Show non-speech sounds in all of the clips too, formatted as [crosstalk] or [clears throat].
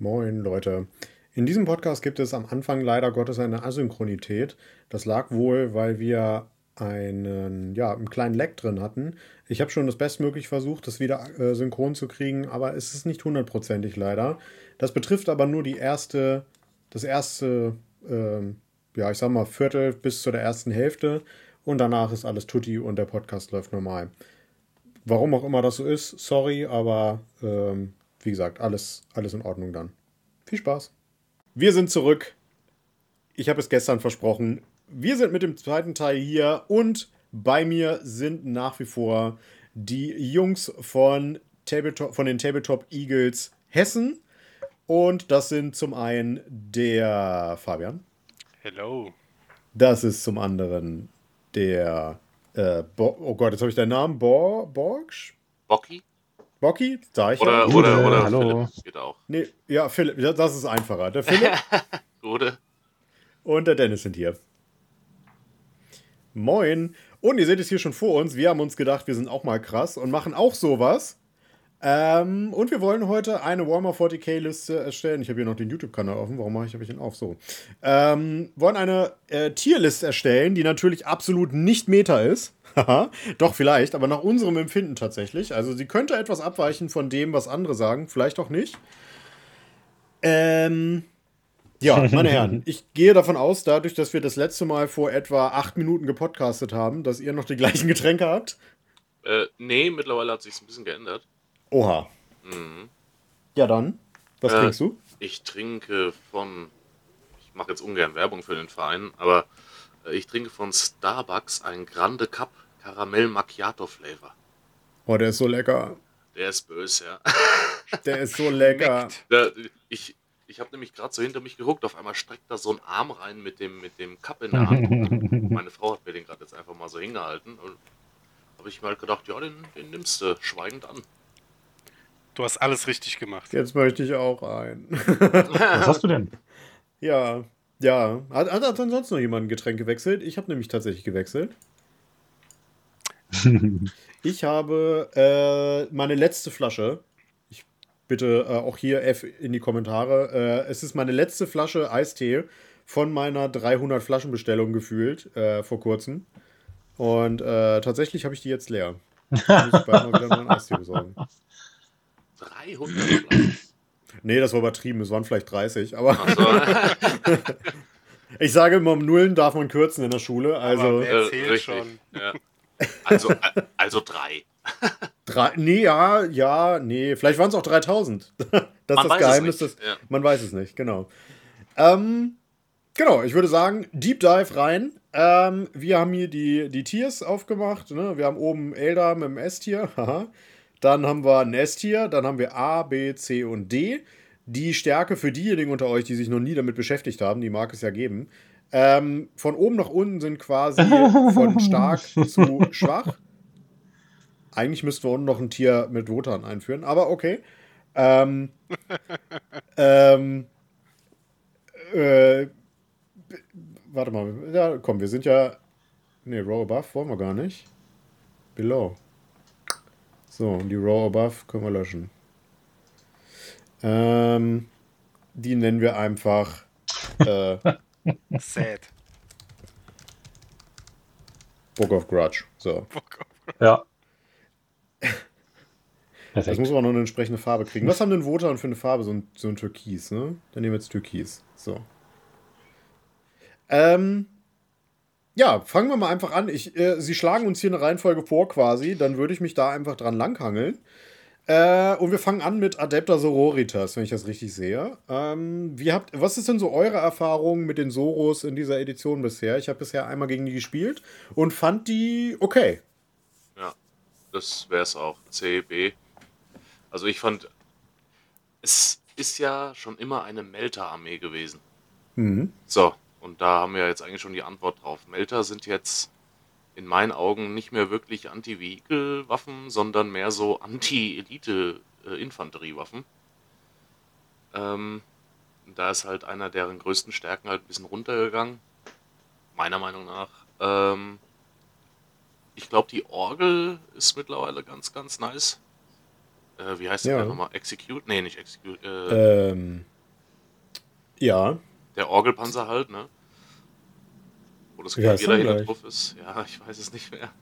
Moin, Leute. In diesem Podcast gibt es am Anfang leider Gottes eine Asynchronität. Das lag wohl, weil wir einen, ja, einen kleinen Lag drin hatten. Ich habe schon das bestmöglich versucht, das wieder äh, synchron zu kriegen, aber es ist nicht hundertprozentig leider. Das betrifft aber nur die erste, das erste, ähm, ja, ich sag mal, Viertel bis zu der ersten Hälfte und danach ist alles tutti und der Podcast läuft normal. Warum auch immer das so ist, sorry, aber ähm, wie gesagt, alles, alles in Ordnung dann. Viel Spaß. Wir sind zurück. Ich habe es gestern versprochen. Wir sind mit dem zweiten Teil hier und bei mir sind nach wie vor die Jungs von, Tabletop, von den Tabletop Eagles Hessen. Und das sind zum einen der Fabian. Hello. Das ist zum anderen der. Äh, oh Gott, jetzt habe ich deinen Namen. Bo Borgsch? Bocky? Bocky? Sag ich oder, ja. Oder, oder, hallo. Philipp geht auch. Nee, ja, Philipp, das ist einfacher. Der Philipp [laughs] Gute. und der Dennis sind hier. Moin. Und ihr seht es hier schon vor uns. Wir haben uns gedacht, wir sind auch mal krass und machen auch sowas. Ähm, und wir wollen heute eine Warhammer 40k-Liste erstellen. Ich habe hier noch den YouTube-Kanal offen. Warum mache ich, ich den auf? So. Ähm, wollen eine äh, Tierliste erstellen, die natürlich absolut nicht Meta ist. Haha, [laughs] Doch, vielleicht, aber nach unserem Empfinden tatsächlich. Also sie könnte etwas abweichen von dem, was andere sagen. Vielleicht auch nicht. Ähm, ja, [laughs] meine Herren, ich gehe davon aus, dadurch, dass wir das letzte Mal vor etwa acht Minuten gepodcastet haben, dass ihr noch die gleichen [laughs] Getränke habt. Äh, nee, mittlerweile hat sich ein bisschen geändert. Oha. Mhm. Ja, dann. Was Äh, trinkst du? Ich trinke von. Ich mache jetzt ungern Werbung für den Verein, aber äh, ich trinke von Starbucks ein Grande Cup Karamell Macchiato Flavor. Oh, der ist so lecker. Der ist böse, ja. [laughs] Der ist so lecker. Da, ich ich habe nämlich gerade so hinter mich geguckt, auf einmal streckt da so ein Arm rein mit dem, mit dem Cup in der Hand. [laughs] Meine Frau hat mir den gerade jetzt einfach mal so hingehalten. Und habe ich halt gedacht, ja, den, den nimmst du schweigend an. Du hast alles richtig gemacht. Jetzt möchte ich auch ein. Was hast du denn? [laughs] ja, ja. Hat, hat, hat ansonsten noch jemand ein Getränk gewechselt? Ich habe nämlich tatsächlich gewechselt. [laughs] Ich habe äh, meine letzte Flasche. Ich bitte äh, auch hier F in die Kommentare. Äh, es ist meine letzte Flasche Eistee von meiner 300 Flaschenbestellung gefühlt äh, vor kurzem. Und äh, tatsächlich habe ich die jetzt leer. Ich muss bald mal wieder meinen Eistee besorgen. [laughs] 300 Flaschen. Nee, das war übertrieben. Es waren vielleicht 30. Aber Also, [laughs] ich sage immer, um Nullen darf man kürzen in der Schule. Also Aber wer- äh, schon. Ja. Also, also drei. drei. Nee, ja, ja, nee. Vielleicht waren es auch 3000. [laughs] Das ist das Geheimnis. Des, ja. Man weiß es nicht, genau. Ähm, genau, ich würde sagen, Deep Dive rein. Ähm, wir haben hier die, die Tiers aufgemacht. Ne? Wir haben oben Eldar mit dem S-Tier. [laughs] Dann haben wir ein S-Tier. Dann haben wir A, B, C und D. Die Stärke für diejenigen unter euch, die sich noch nie damit beschäftigt haben, die mag es ja geben. Ähm, von oben nach unten sind quasi [laughs] von stark zu schwach. Eigentlich müssten wir unten noch ein Tier mit Wotan einführen, aber okay. Ähm, [laughs] ähm, äh, warte mal, ja, komm, wir sind ja. Ne, Row Above wollen wir gar nicht. Below. So, und die Row Above können wir löschen. Ähm, die nennen wir einfach. Äh, [laughs] Sad. Book of Grudge. So. Ja. [laughs] Das Perfekt. muss aber noch eine entsprechende Farbe kriegen. Was haben denn Wotan für eine Farbe? So ein, so ein Türkis, ne? Dann nehmen wir jetzt Türkis. So. Ähm. Ja, fangen wir mal einfach an. Ich, äh, Sie schlagen uns hier eine Reihenfolge vor quasi. Dann würde ich mich da einfach dran langhangeln. Äh, und wir fangen an mit Adepta Sororitas, wenn ich das richtig sehe. Ähm, wie habt, was ist denn so eure Erfahrung mit den Soros in dieser Edition bisher? Ich habe bisher einmal gegen die gespielt und fand die okay. Ja, das wäre es auch. C, B. Also ich fand, es ist ja schon immer eine Melter-Armee gewesen. Mhm. So, und da haben wir jetzt eigentlich schon die Antwort drauf. Melter sind jetzt in meinen Augen nicht mehr wirklich Anti-Vehicle-Waffen, sondern mehr so Anti-Elite-Infanteriewaffen. Ähm, da ist halt einer deren größten Stärken halt ein bisschen runtergegangen. Meiner Meinung nach. Ähm, ich glaube, die Orgel ist mittlerweile ganz, ganz nice. Äh, wie heißt Ja. der nochmal? Execute? Nee, nicht Execute. Äh, Ähm, ja, Der Orgelpanzer halt, ne? Wo das Klavier der da hinten drauf ist. Ja, [laughs] ich weiß es nicht mehr.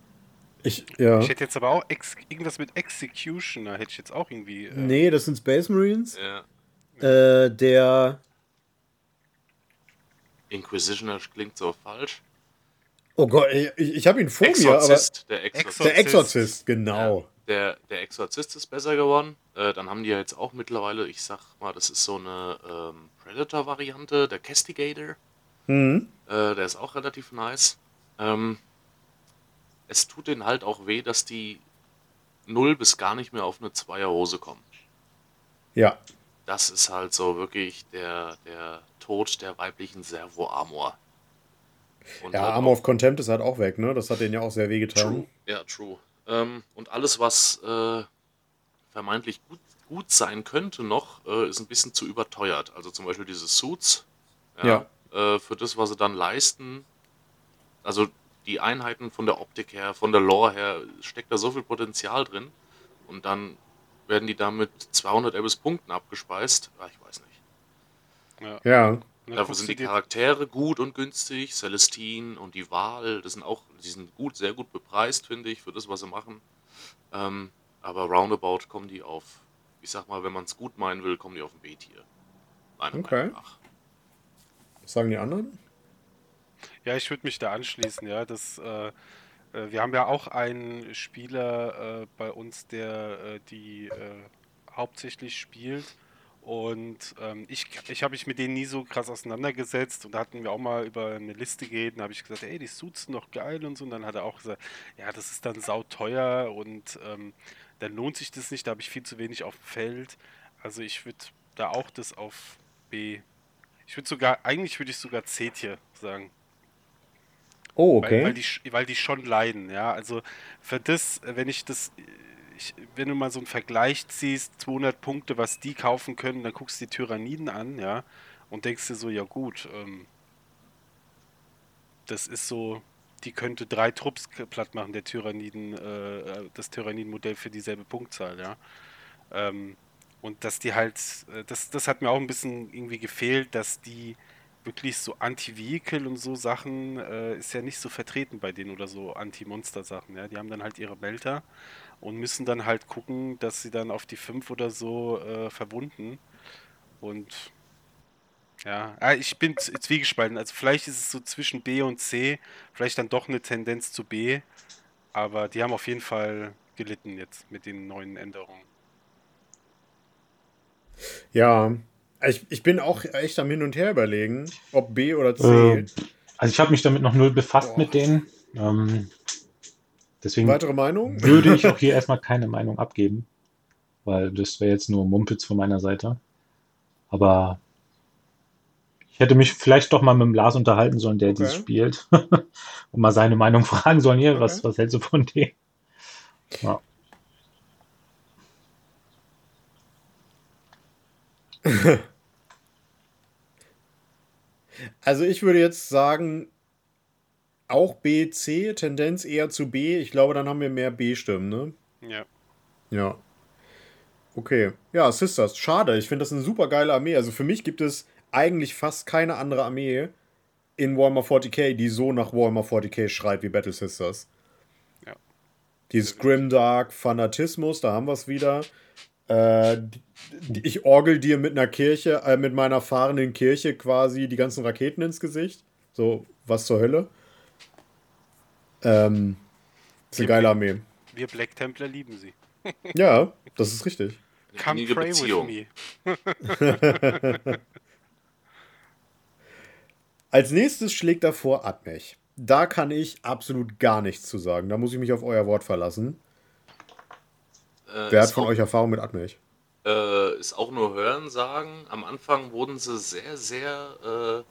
ich, ja. Ich hätte jetzt aber auch ex irgendwas mit Executioner, hätte ich jetzt auch irgendwie. Äh, Nee, das sind Space Marines. Ja. Äh, der. Inquisitioner klingt so falsch. Oh Gott, ich, ich habe ihn vor mir, aber. Exorzist, der Exorzist. Der Exorzist, genau. Ja, der, der Exorzist ist besser geworden. Äh, dann haben die ja jetzt auch mittlerweile, ich sag mal, das ist so eine ähm, Predator-Variante, der Castigator. Mhm. Äh, der ist auch relativ nice. Ähm, es tut denen halt auch weh, dass die null bis gar nicht mehr auf eine Zweierhose kommen. Ja. Das ist halt so wirklich der, der Tod der weiblichen Servo-Armor. Ja, halt Armor of Contempt ist halt auch weg, ne? Das hat denen ja auch sehr wehgetan. True. Ja, true. Ähm, und alles, was äh, vermeintlich gut, gut sein könnte noch, äh, ist ein bisschen zu überteuert. Also zum Beispiel diese Suits. Ja. Äh, für das, was sie dann leisten. Also die Einheiten von der Optik her, von der Lore her, steckt da so viel Potenzial drin. Und dann werden die da mit 200 Ebis Punkten abgespeist. Ah, ich weiß nicht. Ja. Ja. Dafür sind die Charaktere gut und günstig. Celestine und die Wahl, das sind auch, die sind gut, sehr gut bepreist, finde ich, für das, was sie machen. Ähm, aber roundabout kommen die auf, ich sag mal, wenn man es gut meinen will, kommen die auf ein B-Tier. Okay. Meinung nach. Was sagen die anderen? Ja, ich würde mich da anschließen, ja. Das, äh, äh, wir haben ja auch einen Spieler äh, bei uns, der äh, die äh, hauptsächlich spielt. Und ähm, ich, ich habe mich mit denen nie so krass auseinandergesetzt und da hatten wir auch mal über eine Liste geredet. Da habe ich gesagt, ey, die Suits sind noch geil und so. Und dann hat er auch gesagt, ja, das ist dann sauteuer und ähm, dann lohnt sich das nicht. Da habe ich viel zu wenig auf dem Feld. Also ich würde da auch das auf B. Ich würde sogar, eigentlich würde ich sogar C-Tier sagen. Oh, Weil, okay. weil, die, sch- weil die schon leiden, ja. Also für das, wenn ich das, ich, wenn du mal so einen Vergleich ziehst, 200 Punkte, was die kaufen können, dann guckst du die Tyranniden an, ja, und denkst dir so, ja gut, ähm, das ist so, die könnte drei Trupps platt machen, der Tyranniden, äh, äh, das Tyranniden-Modell für dieselbe Punktzahl, ja. Ähm, und dass die halt, äh, das, das hat mir auch ein bisschen irgendwie gefehlt, dass die wirklich so Anti-Vehicle und so Sachen äh, ist ja nicht so vertreten bei denen oder so Anti-Monster-Sachen. Ja? Die haben dann halt ihre Belter und müssen dann halt gucken, dass sie dann auf die 5 oder so äh, verwunden. Und ja, ah, ich bin zwiegespalten. Also vielleicht ist es so zwischen B und C, vielleicht dann doch eine Tendenz zu B, aber die haben auf jeden Fall gelitten jetzt mit den neuen Änderungen. Ja. Ich, ich bin auch echt am Hin und Her überlegen, ob B oder C. Äh, Also ich habe mich damit noch null befasst Boah. mit denen. Ähm, deswegen Weitere Meinung? würde ich auch [laughs] hier erstmal keine Meinung abgeben, weil das wäre jetzt nur Mumpitz von meiner Seite. Aber ich hätte mich vielleicht doch mal mit dem Lars unterhalten sollen, der Okay. dies spielt. [laughs] Und mal seine Meinung [laughs] fragen sollen. Hier, was, Okay. was hältst du von dem? Ja. Also ich würde jetzt sagen, auch B, C, Tendenz eher zu B. Ich glaube, dann haben wir mehr B-Stimmen, ne? Ja. Ja. Okay. Ja, Sisters. Schade. Ich finde das eine super geile Armee. Also für mich gibt es eigentlich fast keine andere Armee in Warhammer 40k, die so nach Warhammer 40k schreit wie Battle Sisters. Ja. Dieses Grimdark Fanatismus, da haben wir es wieder. Äh, ich orgel dir mit einer Kirche, äh, mit meiner fahrenden Kirche quasi die ganzen Raketen ins Gesicht. So, was zur Hölle? Ähm, ist eine geile Armee. Wir Black Templar lieben sie. [laughs] Ja, das ist richtig. Come pray Beziehung. with me. [laughs] Als nächstes schlägt er vor Admech. Da kann ich absolut gar nichts zu sagen. Da muss ich mich auf euer Wort verlassen. Äh, Wer hat von auch, euch Erfahrung mit Admech? Äh, ist auch nur Hören sagen. Am Anfang wurden sie sehr, sehr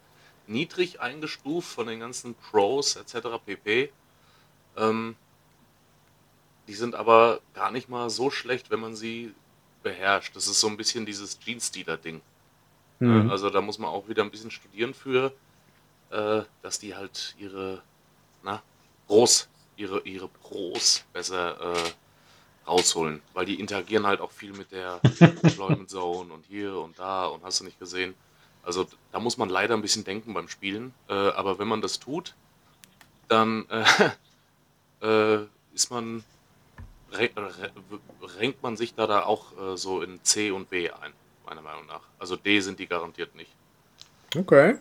äh, niedrig eingestuft von den ganzen Pros etc. pp. Ähm, die sind aber gar nicht mal so schlecht, wenn man sie beherrscht. Das ist so ein bisschen dieses Jeans-Dealer-Ding. Hm. Äh, Also da muss man auch wieder ein bisschen studieren für, äh, dass die halt ihre, na, Pros, ihre, ihre Pros besser rausholen, weil die interagieren halt auch viel mit der [laughs] Deployment Zone und hier und da und hast du nicht gesehen. Also da muss man leider ein bisschen denken beim Spielen, äh, aber wenn man das tut, dann [laughs] äh, ist man renkt man sich da, da auch äh, so in C und B ein, meiner Meinung nach. Also D sind die garantiert nicht. Okay.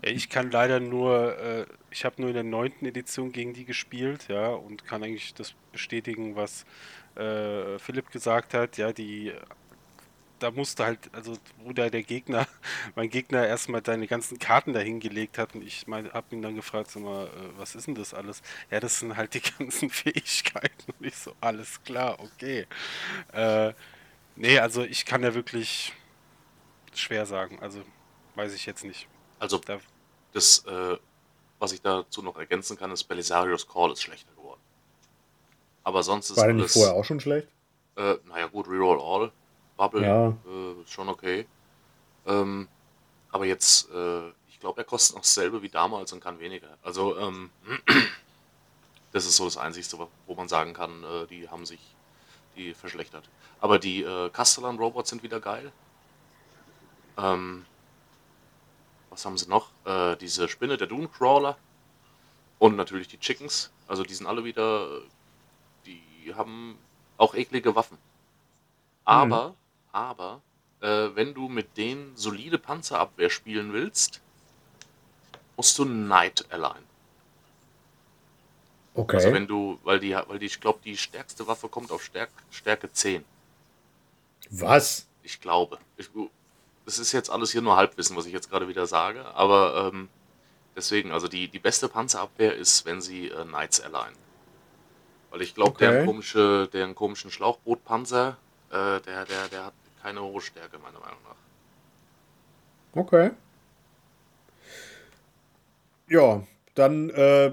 Ich kann leider nur, äh, ich habe nur in der neunten Edition gegen die gespielt, ja, und kann eigentlich das bestätigen, was äh, Philipp gesagt hat. Ja, die, da musste halt, also wo da der Gegner, [laughs] mein Gegner erstmal deine ganzen Karten dahin gelegt hat und ich mein, habe ihn dann gefragt, sag mal, äh, was ist denn das alles? Ja, das sind halt die [laughs] ganzen Fähigkeiten und ich so, alles klar, okay. Äh, nee, also ich kann ja wirklich schwer sagen, also weiß ich jetzt nicht. Also da, das, äh, was ich dazu noch ergänzen kann, ist Belisarius Call ist schlechter geworden. Aber sonst ist War nicht vorher auch schon schlecht? Äh, naja gut, Reroll All, Bubble, ja. äh, schon okay. Ähm, aber jetzt, äh, ich glaube, er kostet noch dasselbe wie damals und kann weniger. Also, ähm, [clears throat] das ist so das Einzige, wo man sagen kann, äh, die haben sich die verschlechtert. Aber die äh, Castellan-Robots sind wieder geil. Ähm, was haben sie noch? Äh, diese Spinne, der Crawler und natürlich die Chickens. Also die sind alle wieder, die haben auch eklige Waffen. Aber, mhm. Aber, äh, wenn du mit denen solide Panzerabwehr spielen willst, musst du Knight Align. Okay. Also wenn du, weil die, weil die, ich glaube, die stärkste Waffe kommt auf Stärk, Stärke 10. Was? Ich glaube. Ich, das ist jetzt alles hier nur Halbwissen, was ich jetzt gerade wieder sage, aber ähm, deswegen, also die, die beste Panzerabwehr ist, wenn sie äh, Knights alignen. Weil ich glaube, okay. deren, komische, deren komischen Schlauchbootpanzer, äh, der, der, der hat keine hohe Stärke, meiner Meinung nach. Okay. Ja, dann, äh,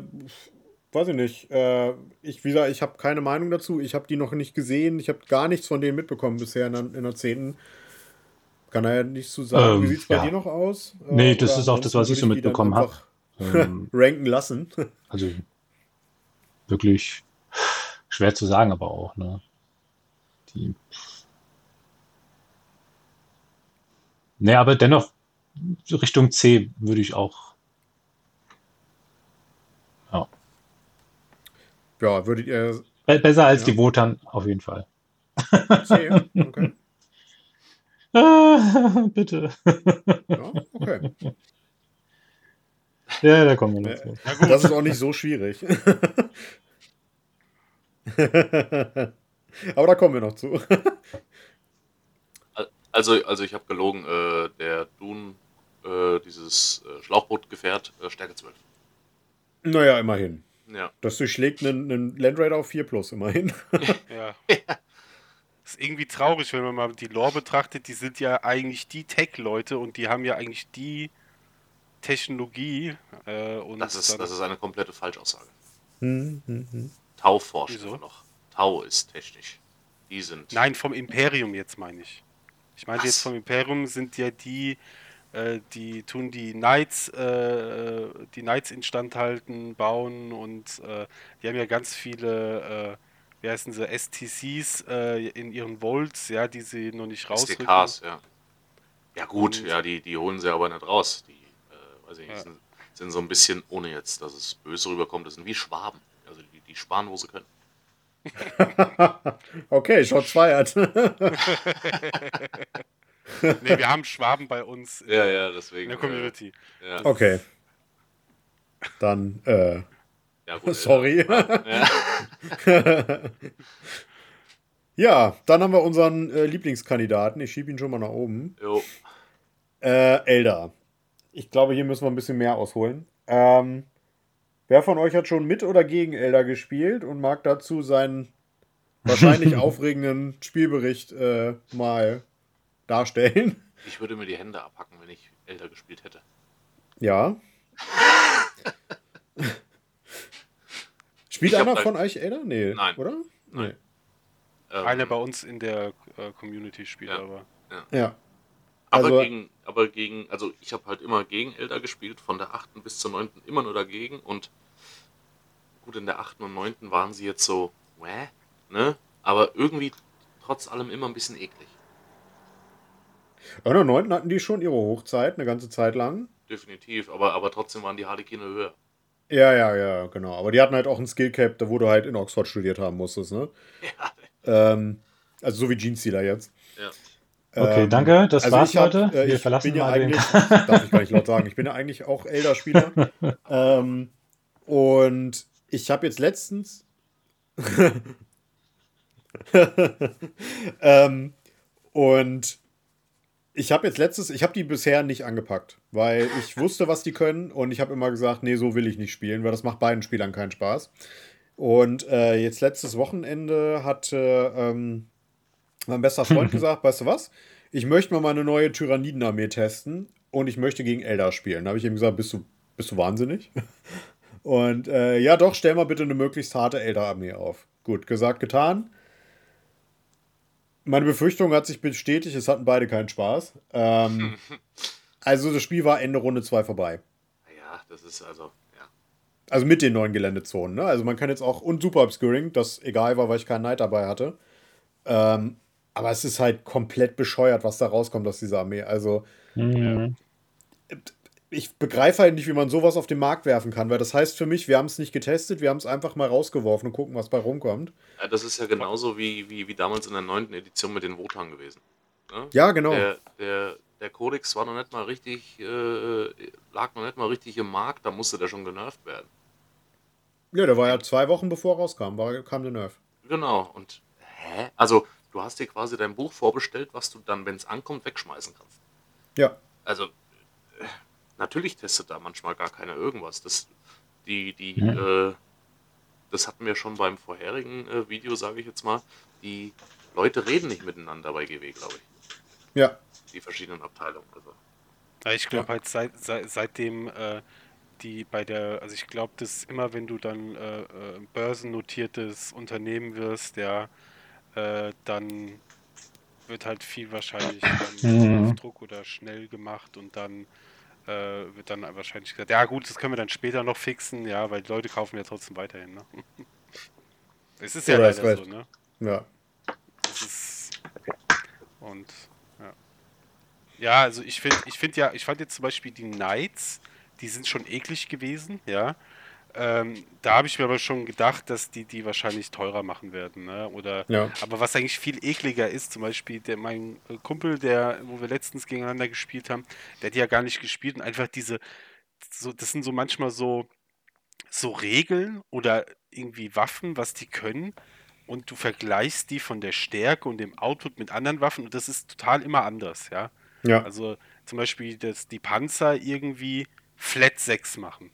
weiß ich nicht. Äh, ich, wie gesagt, ich habe keine Meinung dazu. Ich habe die noch nicht gesehen. Ich habe gar nichts von denen mitbekommen bisher in der, in der 10. Kann er ja nicht so sagen. Ähm, Wie sieht es bei ja. dir noch aus? Nee, das ist auch das, was ich so mitbekommen habe. Ähm, [laughs] ranken lassen. also wirklich schwer zu sagen, aber auch. Ne? Die. Nee, aber dennoch Richtung C würde ich auch. Ja. Ja, würdet ihr. Besser als ja. die Wotan, auf jeden Fall. C, okay. [laughs] Bitte. Ja, okay. Ja, da kommen wir noch. Ja, das ist auch nicht so schwierig. [laughs] Aber da kommen wir noch zu. Also, also ich habe gelogen, äh, der Dun, äh, dieses äh, Schlauchbootgefährt, äh, Stärke 12. Naja, immerhin. Ja. Das durchschlägt einen, einen Landraider auf 4 plus, immerhin. ja. [laughs] ja ist irgendwie traurig, wenn man mal die Lore betrachtet. Die sind ja eigentlich die Tech-Leute und die haben ja eigentlich die Technologie. Äh, und das, ist, das ist eine komplette Falschaussage. Hm, hm, hm. Tau forscht noch. Tau ist technisch. Die sind. Nein, vom Imperium jetzt meine ich. Ich meine jetzt vom Imperium sind ja die, äh, die tun die Knights, äh, die Knights instand halten, bauen und äh, die haben ja ganz viele äh, wie heißen sie, STCs äh, in ihren Volts, ja, die sie noch nicht rausrücken. SDKs, ja. Ja gut, Und, ja, die, die holen sie aber nicht raus. Die, äh, weiß ich nicht, ja. sind, sind, so ein bisschen, ohne jetzt, dass es böse rüberkommt, das sind wie Schwaben. Also die, die sparen, wo sie können. [laughs] okay, Shots feiert. [laughs] nee, wir haben Schwaben bei uns in, ja, ja, deswegen, in der Community. Ja. Okay. Dann, äh, ja, gut, Sorry. Ja. [laughs] ja. dann haben wir unseren äh, Lieblingskandidaten. Ich schiebe ihn schon mal nach oben. Jo. Äh, Elda. Ich glaube, hier müssen wir ein bisschen mehr ausholen. Ähm, wer von euch hat schon mit oder gegen Elda gespielt und mag dazu seinen wahrscheinlich [laughs] aufregenden Spielbericht äh, mal darstellen? Ich würde mir die Hände abhacken, wenn ich Elda gespielt hätte. Ja. [laughs] Spielt einer von euch Ada? Nee, Nein. oder? Nein. Nee. Ähm, einer bei uns in der äh, Community spielt ja. aber. Ja. ja. Aber, also, gegen, aber gegen, also ich habe halt immer gegen Elder gespielt, von der 8. bis zur 9. immer nur dagegen und gut, in der 8. und 9. waren sie jetzt so, Wäh? ne? Aber irgendwie trotz allem immer ein bisschen eklig. Ja, in der 9. hatten die schon ihre Hochzeit, eine ganze Zeit lang. Definitiv, aber, aber trotzdem waren die Harlekine höher. Ja, ja, ja, genau. Aber die hatten halt auch ein Skillcap, da wo du halt in Oxford studiert haben musstest, ne? [laughs] Ja, Ähm, also so wie Jeans Dealer jetzt. ja. Okay, Ähm, danke. Das also war's, hab, Leute. Äh, Wir ich verlassen bin ja mal den. eigentlich, [laughs] darf ich gar nicht laut sagen, ich bin ja eigentlich auch Elder-Spieler. [laughs] ähm, und ich habe jetzt letztens. [laughs] ähm, und ich habe jetzt letztes, ich habe die bisher nicht angepackt, weil ich wusste, was die können und ich habe immer gesagt, nee, so will ich nicht spielen, weil das macht beiden Spielern keinen Spaß. Und äh, jetzt letztes Wochenende hat ähm, mein bester Freund [laughs] gesagt, weißt du was? Ich möchte mal meine neue Tyrannidenarmee testen und ich möchte gegen Eldar spielen. Da habe ich ihm gesagt, bist du, bist du wahnsinnig? [laughs] Und äh, ja, doch, stell mal bitte eine möglichst harte Eldar-Armee auf. Gut, gesagt, getan. Meine Befürchtung hat sich bestätigt, es hatten beide keinen Spaß. Ähm, [laughs] also das Spiel war Ende Runde 2 vorbei. Ja, das ist also, ja. Also mit den neuen Geländezonen. Ne? Also man kann jetzt auch, und Super Obscuring, das egal war, weil ich keinen Knight dabei hatte. Ähm, aber es ist halt komplett bescheuert, was da rauskommt aus dieser Armee. Also Mhm. ich begreife halt nicht, wie man sowas auf den Markt werfen kann, weil das heißt für mich, wir haben es nicht getestet, wir haben es einfach mal rausgeworfen und gucken, was bei rumkommt. Ja, Das ist ja genauso wie, wie, wie damals in der neunten Edition mit den Wotan gewesen. Ne? Ja, genau. Der, der, der Codex war noch nicht mal richtig, äh, lag noch nicht mal richtig im Markt, da musste der schon genervt werden. Ja, der war ja zwei Wochen bevor er rauskam, war, kam der Nerf. Genau, und hä? Also, du hast dir quasi dein Buch vorbestellt, was du dann, wenn es ankommt, wegschmeißen kannst. Ja. Also, äh, natürlich testet da manchmal gar keiner irgendwas. Das, die, die, Ja. äh, das hatten wir schon beim vorherigen äh, Video, sage ich jetzt mal. Die Leute reden nicht miteinander bei GW, glaube ich. Ja. Die verschiedenen Abteilungen. Also, Ja, ich glaube halt seit, seit, seitdem äh, die bei der, also ich glaube, dass immer wenn du dann äh, äh, börsennotiertes Unternehmen wirst, ja, äh, dann wird halt viel wahrscheinlich [laughs] dann Mhm. auf Druck oder schnell gemacht und dann äh, wird dann wahrscheinlich gesagt, ja gut, das können wir dann später noch fixen, ja, weil die Leute kaufen ja trotzdem weiterhin, ne? [laughs] Es ist ja Oder hast leider so, ne? Ja. Das ist und ja. Ja, also ich finde, ich finde ja, ich fand jetzt zum Beispiel die Knights, die sind schon eklig gewesen, ja. Ähm, da habe ich mir aber schon gedacht, dass die die wahrscheinlich teurer machen werden, ne? Oder Ja. aber was eigentlich viel ekliger ist, zum Beispiel der, mein äh, Kumpel, der, wo wir letztens gegeneinander gespielt haben, der hat die ja gar nicht gespielt und einfach diese, so, das sind so manchmal so, so Regeln oder irgendwie Waffen, was die können und du vergleichst die von der Stärke und dem Output mit anderen Waffen und das ist total immer anders, ja. Ja. Also zum Beispiel, dass die Panzer irgendwie Flat 6 machen.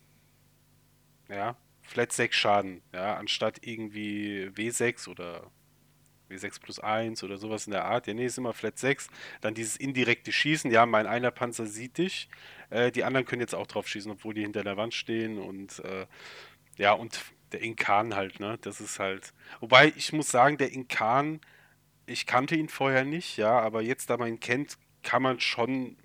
Ja, Flat 6 Schaden, ja, anstatt irgendwie W6 oder W6 plus 1 oder sowas in der Art. Ja, nee, ist immer Flat 6. Dann dieses indirekte Schießen, ja, mein einer Panzer sieht dich. Äh, die anderen können jetzt auch drauf schießen, obwohl die hinter der Wand stehen und äh, ja, und der Inkan halt, ne? Das ist halt. Wobei, ich muss sagen, der Inkan, ich kannte ihn vorher nicht, ja, aber jetzt, da man ihn kennt, kann man schon.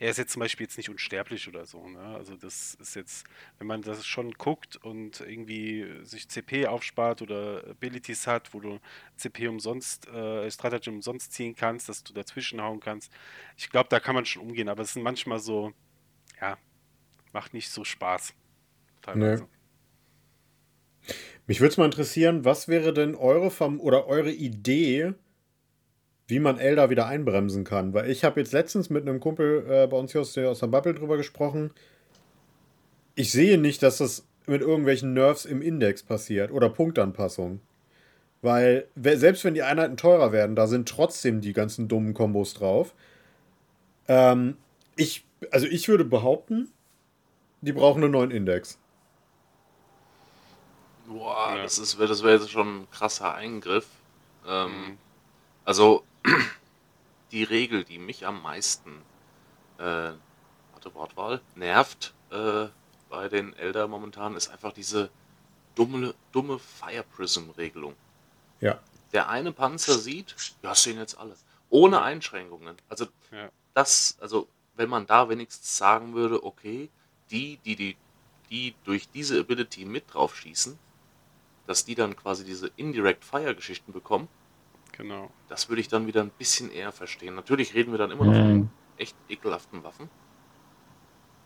Er ist jetzt zum Beispiel jetzt nicht unsterblich oder so, ne? Also das ist jetzt, wenn man das schon guckt und irgendwie sich CP aufspart oder Abilities hat, wo du CP umsonst, äh, Strategy umsonst ziehen kannst, dass du dazwischen hauen kannst. Ich glaube, da kann man schon umgehen, aber es sind manchmal so, ja, macht nicht so Spaß. Teilweise. Mich würde es mal interessieren, was wäre denn eure Verm oder eure Idee, wie man Elder wieder einbremsen kann? Weil ich habe jetzt letztens mit einem Kumpel äh, bei uns hier aus der, aus der Bubble drüber gesprochen. Ich sehe nicht, dass das mit irgendwelchen Nerfs im Index passiert oder Punktanpassungen. Weil we- selbst wenn die Einheiten teurer werden, da sind trotzdem die ganzen dummen Kombos drauf. Ähm, ich, also ich würde behaupten, die brauchen einen neuen Index. boah, Ja. das, ist, das wäre jetzt schon ein krasser Eingriff. Ähm, Mhm. Also, [clears throat] die Regel, die mich am meisten, äh, warte, Wortwahl, nervt äh, bei den Elder momentan, ist einfach diese dumme, dumme Fire Prism-Regelung. Ja. Der eine Panzer sieht, ja, das sehen jetzt alle. Ohne Einschränkungen. Also, Ja. das, also, wenn man da wenigstens sagen würde, okay, die, die, die, die durch diese Ability mit drauf schießen, dass die dann quasi diese Indirect Fire Geschichten bekommen, Genau. das würde ich dann wieder ein bisschen eher verstehen. Natürlich reden wir dann immer noch von Mhm. echt ekelhaften Waffen.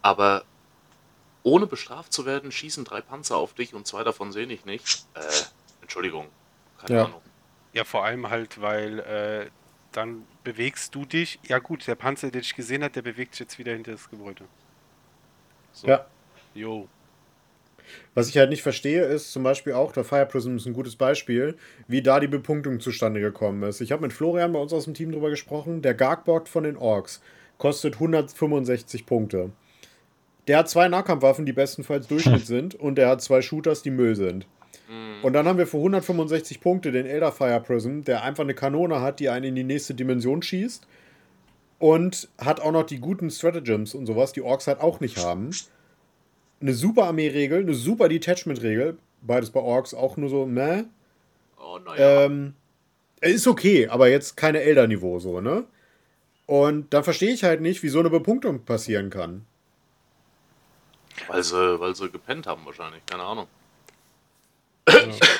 Aber ohne bestraft zu werden, schießen drei Panzer auf dich und zwei davon sehe ich nicht. Äh, Entschuldigung. Keine Ja. Ahnung. Ja, vor allem halt, weil äh, dann bewegst du dich. Ja gut, der Panzer, der dich gesehen hat, der bewegt sich jetzt wieder hinter das Gebäude. So. Ja. Jo. Was ich halt nicht verstehe, ist zum Beispiel auch, der Fire Prism ist ein gutes Beispiel, wie da die Bepunktung zustande gekommen ist. Ich habe mit Florian bei uns aus dem Team drüber gesprochen. Der Gargbot von den Orks kostet 165 Punkte. Der hat zwei Nahkampfwaffen, die bestenfalls Durchschnitt [laughs] sind, und der hat zwei Shooters, die Müll sind. Und dann haben wir für 165 Punkte den Elder Fire Prism, der einfach eine Kanone hat, die einen in die nächste Dimension schießt. Und hat auch noch die guten Stratagems und sowas, die Orks halt auch nicht haben eine super Armee-Regel, eine super Detachment-Regel. Beides bei Orks auch nur so, meh. Oh, naja. Ähm, ist okay, aber jetzt keine Elder-Niveau so, ne? Und dann verstehe ich halt nicht, wie so eine Bepunktung passieren kann. weil, sie, weil sie gepennt haben wahrscheinlich. Keine Ahnung.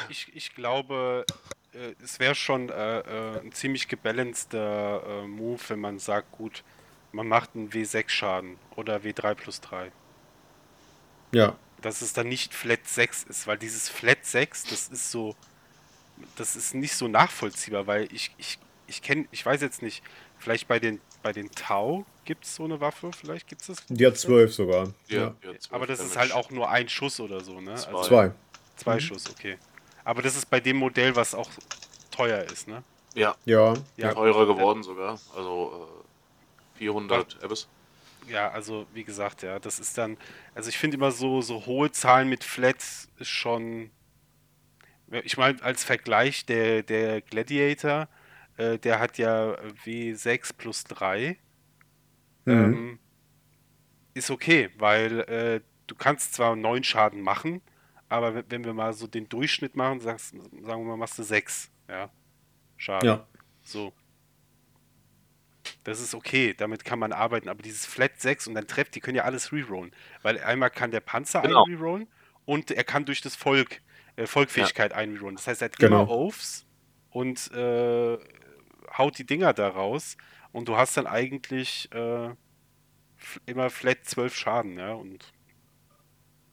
Ich, ich glaube, äh, es wäre schon äh, äh, ein ziemlich gebalanceder äh, Move, wenn man sagt, gut, man macht einen W6 Schaden oder W3 plus 3. Ja. Dass es dann nicht Flat 6 ist, weil dieses Flat 6, das ist so, das ist nicht so nachvollziehbar, weil ich, ich, ich kenne, ich weiß jetzt nicht, vielleicht bei den, bei den Tau gibt es so eine Waffe, vielleicht gibt es das. Die hat zwölf sogar. Ja, Ja. Aber das ist halt auch nur ein Schuss oder so, ne? Zwei. Also Zwei. zwei Schuss, okay. Aber das ist bei dem Modell, was auch teuer ist, ne? Ja, Ja. Ja, teurer geworden sogar. Also äh, 400 Abyss. Ja, also wie gesagt, ja, das ist dann, also ich finde immer so, so hohe Zahlen mit Flat ist schon, ich meine, als Vergleich, der, der Gladiator, äh, der hat ja W6 plus 3, Mhm. ähm, ist okay, weil äh, du kannst zwar neun Schaden machen, aber wenn- wenn wir mal so den Durchschnitt machen, sagst, sagen wir mal, machst du 6, ja, Schaden. Ja. So. Das ist okay, damit kann man arbeiten, aber dieses Flat 6 und dann trefft, die können ja alles rerollen. Weil einmal kann der Panzer Genau. einen rerollen und er kann durch das Volk, äh, Volkfähigkeit einen rerollen. Das heißt, er hat Genau. immer Oaths und äh, haut die Dinger da raus und du hast dann eigentlich äh, immer Flat 12 Schaden, ja. Und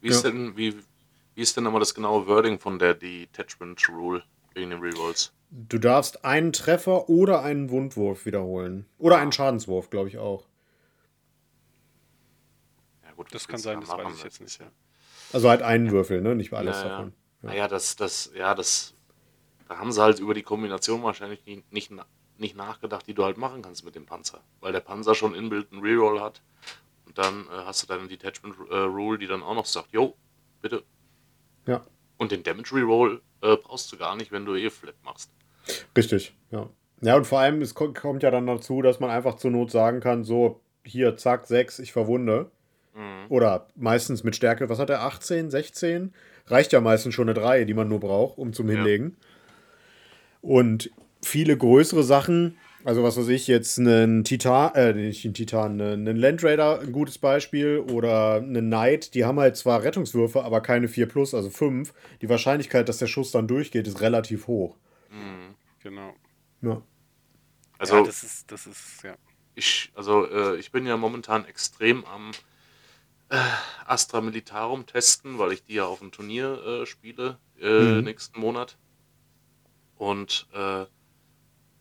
Wie ist Ja. denn, wie, wie ist denn nochmal das genaue Wording von der Detachment Rule wegen den Rerolls? Du darfst einen Treffer oder einen Wundwurf wiederholen. Oder einen Schadenswurf, glaube ich auch. Ja, gut, Das kann sein, da das weiß ich jetzt nicht, ja. Also halt einen Würfel, ne? Nicht alles Ja, ja. davon. Naja, das, das, ja, das, da haben sie halt über die Kombination wahrscheinlich nicht, nicht nachgedacht, die du halt machen kannst mit dem Panzer. Weil der Panzer schon inbuilt einen Reroll hat. Und dann äh, hast du deine Detachment äh, Rule, die dann auch noch sagt, jo, bitte. Ja. Und den Damage Reroll äh, brauchst du gar nicht, wenn du eh Flat machst. Richtig, ja. Ja, und vor allem, es ko- kommt ja dann dazu, dass man einfach zur Not sagen kann, so, hier, zack, 6, ich verwunde. Mhm. Oder meistens mit Stärke, was hat er, 18, 16? Reicht ja meistens schon eine 3, die man nur braucht, um zum Ja. Hinlegen. Und viele größere Sachen, also was weiß ich, jetzt einen Titan, äh, nicht einen Titan, einen Land Raider, ein gutes Beispiel, oder einen Knight, die haben halt zwar Rettungswürfe, aber keine 4 plus, also 5. Die Wahrscheinlichkeit, dass der Schuss dann durchgeht, ist relativ hoch. Mhm. genau. Ja. Also, ja, das ist, das ist, ja. ich, also äh, ich bin ja momentan extrem am äh, Astra Militarum testen, weil ich die ja auf dem Turnier äh, spiele äh, Mhm. nächsten Monat. Und äh,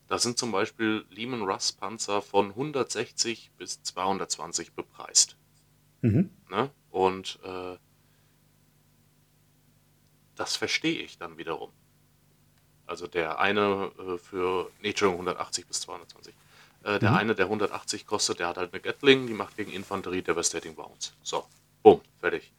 da sind zum Beispiel Lehman Russ Panzer von 160 bis 220 bepreist. Mhm. Ne? Und äh, das verstehe ich dann wiederum. Also der eine äh, für, nee, Entschuldigung, 180 bis 220. Äh, der Mhm. eine, der 180 kostet, der hat halt eine Gatling, die macht gegen Infanterie Devastating Bounce. So, bumm, fertig.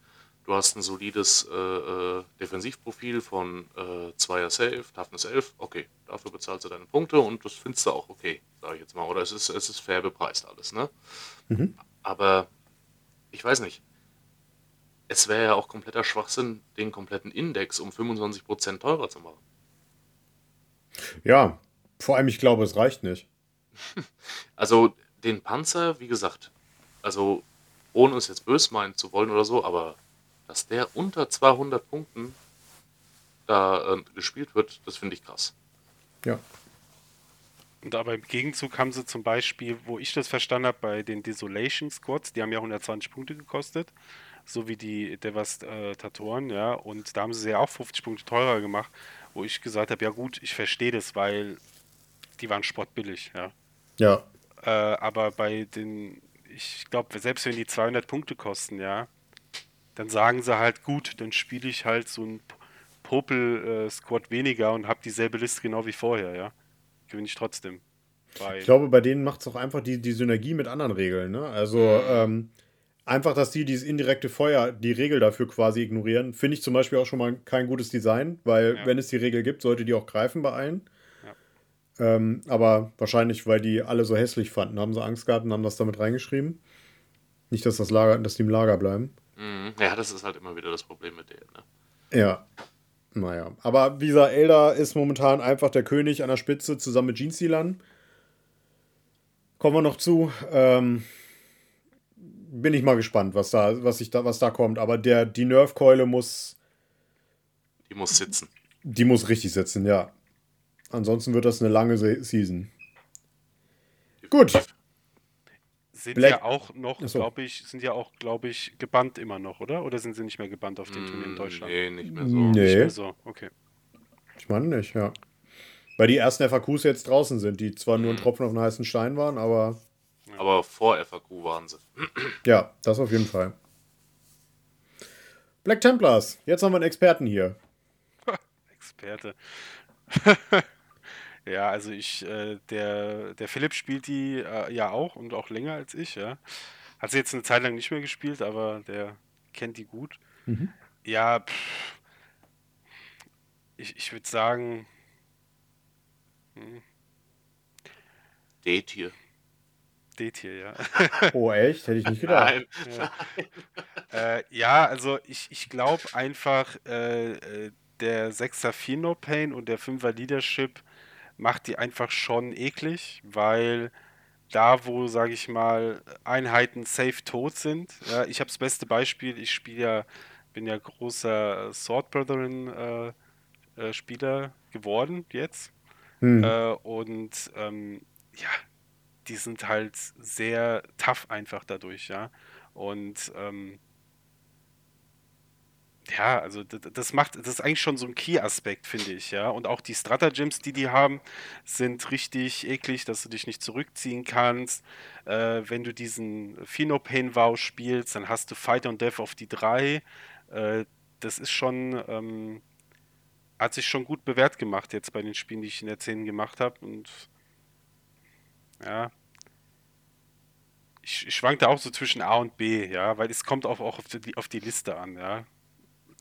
Du hast ein solides äh, äh, Defensivprofil von äh, 2er Safe, Toughness 11, okay, dafür bezahlst du deine Punkte und das findest du auch okay, sage ich jetzt mal. Oder es ist, es ist fair bepreist alles, ne? Mhm. Aber ich weiß nicht. Es wäre ja auch kompletter Schwachsinn, den kompletten Index um 25% teurer zu machen. Ja, vor allem, ich glaube, es reicht nicht. [laughs] Also den Panzer, wie gesagt, also ohne es jetzt böse meinen zu wollen oder so, aber dass der unter 200 Punkten da äh, gespielt wird, das finde ich krass. Ja. Und aber im Gegenzug haben sie zum Beispiel, wo ich das verstanden habe, bei den Desolation Squads, die haben ja 120 Punkte gekostet, so wie die Devastatoren, ja, und da haben sie ja auch 50 Punkte teurer gemacht, wo ich gesagt habe, ja gut, ich verstehe das, weil die waren spottbillig, ja. Ja. Äh, aber bei den, ich glaube, selbst wenn die 200 Punkte kosten, ja, dann sagen sie halt, gut, dann spiele ich halt so ein Popel-Squad weniger und habe dieselbe Liste genau wie vorher, ja. Gewinne ich trotzdem. Weil, Ich glaube, bei denen macht es auch einfach die, die Synergie mit anderen Regeln. Ne? Also ähm, einfach, dass die dieses indirekte Feuer, die Regel dafür quasi ignorieren, finde ich zum Beispiel auch schon mal kein gutes Design, weil Ja. wenn es die Regel gibt, sollte die auch greifen bei allen. Ähm, aber wahrscheinlich, weil die alle so hässlich fanden, haben sie Angst gehabt und haben das damit reingeschrieben. Nicht, dass, das Lager, dass die im Lager bleiben. Mhm. Ja, das ist halt immer wieder das Problem mit denen. Ne? Ja. Naja. Aber wie gesagt, Elder ist momentan einfach der König an der Spitze zusammen mit Jeansealern. Kommen wir noch zu. Ähm, bin ich mal gespannt, was da, was ich da, was da kommt. Aber der, die Nerfkeule muss, Die muss sitzen. die muss richtig sitzen, ja. Ansonsten wird das eine lange Se Season. Gut. Sind Black- ja auch noch, so. glaube ich, sind ja auch, glaube ich, gebannt immer noch, oder? Oder sind sie nicht mehr gebannt auf den Turnieren in Mm, Deutschland? Nee, nicht mehr so. Nee. Nicht mehr so, okay. Ich meine nicht, ja. Weil die ersten FAQs jetzt draußen sind, die zwar nur ein Mhm. Tropfen auf einen heißen Stein waren, aber Aber vor FAQ waren sie. [clears throat] ja, das auf jeden Fall. Black Templars, jetzt haben wir einen Experten hier. [laughs] Experte. [laughs] ja, also ich, äh, der, der Philipp spielt die äh, ja auch und auch länger als ich, ja. Hat sie jetzt eine Zeit lang nicht mehr gespielt, aber der kennt die gut. Mhm. Ja, pff, ich, ich würde sagen, hm, D-Tier. D-Tier, ja. [laughs] Oh, echt? Hätte ich nicht gedacht. Nein. Ja, [laughs] äh, ja also ich, ich glaube einfach, äh, äh, der 6er Fino Pain und der 5er Leadership macht die einfach schon eklig, weil da, wo, sage ich mal, Einheiten safe tot sind, ja, ich habe das beste Beispiel, ich spiele ja, bin ja großer Sword Brethren äh, äh, Spieler geworden jetzt. Hm. Äh, und ähm, ja, die sind halt sehr tough einfach dadurch, ja. Und ähm, ja, also das macht, das ist eigentlich schon so ein Key-Aspekt, finde ich, ja. Und auch die Stratagems, die die haben, sind richtig eklig, dass du dich nicht zurückziehen kannst. Äh, wenn du diesen Phenopain Vow spielst, dann hast du Fight on Death auf die 3. Äh, das ist schon, ähm, hat sich schon gut bewährt gemacht jetzt bei den Spielen, die ich in der 10 gemacht habe. Und ja. Ich, ich schwankte auch so zwischen A und B, ja, weil es kommt auch, auch auf, die, auf die Liste an, ja.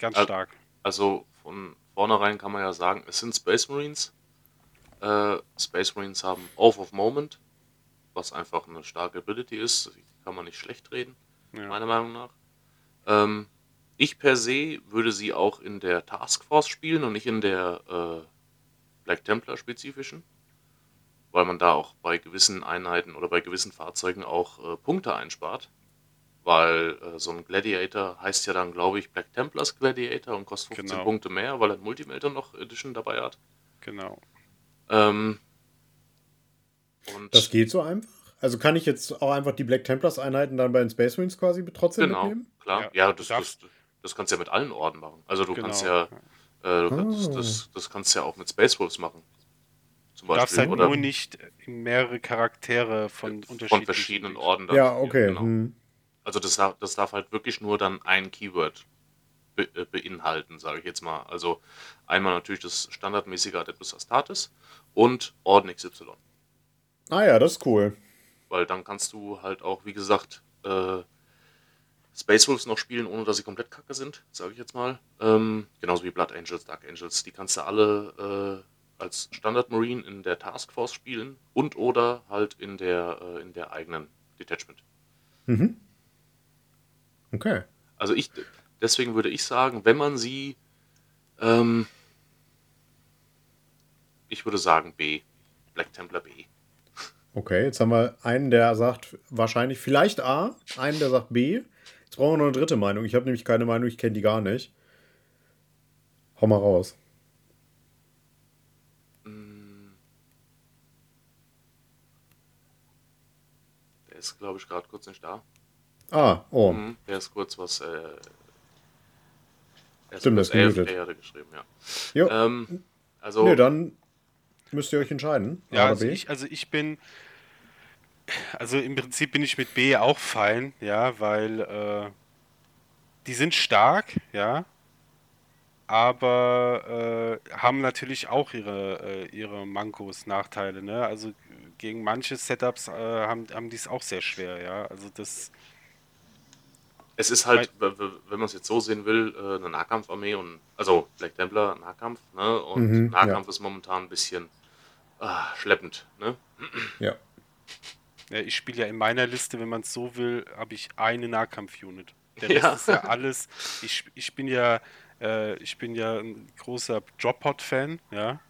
Ganz Al- stark. Also von vornherein kann man ja sagen, es sind Space Marines. Äh, Space Marines haben Oath of Moment, was einfach eine starke Ability ist. Kann man nicht schlecht reden, Ja. meiner Meinung nach. Ähm, ich per se würde sie auch in der Task Force spielen und nicht in der äh, Black Templar spezifischen. Weil man da auch bei gewissen Einheiten oder bei gewissen Fahrzeugen auch äh, Punkte einspart. Weil äh, so ein Gladiator heißt ja dann, glaube ich, Black Templars Gladiator und kostet 15 Genau. Punkte mehr, weil er ein Multimelter noch Edition dabei hat. Genau. Ähm, und Das geht so einfach? Also kann ich jetzt auch einfach die Black Templars Einheiten dann bei den Space Marines quasi trotzdem genau, mitnehmen? klar. Ja, Ja, das, das, das kannst du ja mit allen Orden machen. Also du genau. kannst ja, äh, du kannst, Ah. das, das kannst du ja auch mit Space Wolves machen. Zum Du darfst Beispiel. halt Oder nur nicht mehrere Charaktere von unterschiedlichen von verschiedenen. Orden. Ja, okay. Genau. Hm. Also das darf, das darf halt wirklich nur dann ein Keyword be, äh, beinhalten, sage ich jetzt mal. Also einmal natürlich das standardmäßige Adeptus Astartes und Orden XY. Ah ja, das ist cool. Weil dann kannst du halt auch, wie gesagt, äh, Space Wolves noch spielen, ohne dass sie komplett kacke sind, sage ich jetzt mal. Ähm, genauso wie Blood Angels, Dark Angels. Die kannst du alle äh, als Standard Marine in der Task Force spielen und oder halt in der, äh, in der eigenen Detachment. Mhm. Okay. Also ich, deswegen würde ich sagen, wenn man sie, ähm, ich würde sagen B, Black Templar B. Okay, jetzt haben wir einen, der sagt wahrscheinlich vielleicht A, einen, der sagt B. Jetzt brauchen wir noch eine dritte Meinung. Ich habe nämlich keine Meinung, ich kenne die gar nicht. Hau mal raus. Hm. Der ist, glaube ich, gerade kurz nicht da. Ah, oh. Mhm, der ist kurz was. Äh, er Stimmt, das ist elf, gemutet. der hatte geschrieben, ja. Jo. Ähm, also, Nee, dann müsst ihr euch entscheiden. Ja, also ich, also ich bin, also im Prinzip bin ich mit B auch fein, ja, weil äh, die sind stark, ja, aber äh, haben natürlich auch ihre, äh, ihre Mankos, Nachteile, ne? Also gegen manche Setups äh, haben, haben die es auch sehr schwer, ja. Also das, es ist halt, wenn man es jetzt so sehen will, äh, eine Nahkampfarmee und, also Black Templar, Nahkampf, ne? Und Mhm, Nahkampf ist momentan ein bisschen ah, schleppend, ne? [clears throat] Ja. ja, ich spiele ja in meiner Liste, wenn man es so will, habe ich eine Nahkampf-Unit. Der Rest Ja. ist ja [laughs] alles. Ich, ich bin ja, äh, ich bin ja ein großer Drop-Pod-Fan, ja.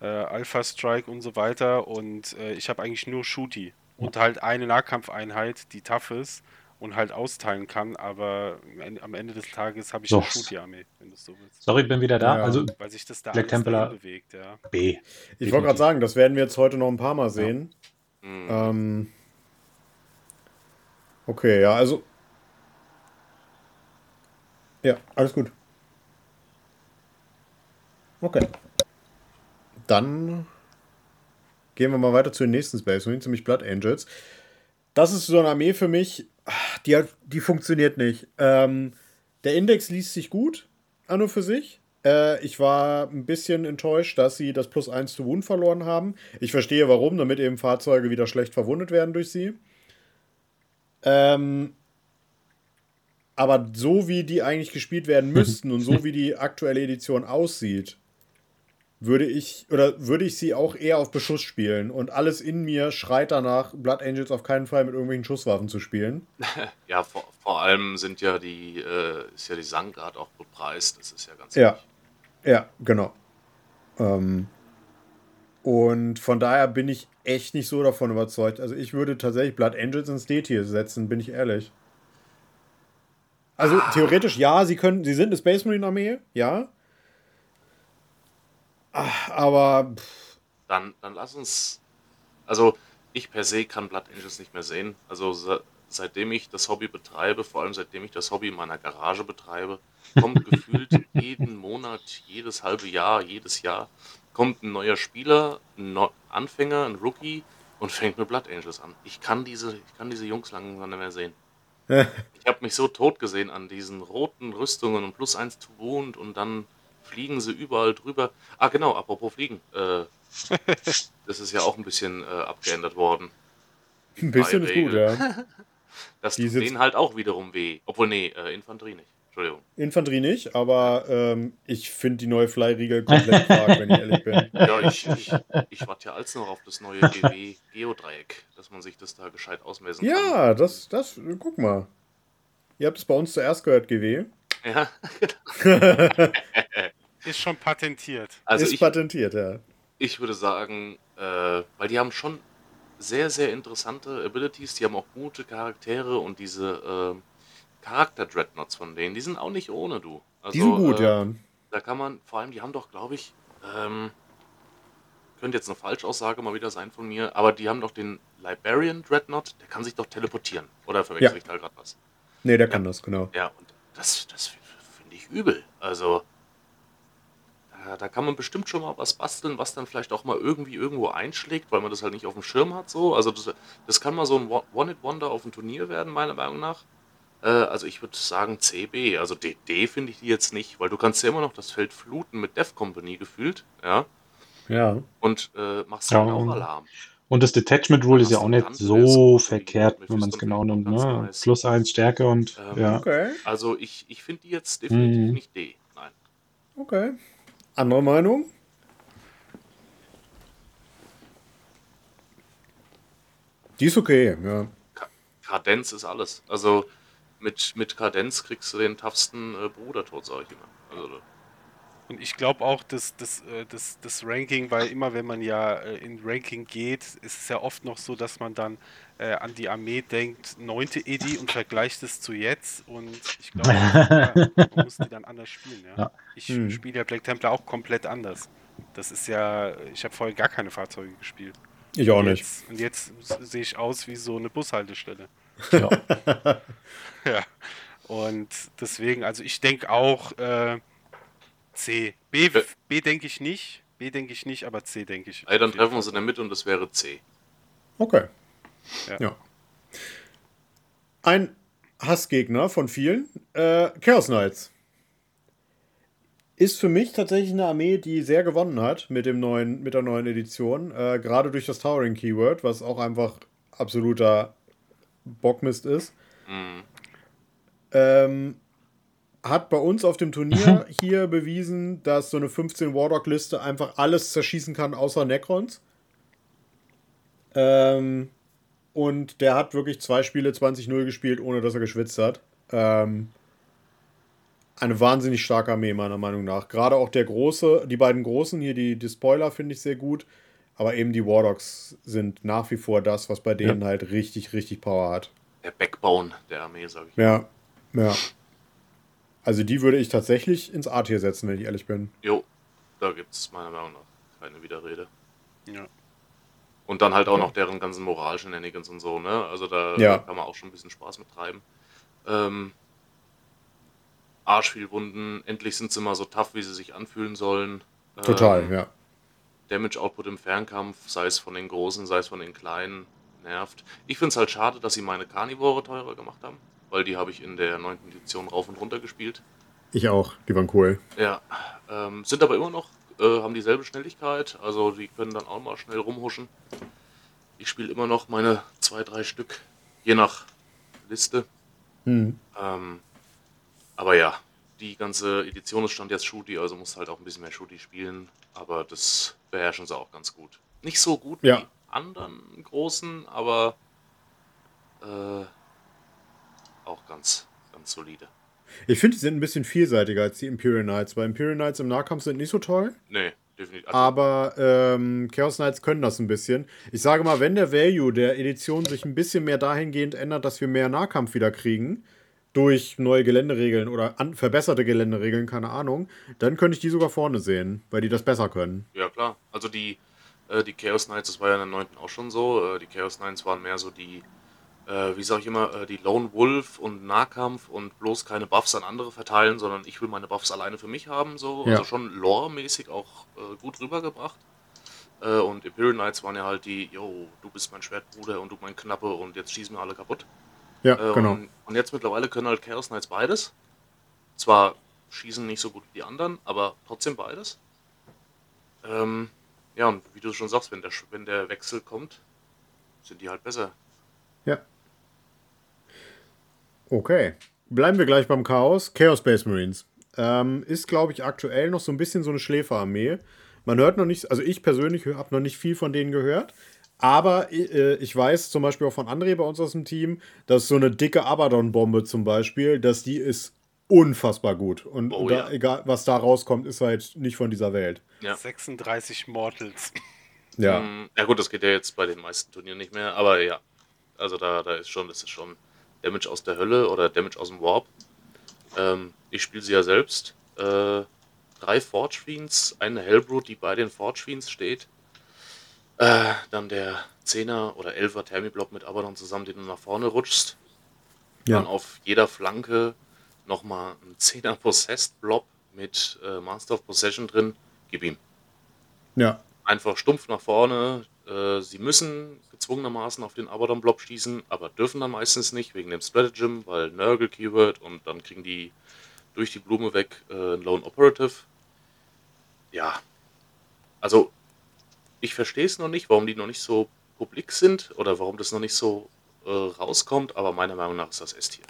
Äh, Alpha Strike und so weiter. Und äh, ich habe eigentlich nur Shooty. Und halt eine Nahkampfeinheit, die tough ist und halt austeilen kann, aber am Ende- des Tages habe ich So. eine Shooty-Armee, wenn du es so willst. Sorry, bin wieder da. Ja. Also Weil sich das da Black Templar- bewegt, ja. B. Ich wollte gerade sagen, das werden wir jetzt heute noch ein paar Mal sehen. Mhm. Ähm, okay, ja, also. Ja, alles gut. Okay. Dann gehen wir mal weiter zu den nächsten Space Marines, nämlich Blood Angels. Das ist so eine Armee für mich, die, hat, die funktioniert nicht. Ähm, der Index liest sich gut, an und für sich. Äh, ich war ein bisschen enttäuscht, dass sie das Plus 1 zu Wound verloren haben. Ich verstehe warum, damit eben Fahrzeuge wieder schlecht verwundet werden durch sie. Ähm, aber so wie die eigentlich gespielt werden [laughs] müssten und so wie die aktuelle Edition aussieht, würde ich oder würde ich sie auch eher auf Beschuss spielen und alles in mir schreit danach, Blood Angels auf keinen Fall mit irgendwelchen Schusswaffen zu spielen. [laughs] Ja, vor, vor allem sind ja die, äh, ist ja die Sangard auch bepreist, das ist ja ganz Ja. wichtig. Ja, genau. Ähm, und von daher bin ich echt nicht so davon überzeugt. Also ich würde tatsächlich Blood Angels ins D-Tier setzen, bin ich ehrlich. Also theoretisch ja, sie können, sie sind eine Space Marine Armee, ja. Ach, aber pff, Dann, dann lass uns. Also, ich per se kann Blood Angels nicht mehr sehen. Also, se, seitdem ich das Hobby betreibe, vor allem seitdem ich das Hobby in meiner Garage betreibe, kommt [laughs] gefühlt jeden Monat, jedes halbe Jahr, jedes Jahr, kommt ein neuer Spieler, ein Anfänger, ein Rookie und fängt mit Blood Angels an. Ich kann diese, ich kann diese Jungs langsam nicht mehr sehen. [laughs] Ich habe mich so tot gesehen an diesen roten Rüstungen und plus eins to wound und dann fliegen sie überall drüber. Ah, genau, apropos Fliegen. Äh, das ist ja auch ein bisschen äh, abgeändert worden. ein bisschen ist gut, ja. [laughs] Das Die tut denen halt auch wiederum weh. Obwohl, nee, äh, Infanterie nicht. Entschuldigung. Infanterie nicht, aber ähm, ich finde die neue Fly-Riegel komplett stark, wenn ich ehrlich bin. [laughs] Ja, ich, ich, ich warte ja als noch auf das neue GW Geodreieck, dass man sich das da gescheit ausmessen kann. Ja, das, das, guck mal. Ihr habt es bei uns zuerst gehört, GW. Ja, [laughs] Ist schon patentiert. also ist ich, patentiert, ja. ich würde sagen, äh, weil die haben schon sehr, sehr interessante Abilities, die haben auch gute Charaktere und diese äh, Charakter-Dreadnoughts von denen, die sind auch nicht ohne, du. Also, Die sind gut, äh, ja. Da kann man, vor allem, die haben doch, glaube ich, ähm, könnte jetzt eine Falschaussage mal wieder sein von mir, aber die haben doch den Liberian Dreadnought, der kann sich doch teleportieren. Oder verwechsel Ja. ich da gerade was? Nee, der kann das, genau. Ja, und das, das finde ich übel. Also, da, da kann man bestimmt schon mal was basteln, was dann vielleicht auch mal irgendwie irgendwo einschlägt, weil man das halt nicht auf dem Schirm hat. So. Also, das, das kann mal so ein One-Hit-Wonder auf dem Turnier werden, meiner Meinung nach. Äh, also, ich würde sagen CB. Also, DD finde ich die jetzt nicht, weil du kannst ja immer noch das Feld fluten mit Dev Company gefühlt. Ja. Ja. Und äh, machst Ja. dann auch Alarm. Und das Detachment Rule ist ja auch nicht so verkehrt, wenn man es genau nimmt. Ne? nice. Plus eins Stärke und Ähm, ja. Okay, Also, ich, ich finde die jetzt definitiv Mhm. nicht D. Nein. okay. Andere Meinung? Die ist okay, ja. Ka- Kadenz ist alles. Also mit, mit Kadenz kriegst du den toughsten äh, Bruder sag ich immer. Also, Und ich glaube auch, dass das, äh, das, das Ranking, weil immer wenn man ja äh, in Ranking geht, ist es ja oft noch so, dass man dann äh, an die Armee denkt, neunte Edi und vergleicht es zu jetzt. Und ich glaube, ja, [laughs] man muss die dann anders spielen. Ja? Ja. Ich Hm. spiele ja Black Templar auch komplett anders. Das ist ja, ich habe vorher gar keine Fahrzeuge gespielt. Ich auch Und nicht. Jetzt, und jetzt sehe ich aus wie so eine Bushaltestelle. Ja. [laughs] Ja. Und deswegen, also ich denke auch äh, C. B, Äh. B denke ich nicht. B denke ich nicht, aber C denke ich. Ey, dann treffen wir uns in der Mitte und das wäre C. Okay. Ja. Ja. Ein Hassgegner von vielen. Äh, Chaos Knights. Ist für mich tatsächlich eine Armee, die sehr gewonnen hat mit, dem neuen, mit der neuen Edition. Äh, gerade durch das Towering Keyword, was auch einfach absoluter Bockmist ist. Mhm. Ähm, hat bei uns auf dem Turnier hier bewiesen, dass so eine 15 Warlock-Liste einfach alles zerschießen kann, außer Necrons. Ähm, und der hat wirklich zwei Spiele 20-0 gespielt, ohne dass er geschwitzt hat. Ähm, eine wahnsinnig starke Armee, meiner Meinung nach. Gerade auch der große, die beiden großen hier, die, die Spoiler finde ich sehr gut. Aber eben die Warlocks sind nach wie vor das, was bei denen halt richtig, richtig Power hat. Der Backbone der Armee, sag ich. Ja, ja. Also die würde ich tatsächlich ins A-Tier setzen, wenn ich ehrlich bin. Jo, da gibt es meiner Meinung nach keine Widerrede. Ja. Und dann halt auch noch deren ganzen Moral-Shenanigans und so, ne? Also da, Ja. kann man auch schon ein bisschen Spaß mit treiben. Ähm, Arsch viel Wunden, endlich sind sie mal so tough, wie sie sich anfühlen sollen. Total, Ähm, ja. Damage Output im Fernkampf, sei es von den Großen, sei es von den Kleinen, nervt. Ich finde es halt schade, dass sie meine Carnivore teurer gemacht haben, weil die habe ich in der 9. Edition rauf und runter gespielt. Ich auch. Die waren cool. Ja, ähm, sind aber immer noch, äh, haben dieselbe Schnelligkeit, also die können dann auch mal schnell rumhuschen. Ich spiele immer noch meine zwei, drei Stück, je nach Liste. Hm. Ähm, aber ja, die ganze Edition ist stand jetzt Shooty, also muss halt auch ein bisschen mehr Shooty spielen, aber das beherrschen sie auch ganz gut. Nicht so gut Ja. wie anderen großen, aber äh, auch ganz, ganz solide. Ich finde, die sind ein bisschen vielseitiger als die Imperial Knights, weil Imperial Knights im Nahkampf sind nicht so toll, Nee, definitiv. Also, aber ähm, Chaos Knights können das ein bisschen. Ich sage mal, wenn der Value der Edition sich ein bisschen mehr dahingehend ändert, dass wir mehr Nahkampf wieder kriegen, durch neue Geländeregeln oder verbesserte Geländeregeln, keine Ahnung, dann könnte ich die sogar vorne sehen, weil die das besser können. Ja, klar. Also die, äh, die Chaos Knights, das war ja in der 9. auch schon so. Äh, die Chaos Knights waren mehr so die, äh, wie sag ich immer, äh, die Lone Wolf und Nahkampf und bloß keine Buffs an andere verteilen, sondern ich will meine Buffs alleine für mich haben. So. Ja. Also schon lore-mäßig auch äh, gut rübergebracht. Äh, und Imperial Knights waren ja halt die, yo, du bist mein Schwertbruder und du mein Knappe und jetzt schießen wir alle kaputt. Ja, Äh, genau. und, und jetzt mittlerweile können halt Chaos Knights beides. Zwar schießen nicht so gut wie die anderen, aber trotzdem beides. Ähm, ja, und wie du schon sagst, wenn der, wenn der Wechsel kommt, sind die halt besser. Ja. Okay. Bleiben wir gleich beim Chaos. Chaos Space Marines. Ähm, ist, glaube ich, aktuell noch so ein bisschen so eine Schläferarmee. Man hört noch nicht, also ich persönlich habe noch nicht viel von denen gehört. Aber äh, ich weiß zum Beispiel auch von André bei uns aus dem Team, dass so eine dicke Abaddon-Bombe zum Beispiel, dass die ist unfassbar gut. Und Oh da, ja. egal, was da rauskommt, ist halt nicht von dieser Welt. Ja. 36 Mortals. [laughs] Ja. Mm, ja gut, das geht ja jetzt bei den meisten Turnieren nicht mehr, aber ja. Also da, da ist schon, das ist schon Damage aus der Hölle oder Damage aus dem Warp. Ähm, ich spiele sie ja selbst. Äh, drei Forge Fiends, eine Hellbrute, die bei den Forge Fiends steht. Äh, dann der 10er oder 11er Thermiblock mit Abaddon zusammen, den du nach vorne rutschst. Dann Ja. auf jeder Flanke nochmal ein 10er Possessed Blob mit äh, Master of Possession drin. Gib ihm ja. einfach stumpf nach vorne. Äh, sie müssen gezwungenermaßen auf den Abaddon-Blob schießen, aber dürfen dann meistens nicht wegen dem Stratagem, weil Nurgle-Keyword und dann kriegen die durch die Blume weg äh, ein Lone Operative. Ja, also ich verstehe es noch nicht, warum die noch nicht so publik sind oder warum das noch nicht so äh, rauskommt, aber meiner Meinung nach ist das S-Tier.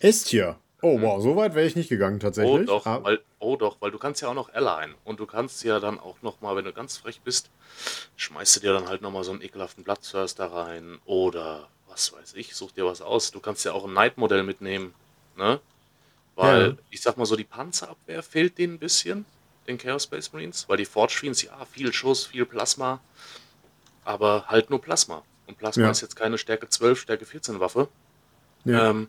S-Tier. Oh, wow, so weit wäre ich nicht gegangen Oh tatsächlich. doch, Ah, weil, oh doch, weil du kannst ja auch noch Align und du kannst ja dann auch noch mal, wenn du ganz frech bist, schmeißt du dir dann halt noch mal so einen ekelhaften Bloodthirster rein oder was weiß ich, such dir was aus. Du kannst ja auch ein Knight-Modell mitnehmen, ne? Weil, Ja. ich sag mal so, die Panzerabwehr fehlt denen ein bisschen, den Chaos Space Marines, weil die Forge Fiends, ja, viel Schuss, viel Plasma, aber halt nur Plasma. Und Plasma Ja. ist jetzt keine Stärke 12, Stärke 14 Waffe. ja. Ähm,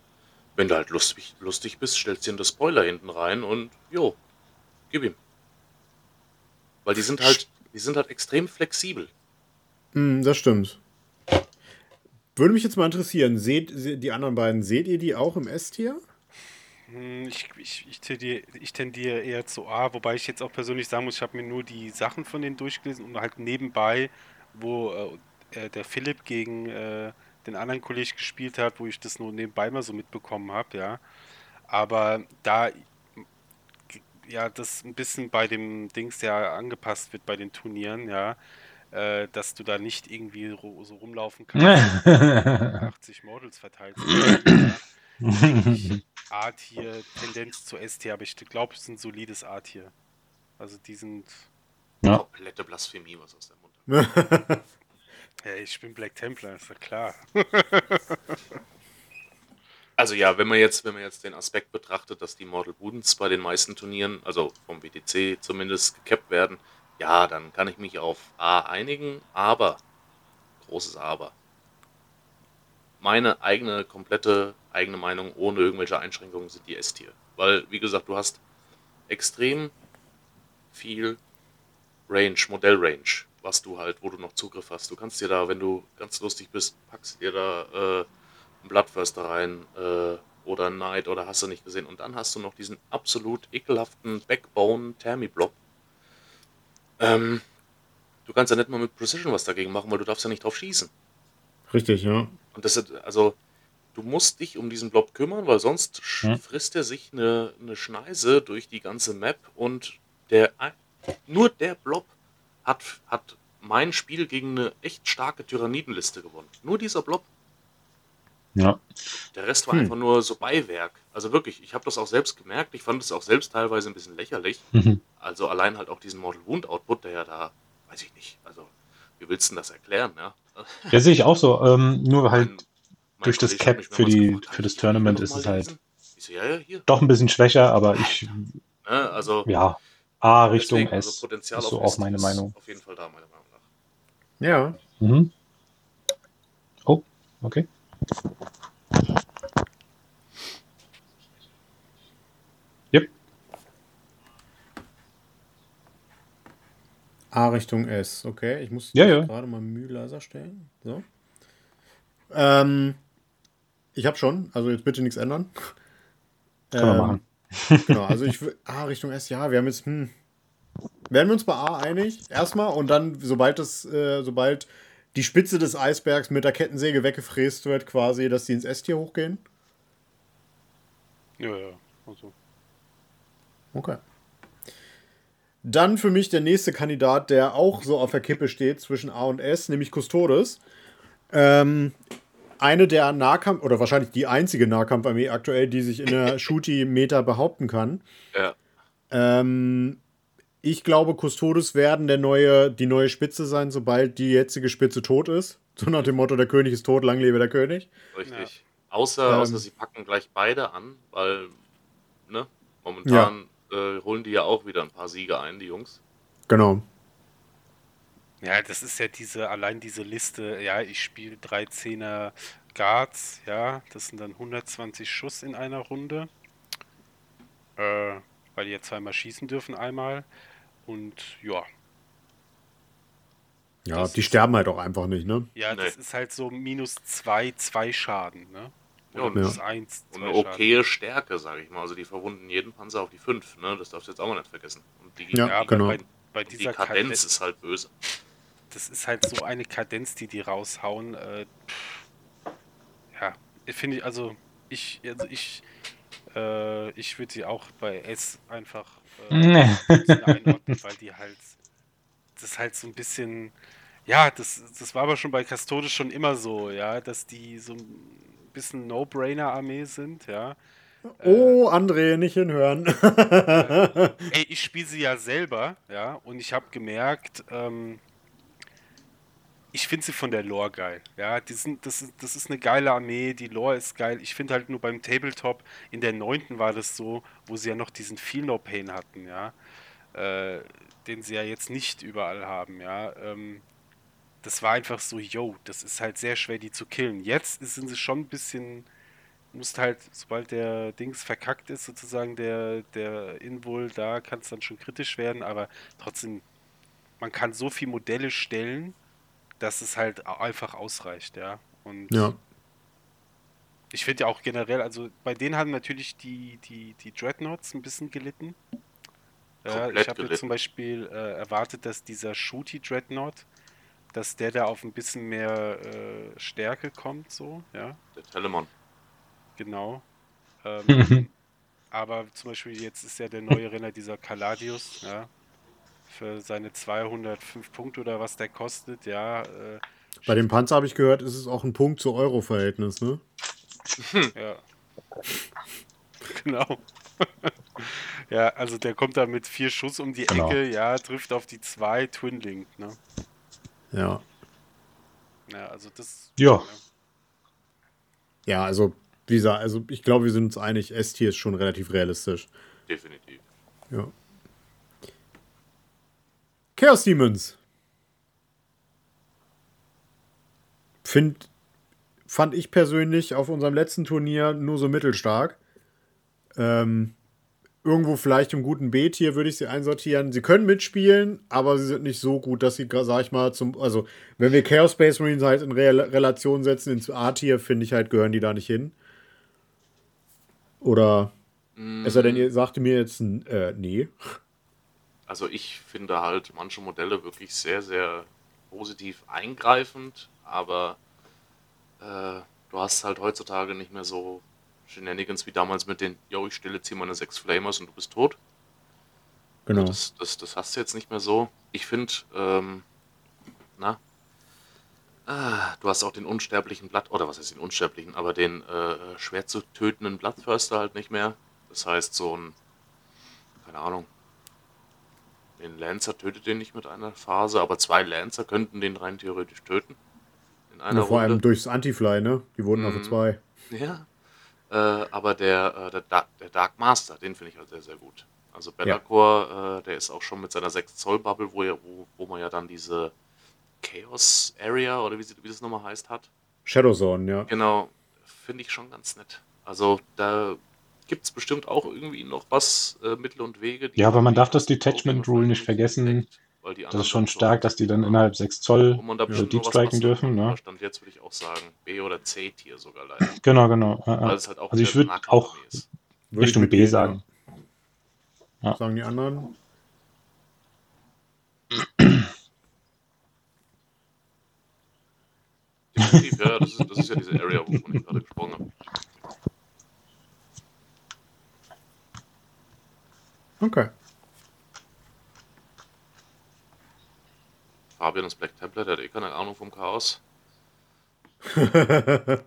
wenn du halt lustig, lustig bist, stellst du dir einen Spoiler hinten rein und jo, gib ihm. Weil die sind halt, die sind halt extrem flexibel. Mm, das stimmt. Würde mich jetzt mal interessieren, seht die anderen beiden, seht ihr die auch im S-Tier? Hm, ich, ich, ich, tendiere, ich tendiere eher zu A, wobei ich jetzt auch persönlich sagen muss, ich habe mir nur die Sachen von denen durchgelesen und halt nebenbei, wo äh, der Philipp gegen äh, den anderen Kollegen gespielt hat, wo ich das nur nebenbei mal so mitbekommen habe, ja. Aber da ja das ein bisschen bei dem Dings ja angepasst wird bei den Turnieren, ja, äh, dass du da nicht irgendwie so rumlaufen kannst, [laughs] 80 Models verteilt sind. [laughs] A-Tier, Tendenz zu S-Tier, aber ich glaube, es ist ein solides A-Tier. Also die sind. Ja. Komplette Blasphemie, was aus der Mund. [laughs] ja, ich bin Black Templar, ist ja klar. [laughs] Also ja, wenn man jetzt, wenn man jetzt den Aspekt betrachtet, dass die Mortal Wounds bei den meisten Turnieren, also vom WTC zumindest, gekappt werden, ja, dann kann ich mich auf A einigen, aber, großes Aber, meine eigene, komplette eigene Meinung ohne irgendwelche Einschränkungen sind die S-Tier. Weil, wie gesagt, du hast extrem viel Range, Modellrange, was du halt, wo du noch Zugriff hast. Du kannst dir da, wenn du ganz lustig bist, packst dir da äh, einen Bloodthirster rein äh, oder einen Knight oder hast du nicht gesehen. Und dann hast du noch diesen absolut ekelhaften Backbone Thermi-Block, ähm, du kannst ja nicht mal mit Precision was dagegen machen, weil du darfst ja nicht drauf schießen. Richtig, ja. Und das ist, also, du musst dich um diesen Blob kümmern, weil sonst hm. frisst er sich eine, eine Schneise durch die ganze Map und der, nur der Blob hat, hat mein Spiel gegen eine echt starke Tyrannidenliste gewonnen. Nur dieser Blob. Ja. Der Rest war hm. einfach nur so Beiwerk. Also wirklich, ich habe das auch selbst gemerkt. Ich fand es auch selbst teilweise ein bisschen lächerlich. Mhm. Also allein halt auch diesen Mortal Wound Output, der ja da, weiß ich nicht. Also, wie willst du denn das erklären, ja? [laughs] Ja, sehe ich auch so. Ähm, nur halt mein, mein durch das Cap für, die, gefragt, für das Tournament ist es halt so, ja, ja, doch ein bisschen schwächer, aber ich. [laughs] Ne, also, ja, A Richtung deswegen, S. Also Potenzial ist so auch meine Meinung. Auf jeden Fall da, meiner Meinung nach. Ja. Mhm. Oh, okay. Yep. A Richtung S, okay. Ich muss ja, ja. gerade mal Mühe leiser stellen. So. Ähm, ich habe schon, also jetzt bitte nichts ändern. Können ähm, wir machen. Genau, also ich will A Richtung S, ja, wir haben jetzt, hm, werden wir uns bei A einig? Erstmal und dann, sobald das, äh, sobald die Spitze des Eisbergs mit der Kettensäge weggefräst wird, quasi, dass die ins S-Tier hochgehen? Ja, ja. Also. Okay. Dann für mich der nächste Kandidat, der auch so auf der Kippe steht zwischen A und S, nämlich Custodes. Ähm, eine der Nahkampf- oder wahrscheinlich die einzige Nahkampfarmee aktuell, die sich in der [laughs] Shooty-Meta behaupten kann. Ja. Ähm, ich glaube, Custodes werden der neue, die neue Spitze sein, sobald die jetzige Spitze tot ist. [laughs] So nach dem Motto, der König ist tot, lang lebe der König. Richtig. Ja. Außer, ähm, außer sie packen gleich beide an, weil, ne, momentan ja. äh, holen die ja auch wieder ein paar Siege ein, die Jungs. Genau. Ja, das ist ja diese, allein diese Liste, ja, ich spiele 13er Guards, ja, das sind dann 120 Schuss in einer Runde. Äh, weil die ja zweimal schießen dürfen einmal. Und ja. Ja, das die sterben halt auch einfach nicht, ne? Ja, das nee. ist halt so minus zwei, zwei Schaden, ne? Ja, minus ja. eins, Und eine okaye Stärke, sage ich mal. Also die verwunden jeden Panzer auf die fünf, ne? Das darfst du jetzt auch mal nicht vergessen. Und die, ja, die, genau. Bei, bei dieser die Kadenz, Kadenz ist halt böse. Das ist halt so eine Kadenz, die die raushauen. Äh, ja, finde ich, also ich, also ich, äh, ich würde sie auch bei S einfach äh, einordnen, weil die halt, das ist halt so ein bisschen, ja, das, das war aber schon bei Custodes schon immer so, ja, dass die so ein bisschen No-Brainer-Armee sind, ja. Oh, äh, André, nicht hinhören. äh, [laughs] ey, ich spiele sie ja selber, ja, und ich habe gemerkt, ähm, ich finde sie von der Lore geil. Ja, die sind, das, ist, das ist eine geile Armee, die Lore ist geil. Ich finde halt nur beim Tabletop, in der neunten war das so, wo sie ja noch diesen Feel No Pain hatten, ja. Äh, den sie ja jetzt nicht überall haben, ja. Ähm, das war einfach so, yo, das ist halt sehr schwer, die zu killen. Jetzt sind sie schon ein bisschen, musst halt, sobald der Dings verkackt ist, sozusagen der, der Invul, da kann es dann schon kritisch werden, aber trotzdem, man kann so viele Modelle stellen, dass es halt einfach ausreicht, ja. Und Ja. ich finde ja auch generell, also bei denen haben natürlich die, die, die Dreadnoughts ein bisschen gelitten. Ja, Komplett ich habe jetzt zum Beispiel äh, erwartet, dass dieser Shooty Dreadnought, dass der da auf ein bisschen mehr äh, Stärke kommt, so, ja, Der Telemon. genau. Ähm, [laughs] aber zum Beispiel jetzt ist ja der neue Renner dieser Caladius, ja, für seine 205 Punkte oder was der kostet, ja, äh, Bei dem Panzer habe ich gehört, ist es auch ein Punkt zu Euro-Verhältnis, ne? [laughs] Ja. [laughs] genau. [laughs] ja, also der kommt da mit vier Schuss um die Genau. Ecke, ja, trifft auf die zwei, Twin Link, ne? Ja. Ja, also das. Ja. Ja, also, wie gesagt, also ich glaube, wir sind uns einig, S-Tier ist schon relativ realistisch. Definitiv. Ja. Chaos Demons. Find, fand ich persönlich auf unserem letzten Turnier nur so mittelstark. Ähm, irgendwo vielleicht im guten B-Tier würde ich sie einsortieren. Sie können mitspielen, aber sie sind nicht so gut, dass sie, sag ich mal, zum. Also, wenn wir Chaos Space Marines halt in Re Relation setzen ins A-Tier, finde ich halt, gehören die da nicht hin. Oder. Es sei denn, ihr sagte mir jetzt, äh, nee. Also ich finde halt manche Modelle wirklich sehr, sehr positiv eingreifend, aber äh, du hast halt heutzutage nicht mehr so Shenanigans wie damals mit den, yo, ich stelle jetzt hier meine sechs Flamers und du bist tot. Genau. Das, das, das hast du jetzt nicht mehr so. Ich finde, ähm, na, ah, du hast auch den unsterblichen Blatt, oder was heißt den unsterblichen, aber den äh, schwer zu tötenden Blattförster halt nicht mehr. Das heißt, so ein, keine Ahnung, den Lancer tötet den nicht mit einer Phase, aber zwei Lancer könnten den rein theoretisch töten. In einer Ja, vor allem Runde. durchs Anti-Fly, ne? Die wurden Mhm. auf zwei. Ja. Äh, aber der, äh, der, der Dark Master, den finde ich halt sehr, sehr gut. Also Bellacore, äh, der ist auch schon mit seiner 6 Zoll Bubble, wo, ja- wo, wo man ja dann diese Chaos Area oder wie, sie, wie das nochmal heißt hat. Shadow Zone, ja. Genau, finde ich schon ganz nett. Also da gibt es bestimmt auch irgendwie noch was, äh, Mittel und Wege. die Ja, aber man darf das Detachment Rule nicht vergessen. weil die Das anderen ist schon stark, dass die dann innerhalb 6 Zoll wo man da bestimmt Deep striken dürfen. Ne? Stand jetzt würde ich auch sagen B oder C-Tier sogar leider. [clears throat] Genau, genau. Halt auch Also ich würde auch ist. Würde ich Richtung B sagen. Ja. Ja. Sagen die anderen? Definitiv, ja, das ist, das ist ja diese Area, wovon ich gerade gesprochen habe. Okay. Fabian ist Black Templar, der hat eh keine Ahnung vom Chaos. [laughs]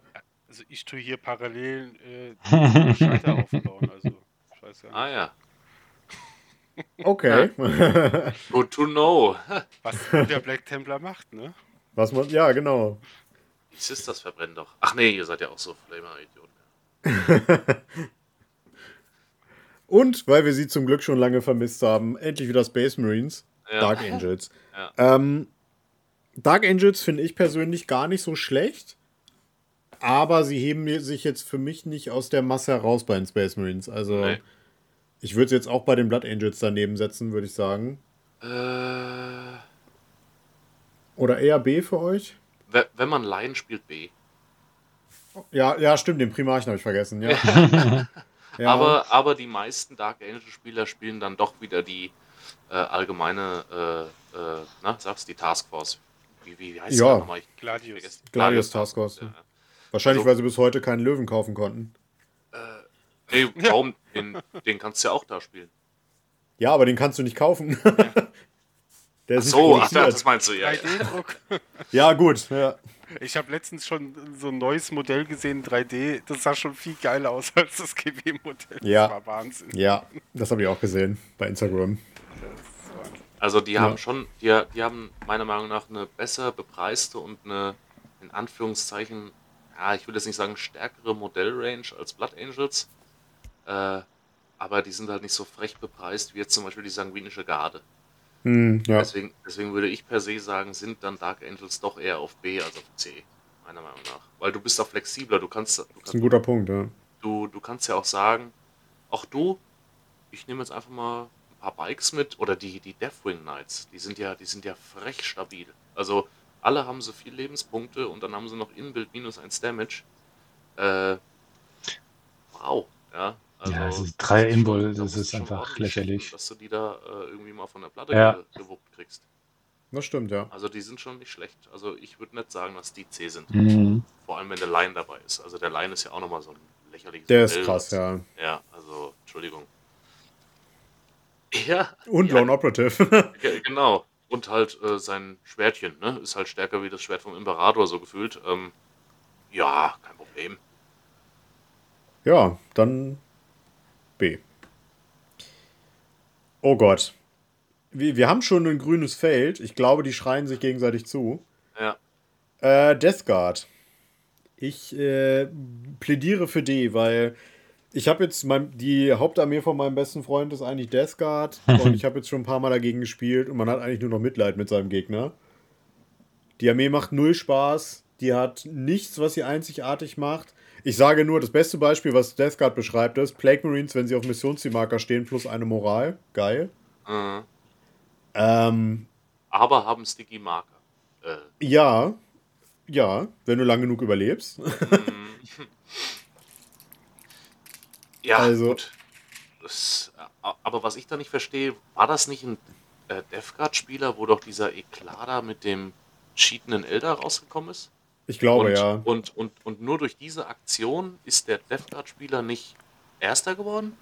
Also ich tue hier parallel äh, [laughs] Schalter aufbauen, also ich weiß ja nicht, Ah ja, [laughs] Okay. good to know. was der Black Templar macht, ne? Was man, ja, genau. Die Sisters verbrennen doch. Ach nee, ihr seid ja auch so Flamer-Idioten. Und, weil wir sie zum Glück schon lange vermisst haben, endlich wieder Space Marines. Ja. Dark Angels. Ja. Ähm, Dark Angels finde ich persönlich gar nicht so schlecht. Aber sie heben sich jetzt für mich nicht aus der Masse heraus bei den Space Marines. Also, Nee. ich würde es jetzt auch bei den Blood Angels daneben setzen, würde ich sagen. Äh, Oder eher B für euch? we- wenn man Lion spielt, B. Ja, ja, stimmt, den Primarchen habe ich vergessen, ja. [laughs] ja. Aber, aber die meisten Dark Angel-Spieler spielen dann doch wieder die äh, allgemeine, äh, äh, na, sag's, die Taskforce. Wie, wie, heißt Ja. die nochmal? Ich Gladius. vergesse- Gladius Taskforce. Ja. Wahrscheinlich, also- weil sie bis heute keinen Löwen kaufen konnten. Nee, warum? Den, den kannst du ja auch da spielen. Ja, aber den kannst du nicht kaufen. [laughs] Der Ach ist nicht so, ach, produziert. das meinst du, ja. ja. 3D-Druck. Ja, gut. Ja. Ich habe letztens schon so ein neues Modell gesehen, 3D. Das sah schon viel geiler aus als das GW-Modell. Ja. Das war Wahnsinn. ja, das habe ich auch gesehen bei Instagram. Also die Ja. haben schon, die, die haben meiner Meinung nach eine besser bepreiste und eine, in Anführungszeichen, ja, ich will jetzt nicht sagen stärkere Modellrange als Blood Angels, äh, aber die sind halt nicht so frech bepreist wie jetzt zum Beispiel die sanguinische Garde. Hm, ja. Deswegen, deswegen würde ich per se sagen, sind dann Dark Angels doch eher auf B als auf C, meiner Meinung nach. Weil du bist auch flexibler, du kannst, du Das ist kannst ein guter Punkt, ja. du, du kannst ja auch sagen, auch du, ich nehme jetzt einfach mal ein paar Bikes mit oder die, die Deathwing Knights, die sind ja, die sind ja frech stabil. Also Alle haben so viel Lebenspunkte und dann haben sie noch Inbuild minus 1 Damage. Äh, wow, ja. Also, Ja, es ist drei da das ist einfach lächerlich. Dass du die da äh, irgendwie mal von der Platte Ja. ge- gewuppt kriegst. Das stimmt, ja. Also die sind schon nicht schlecht. Also ich würde nicht sagen, dass die C sind. Mhm. Vor allem, wenn der Line dabei ist. Also der Line ist ja auch nochmal so ein lächerliches Der ist Modell, krass, was- ja. Ja, also, Entschuldigung. [laughs] Ja, Und ja, Lone Operative. [laughs] ge- genau. Und halt äh, sein Schwertchen, ne? Ist halt stärker wie das Schwert vom Imperator, so gefühlt. Ähm, ja, kein Problem. ja, dann B. Oh Gott. Wir, wir haben schon ein grünes Feld. Ich glaube, die schreien sich gegenseitig zu. Ja. Äh, Death Guard. Ich äh, plädiere für D, weil ich habe jetzt mein, die Hauptarmee von meinem besten Freund ist eigentlich Death Guard [laughs] und ich habe jetzt schon ein paar Mal dagegen gespielt und man hat eigentlich nur noch Mitleid mit seinem Gegner. Die Armee macht null Spaß, die hat nichts, was sie einzigartig macht. Ich sage nur, das beste Beispiel, was Death Guard beschreibt, ist Plague Marines, wenn sie auf Missionszielmarker stehen, plus eine Moral. Geil. Äh, Ähm, aber haben Sticky Marker. Äh, ja, ja, wenn du lang genug überlebst. [laughs] ja, Also- gut. Das, äh, aber was ich da nicht verstehe, war das nicht ein äh, Death Guard-Spieler, wo doch dieser Eklada mit dem cheatenden Elder rausgekommen ist? Ich glaube, und, ja. Und, und, und nur durch diese Aktion ist der Death Guard-Spieler nicht Erster geworden?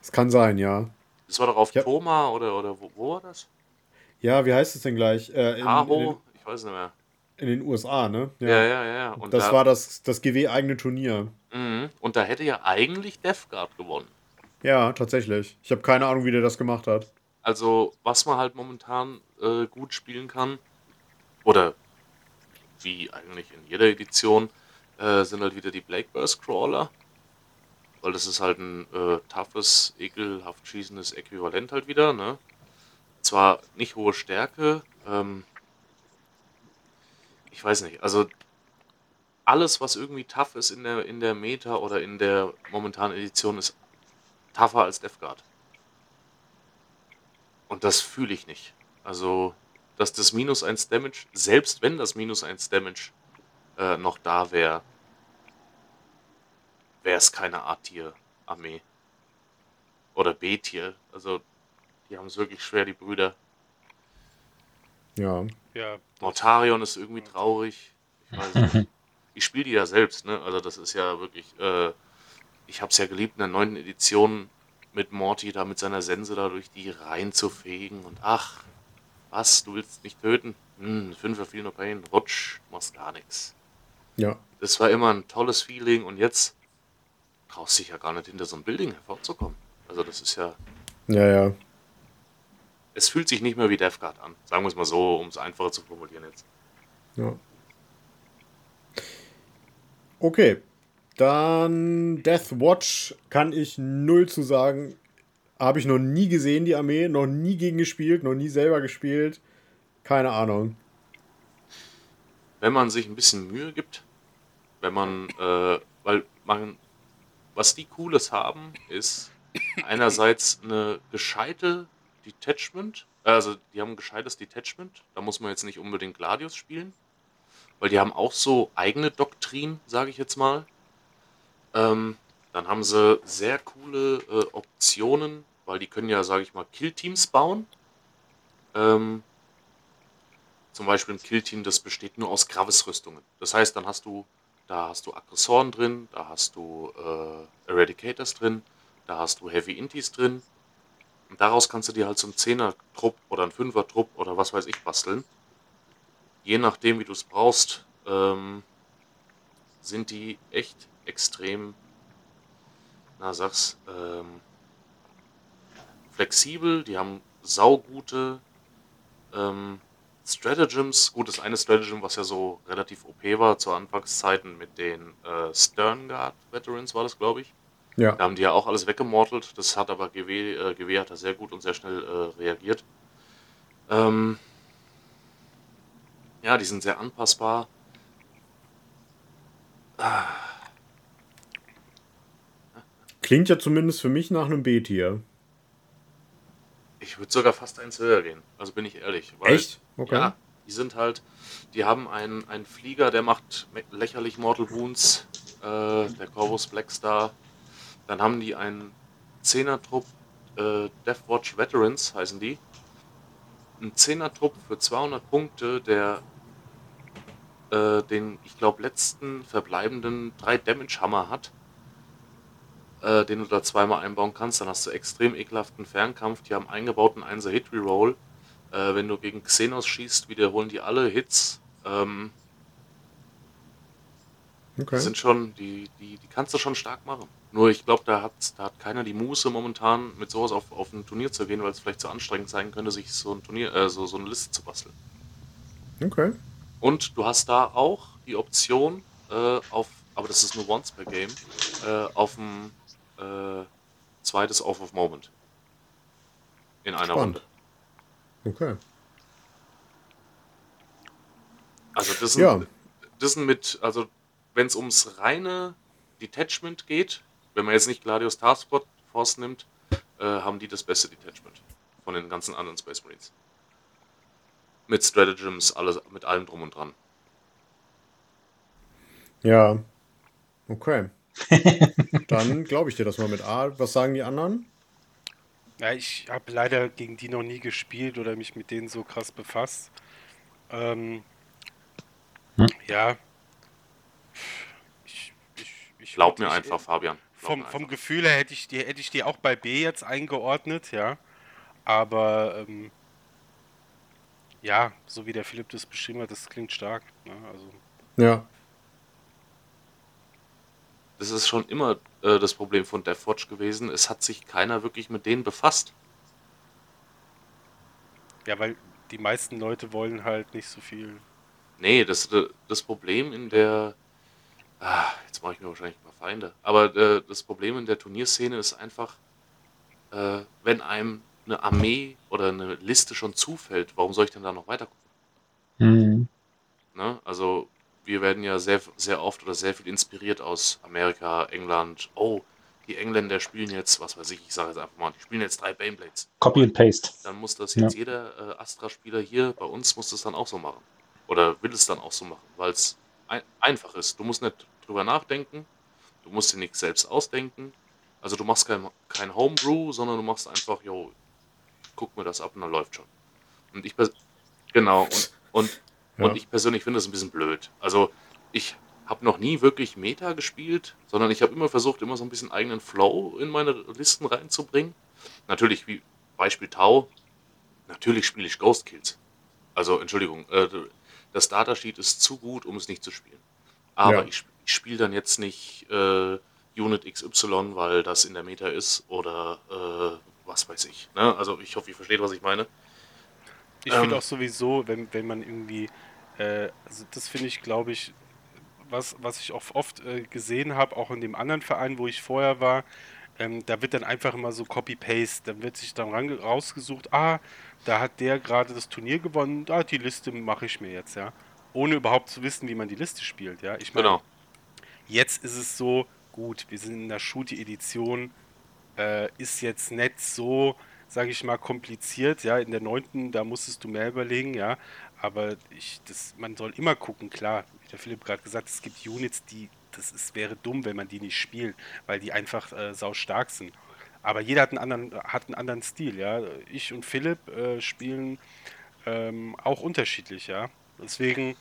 Es kann sein, ja. Das war doch auf Ja. Thoma oder, oder wo, wo war das? Ja, wie heißt es denn gleich? Äh, in, in, Tahoe? Ich weiß nicht mehr. den, in den USA, ne? Ja, ja, ja. ja. Und das da, war das, das GW-eigene Turnier. Mhm. Und da hätte ja eigentlich Death Guard gewonnen. Ja, tatsächlich. Ich habe keine Ahnung, wie der das gemacht hat. Also, was man halt momentan äh, gut spielen kann, oder wie eigentlich in jeder Edition, äh, sind halt wieder die Blackburst Crawler. Weil das ist halt ein äh, toughes, ekelhaft schießendes Äquivalent halt wieder, ne? Zwar nicht hohe Stärke, ähm, ich weiß nicht, also alles, was irgendwie tough ist in der, in der Meta oder in der momentanen Edition, ist tougher als Death Guard. Und das fühle ich nicht. Also, dass das minus 1 Damage, selbst wenn das minus 1 Damage äh, noch da wäre, wäre es keine A-Tier-Armee. Oder B-Tier. Also, die haben es wirklich schwer, die Brüder. Ja. Ja, Mortarion ist irgendwie traurig. Ich weiß nicht. [laughs] Ich spiele die ja selbst, ne? Also, das ist ja wirklich. Äh, ich habe es ja geliebt, in der neunten Edition mit Morty da mit seiner Sense da durch die Reihen zu fegen und ach, was, du willst mich töten? Hm, Fünfer viel no Pain, rutsch, machst gar nichts. Ja. Das war immer ein tolles Feeling und jetzt traust dich ja gar nicht hinter so einem Building hervorzukommen. Also das ist ja, Ja, ja. es fühlt sich nicht mehr wie Death Guard an. Sagen wir es mal so, um es einfacher zu formulieren jetzt. Ja. Okay. Dann Death Watch kann ich null zu sagen. Habe ich noch nie gesehen, die Armee. Noch nie gegen gespielt, noch nie selber gespielt. Keine Ahnung. wenn man sich ein bisschen Mühe gibt, wenn man, äh, weil man, was die Cooles haben, ist einerseits eine gescheite Detachment, äh, also die haben ein gescheites Detachment, da muss man jetzt nicht unbedingt Gladius spielen, weil die haben auch so eigene Doktrin, sage ich jetzt mal. Ähm, dann haben sie sehr coole äh, Optionen, weil die können ja, sage ich mal, Killteams bauen. Ähm, zum Beispiel ein Killteam, das besteht nur aus Gravis-Rüstungen. Das heißt, dann hast du, da hast du Aggressoren drin, da hast du äh, Eradicators drin, da hast du Heavy Intis drin. Und daraus kannst du dir halt so einen Zehner-Trupp oder einen Fünfer-Trupp oder was weiß ich basteln. Je nachdem, wie du es brauchst, ähm, sind die echt extrem, na sag's, ähm, flexibel. Die haben saugute ähm, Stratagems, gut, das eine Stratagem, was ja so relativ OP war zu Anfangszeiten mit den äh, Stern Guard Veterans, war das, glaube ich. Ja. Da haben die ja auch alles weggemortelt. Das hat aber GW, äh, GW hat da sehr gut und sehr schnell äh, reagiert. Ähm, ja, die sind sehr anpassbar. Klingt ja zumindest für mich nach einem B-Tier. Ich würde sogar fast eins höher gehen. Also bin ich ehrlich. weil- Echt? Okay. Ja, Die sind halt, die haben einen, einen Flieger, der macht lächerlich Mortal Wounds, äh, der Corvus Blackstar. Dann haben die einen Zehner-Trupp, äh, Deathwatch Veterans heißen die. Ein Zehner-Trupp für 200 Punkte, der äh, den, ich glaube, letzten verbleibenden 3 Damage-Hammer hat äh, den du da zweimal einbauen kannst. Dann hast du extrem ekelhaften Fernkampf. Die haben eingebauten 1 Hit Reroll. Äh, wenn du gegen Xenos schießt, wiederholen die alle Hits. Ähm, okay. Die sind schon, die, die, die kannst du schon stark machen. Nur ich glaube, da hat, da hat keiner die Muße momentan mit sowas auf, auf ein Turnier zu gehen, weil es vielleicht zu anstrengend sein könnte, sich so ein Turnier, äh, so, so eine Liste zu basteln. Okay. Und du hast da auch die Option äh, auf, aber das ist nur once per Game, äh, auf dem äh, zweites Off of Moment. In einer Spannend. Runde. Okay. Also das sind, ja. das sind mit, also wenn es ums reine Detachment geht, wenn man jetzt nicht Gladius Task Force nimmt, äh, haben die das beste Detachment von den ganzen anderen Space Marines. Mit Stratagems, alles, mit allem drum und dran. Ja. Okay. Dann glaube ich dir das mal mit A. Was sagen die anderen? Ja, ich habe leider gegen die noch nie gespielt oder mich mit denen so krass befasst. Ähm, hm? Ja. Ich, ich, ich Glaub mir einfach, Fabian. Glaub vom, vom Gefühl her hätte ich, die, hätte ich die auch bei B jetzt eingeordnet, ja. Aber ähm, ja, so wie der Philipp das beschrieben hat, das klingt stark. Ne? Also. Ja das ist schon immer äh, das Problem von Deathwatch gewesen. Es hat sich keiner wirklich mit denen befasst. Ja, weil die meisten Leute wollen halt nicht so viel. Nee, das, äh, das Problem in der. Ah, jetzt mache ich mir wahrscheinlich ein paar Feinde. Aber äh, das Problem in der Turnierszene ist einfach, äh, wenn einem eine Armee oder eine Liste schon zufällt, warum soll ich denn da noch weiter gucken? Mhm. Ne? Also wir werden ja sehr, sehr oft oder sehr viel inspiriert aus Amerika, England. Oh, die Engländer spielen jetzt, was weiß ich, ich sage jetzt einfach mal, die spielen jetzt drei Baneblades. Copy and Paste. Dann muss das jetzt ja. jeder äh, Astra-Spieler hier bei uns muss das dann auch so machen. Oder will es dann auch so machen, weil es ein, einfach ist. Du musst nicht drüber nachdenken, du musst dir nichts selbst ausdenken. Also du machst kein, kein Homebrew, sondern du machst einfach, yo, guck mir das ab und dann läuft schon. Und ich genau, und, und ja. Und ich persönlich finde das ein bisschen blöd. Also ich habe noch nie wirklich Meta gespielt, sondern ich habe immer versucht, immer so ein bisschen eigenen Flow in meine Listen reinzubringen. Natürlich, wie Beispiel Tau, natürlich spiele ich Ghost Kills. Also, Entschuldigung, äh, das Datasheet ist zu gut, um es nicht zu spielen. Aber ja. ich, ich spiele dann jetzt nicht äh, Unit XY, weil das in der Meta ist oder äh, was weiß ich. Ne? Also ich hoffe, ihr versteht, was ich meine. Ich ähm, finde auch sowieso, wenn, wenn man irgendwie also das finde ich, glaube ich, was, was ich auch oft äh, gesehen habe, auch in dem anderen Verein, wo ich vorher war, ähm, da wird dann einfach immer so Copy-Paste, dann wird sich dann rausgesucht, ah, da hat der gerade das Turnier gewonnen, ah, die Liste mache ich mir jetzt, ja. Ohne überhaupt zu wissen, wie man die Liste spielt, ja. Ich meine, genau. jetzt ist es so, gut, wir sind in der Shooty-Edition, äh, ist jetzt nicht so, sage ich mal, kompliziert, ja. In der neunten, da musstest du mehr überlegen, ja. Aber ich, das, man soll immer gucken, klar, wie der Philipp gerade gesagt hat, es gibt Units, die, das ist, wäre dumm, wenn man die nicht spielt, weil die einfach äh, sau stark sind. Aber jeder hat einen anderen, hat einen anderen Stil, ja. Ich und Philipp äh, spielen ähm, auch unterschiedlich, ja. Deswegen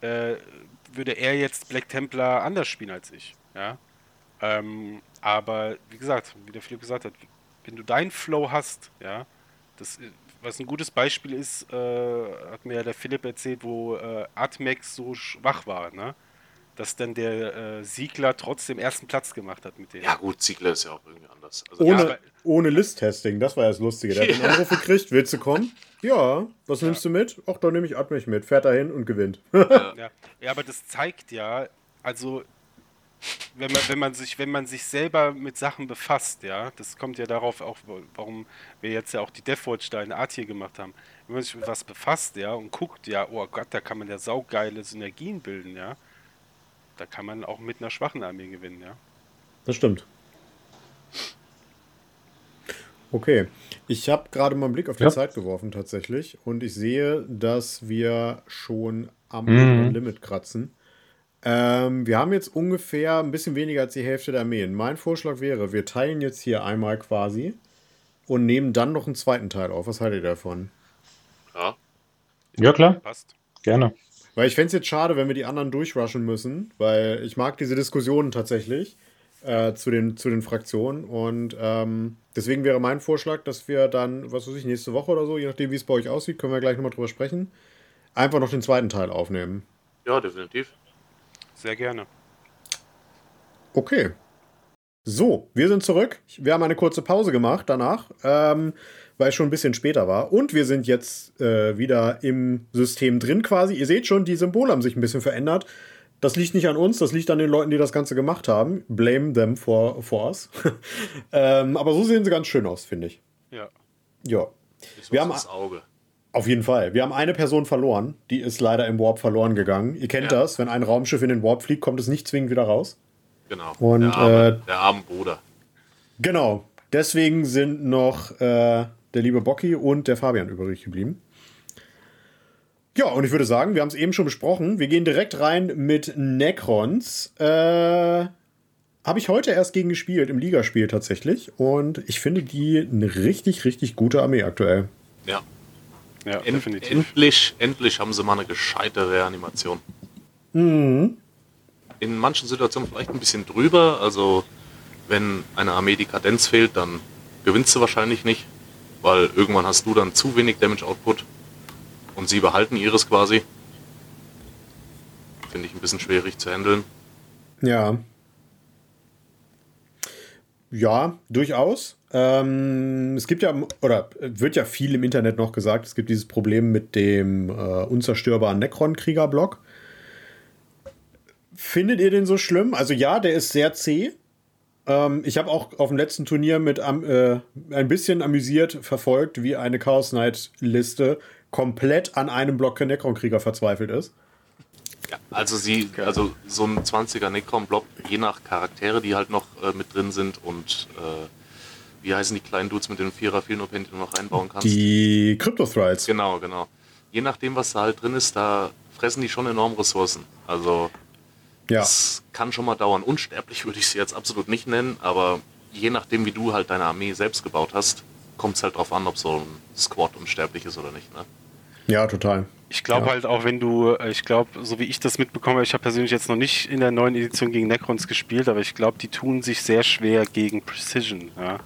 äh, würde er jetzt Black Templar anders spielen als ich, ja. Ähm, aber wie gesagt, wie der Philipp gesagt hat, wenn du deinen Flow hast, ja, das was ein gutes Beispiel ist, äh, hat mir der Philipp erzählt, wo äh, Atmex so schwach war, ne? Dass dann der äh, Siegler trotzdem ersten Platz gemacht hat mit dem. Ja, gut, Siegler ist ja auch irgendwie anders. Also, ohne ja, ohne List-Testing, das war ja das Lustige. Der ja. hat einen Anruf gekriegt, willst du kommen? [laughs] Ja, was ja. nimmst du mit? Ach, dann nehme ich Atmech mit. Fährt dahin und gewinnt. ja. ja, aber das zeigt ja, also wenn man, wenn man sich, wenn man sich selber mit Sachen befasst, ja, das kommt ja darauf auch, warum wir jetzt ja auch die Deathwatch da in Art hier gemacht haben. Wenn man sich mit was befasst, ja, und guckt, ja, oh Gott, da kann man ja saugeile Synergien bilden, ja, da kann man auch mit einer schwachen Armee gewinnen, ja. Das stimmt. Okay. Ich habe gerade mal einen Blick auf die Ja. Zeit geworfen tatsächlich und ich sehe, dass wir schon am Mhm. Limit kratzen. Ähm, wir haben jetzt ungefähr ein bisschen weniger als die Hälfte der Armeen. Mein Vorschlag wäre, wir teilen jetzt hier einmal quasi und nehmen dann noch einen zweiten Teil auf. Was haltet ihr davon? Ja. Ja, klar, Passt. gerne. Weil ich fände es jetzt schade, wenn wir die anderen durchrushen müssen, weil ich mag diese Diskussionen tatsächlich äh, zu, den, zu den Fraktionen. Und ähm, deswegen wäre mein Vorschlag, dass wir dann, was weiß ich, nächste Woche oder so, je nachdem, wie es bei euch aussieht, können wir gleich nochmal drüber sprechen, einfach noch den zweiten Teil aufnehmen. Ja, definitiv. Sehr gerne. Okay. So, wir sind zurück. Wir haben eine kurze Pause gemacht danach, ähm, weil es schon ein bisschen später war. Und wir sind jetzt äh, wieder im System drin quasi. Ihr seht schon, die Symbole haben sich ein bisschen verändert. Das liegt nicht an uns, das liegt an den Leuten, die das Ganze gemacht haben. Blame them for, for us. [laughs] ähm, aber so sehen sie ganz schön aus, finde ich. Ja. Ja, Wir haben- Auge. Auf jeden Fall. Wir haben eine Person verloren. Die ist leider im Warp verloren gegangen. Ihr kennt Ja. das. Wenn ein Raumschiff in den Warp fliegt, kommt es nicht zwingend wieder raus. Genau. Und, der, arme, äh, der arme Bruder. Genau. Deswegen sind noch äh, der liebe Bocky und der Fabian übrig geblieben. Ja, und ich würde sagen, wir haben es eben schon besprochen. Wir gehen direkt rein mit Necrons. Äh, Habe ich heute erst gegen gespielt, im Ligaspiel tatsächlich. Und ich finde die eine richtig, richtig gute Armee aktuell. Ja. Ja, End, definitiv. endlich, endlich haben sie mal eine gescheite Reanimation. Mhm. In manchen Situationen vielleicht ein bisschen drüber. Also, wenn eine Armee die Kadenz fehlt, dann gewinnst du wahrscheinlich nicht. Weil irgendwann hast du dann zu wenig Damage Output. Und sie behalten ihres quasi. Finde ich ein bisschen schwierig zu handeln. Ja. Ja, durchaus. Ähm, es gibt ja, oder wird ja viel im Internet noch gesagt, es gibt dieses Problem mit dem äh, unzerstörbaren Necron-Krieger-Block. Findet ihr den so schlimm? Also ja, der ist sehr zäh. Ähm, ich habe auch auf dem letzten Turnier mit äh, ein bisschen amüsiert verfolgt, wie eine Chaos Knight-Liste komplett an einem Block Necron-Krieger verzweifelt ist. Ja, also sie, also so ein 20er Necron-Block, je nach Charaktere, die halt noch äh, mit drin sind und äh, wie heißen die kleinen Dudes mit den Vierer Filnopen, die du noch reinbauen kannst? Die Crypto-Thrides. Genau, genau. Je nachdem, was da halt drin ist, da fressen die schon enorm Ressourcen. Also Ja. das kann schon mal dauern. Unsterblich würde ich sie jetzt absolut nicht nennen, aber je nachdem, wie du halt deine Armee selbst gebaut hast, kommt es halt drauf an, ob so ein Squad unsterblich ist oder nicht. Ne? Ja, total. Ich glaube Ja. halt auch, wenn du, äh, ich glaube, so wie ich das mitbekomme, ich habe persönlich jetzt noch nicht in der neuen Edition gegen Necrons gespielt, aber ich glaube, die tun sich sehr schwer gegen Precision. Ja?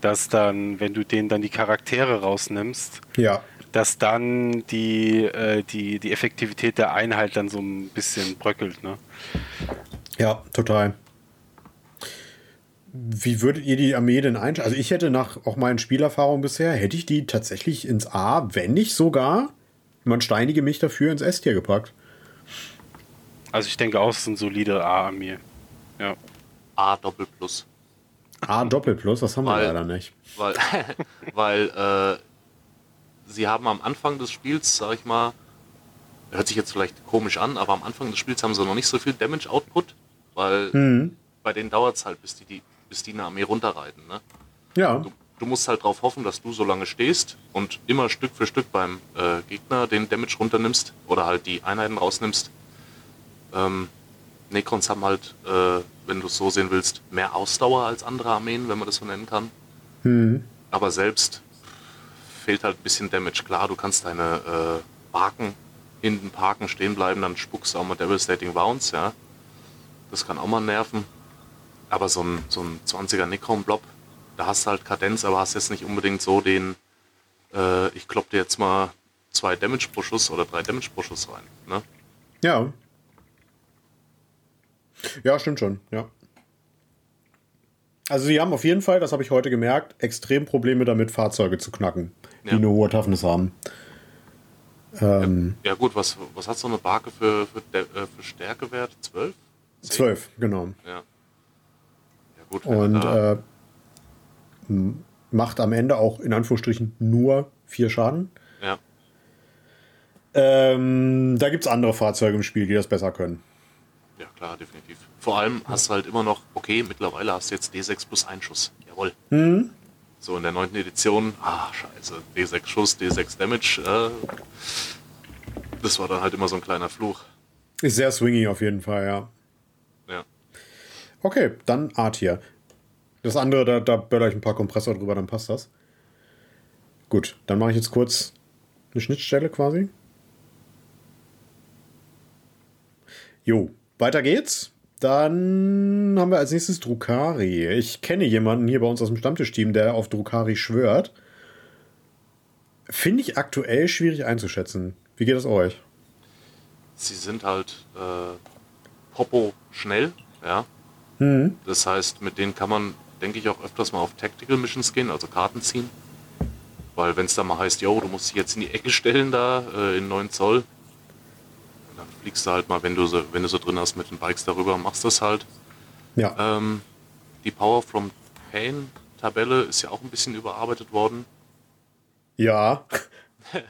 Dass dann, wenn du denen dann die Charaktere rausnimmst, Ja. dass dann die, äh, die, die Effektivität der Einheit dann so ein bisschen bröckelt. Ne? Ja, total. Wie würdet ihr die Armee denn einschätzen? Also ich hätte nach auch meinen Spielerfahrungen bisher, hätte ich die tatsächlich ins A, wenn nicht sogar, man steinige mich dafür ins S-Tier gepackt. Also ich denke auch, es ist ein solide A-Armee. Ja. A Doppel Plus. A Doppelplus, das haben wir Weil- leider nicht. Weil, [laughs] weil äh, sie haben am Anfang des Spiels, sag ich mal, hört sich jetzt vielleicht komisch an, aber am Anfang des Spiels haben sie noch nicht so viel Damage Output, weil Mhm. bei denen dauert es halt, bis die, die, bis die eine Armee runterreiten. Ne? Ja, Du, du musst halt darauf hoffen, dass du so lange stehst und immer Stück für Stück beim äh, Gegner den Damage runternimmst oder halt die Einheiten rausnimmst. Ähm, Necrons haben halt, äh, wenn du es so sehen willst, mehr Ausdauer als andere Armeen, wenn man das so nennen kann. hm. Aber selbst fehlt halt ein bisschen Damage. Klar, du kannst deine äh, Barken hinten parken, stehen bleiben, dann spuckst du auch mal Devastating Bounce, ja. Das kann auch mal nerven. Aber so ein, so ein 20er Necron-Blob, da hast du halt Kadenz, aber hast jetzt nicht unbedingt so den, äh, ich klopp dir jetzt mal zwei Damage pro Schuss oder drei Damage pro Schuss rein. Ne? ja. Ja, stimmt schon, ja. Also sie haben auf jeden Fall, das habe ich heute gemerkt, extrem Probleme damit, Fahrzeuge zu knacken, die Ja. eine hohe Toughness haben. Ähm, Ja gut, was, was hat so eine Barke für, für, äh, für Stärkewert? 12? Zwölf, genau. Ja. Gut, Und da, äh, macht am Ende auch in Anführungsstrichen nur vier Schaden. ja. Ähm, da gibt es andere Fahrzeuge im Spiel, die das besser können. Ja, klar, definitiv. Vor allem hast du halt immer noch, okay, mittlerweile hast du jetzt D6 plus Einschuss. Jawohl. Hm? So in der neunten Edition, ah, scheiße, D6 Schuss, D6 Damage, äh, das war dann halt immer so ein kleiner Fluch. Ist sehr swingy auf jeden Fall. Ja. Okay, dann A-Tier. Das andere, da, da böller ich ein paar Kompressor drüber, dann passt das. Gut, dann mache ich jetzt kurz eine Schnittstelle quasi. Jo, weiter geht's. Dann haben wir als nächstes Drukari. Ich kenne jemanden hier bei uns aus dem Stammtischteam, der auf Drukari schwört. Finde ich aktuell schwierig einzuschätzen. Wie geht es euch? Sie sind halt äh, Popo schnell, ja. Mhm. Das heißt, mit denen kann man, denke ich, auch öfters mal auf Tactical Missions gehen, also Karten ziehen. Weil wenn es da mal heißt, yo, du musst dich jetzt in die Ecke stellen da, äh, in 9 Zoll, dann fliegst du halt mal, wenn du so, wenn du so drin hast mit den Bikes darüber, machst das halt. Ja. Ähm, die Power from Pain Tabelle ist ja auch ein bisschen überarbeitet worden. Ja. [laughs]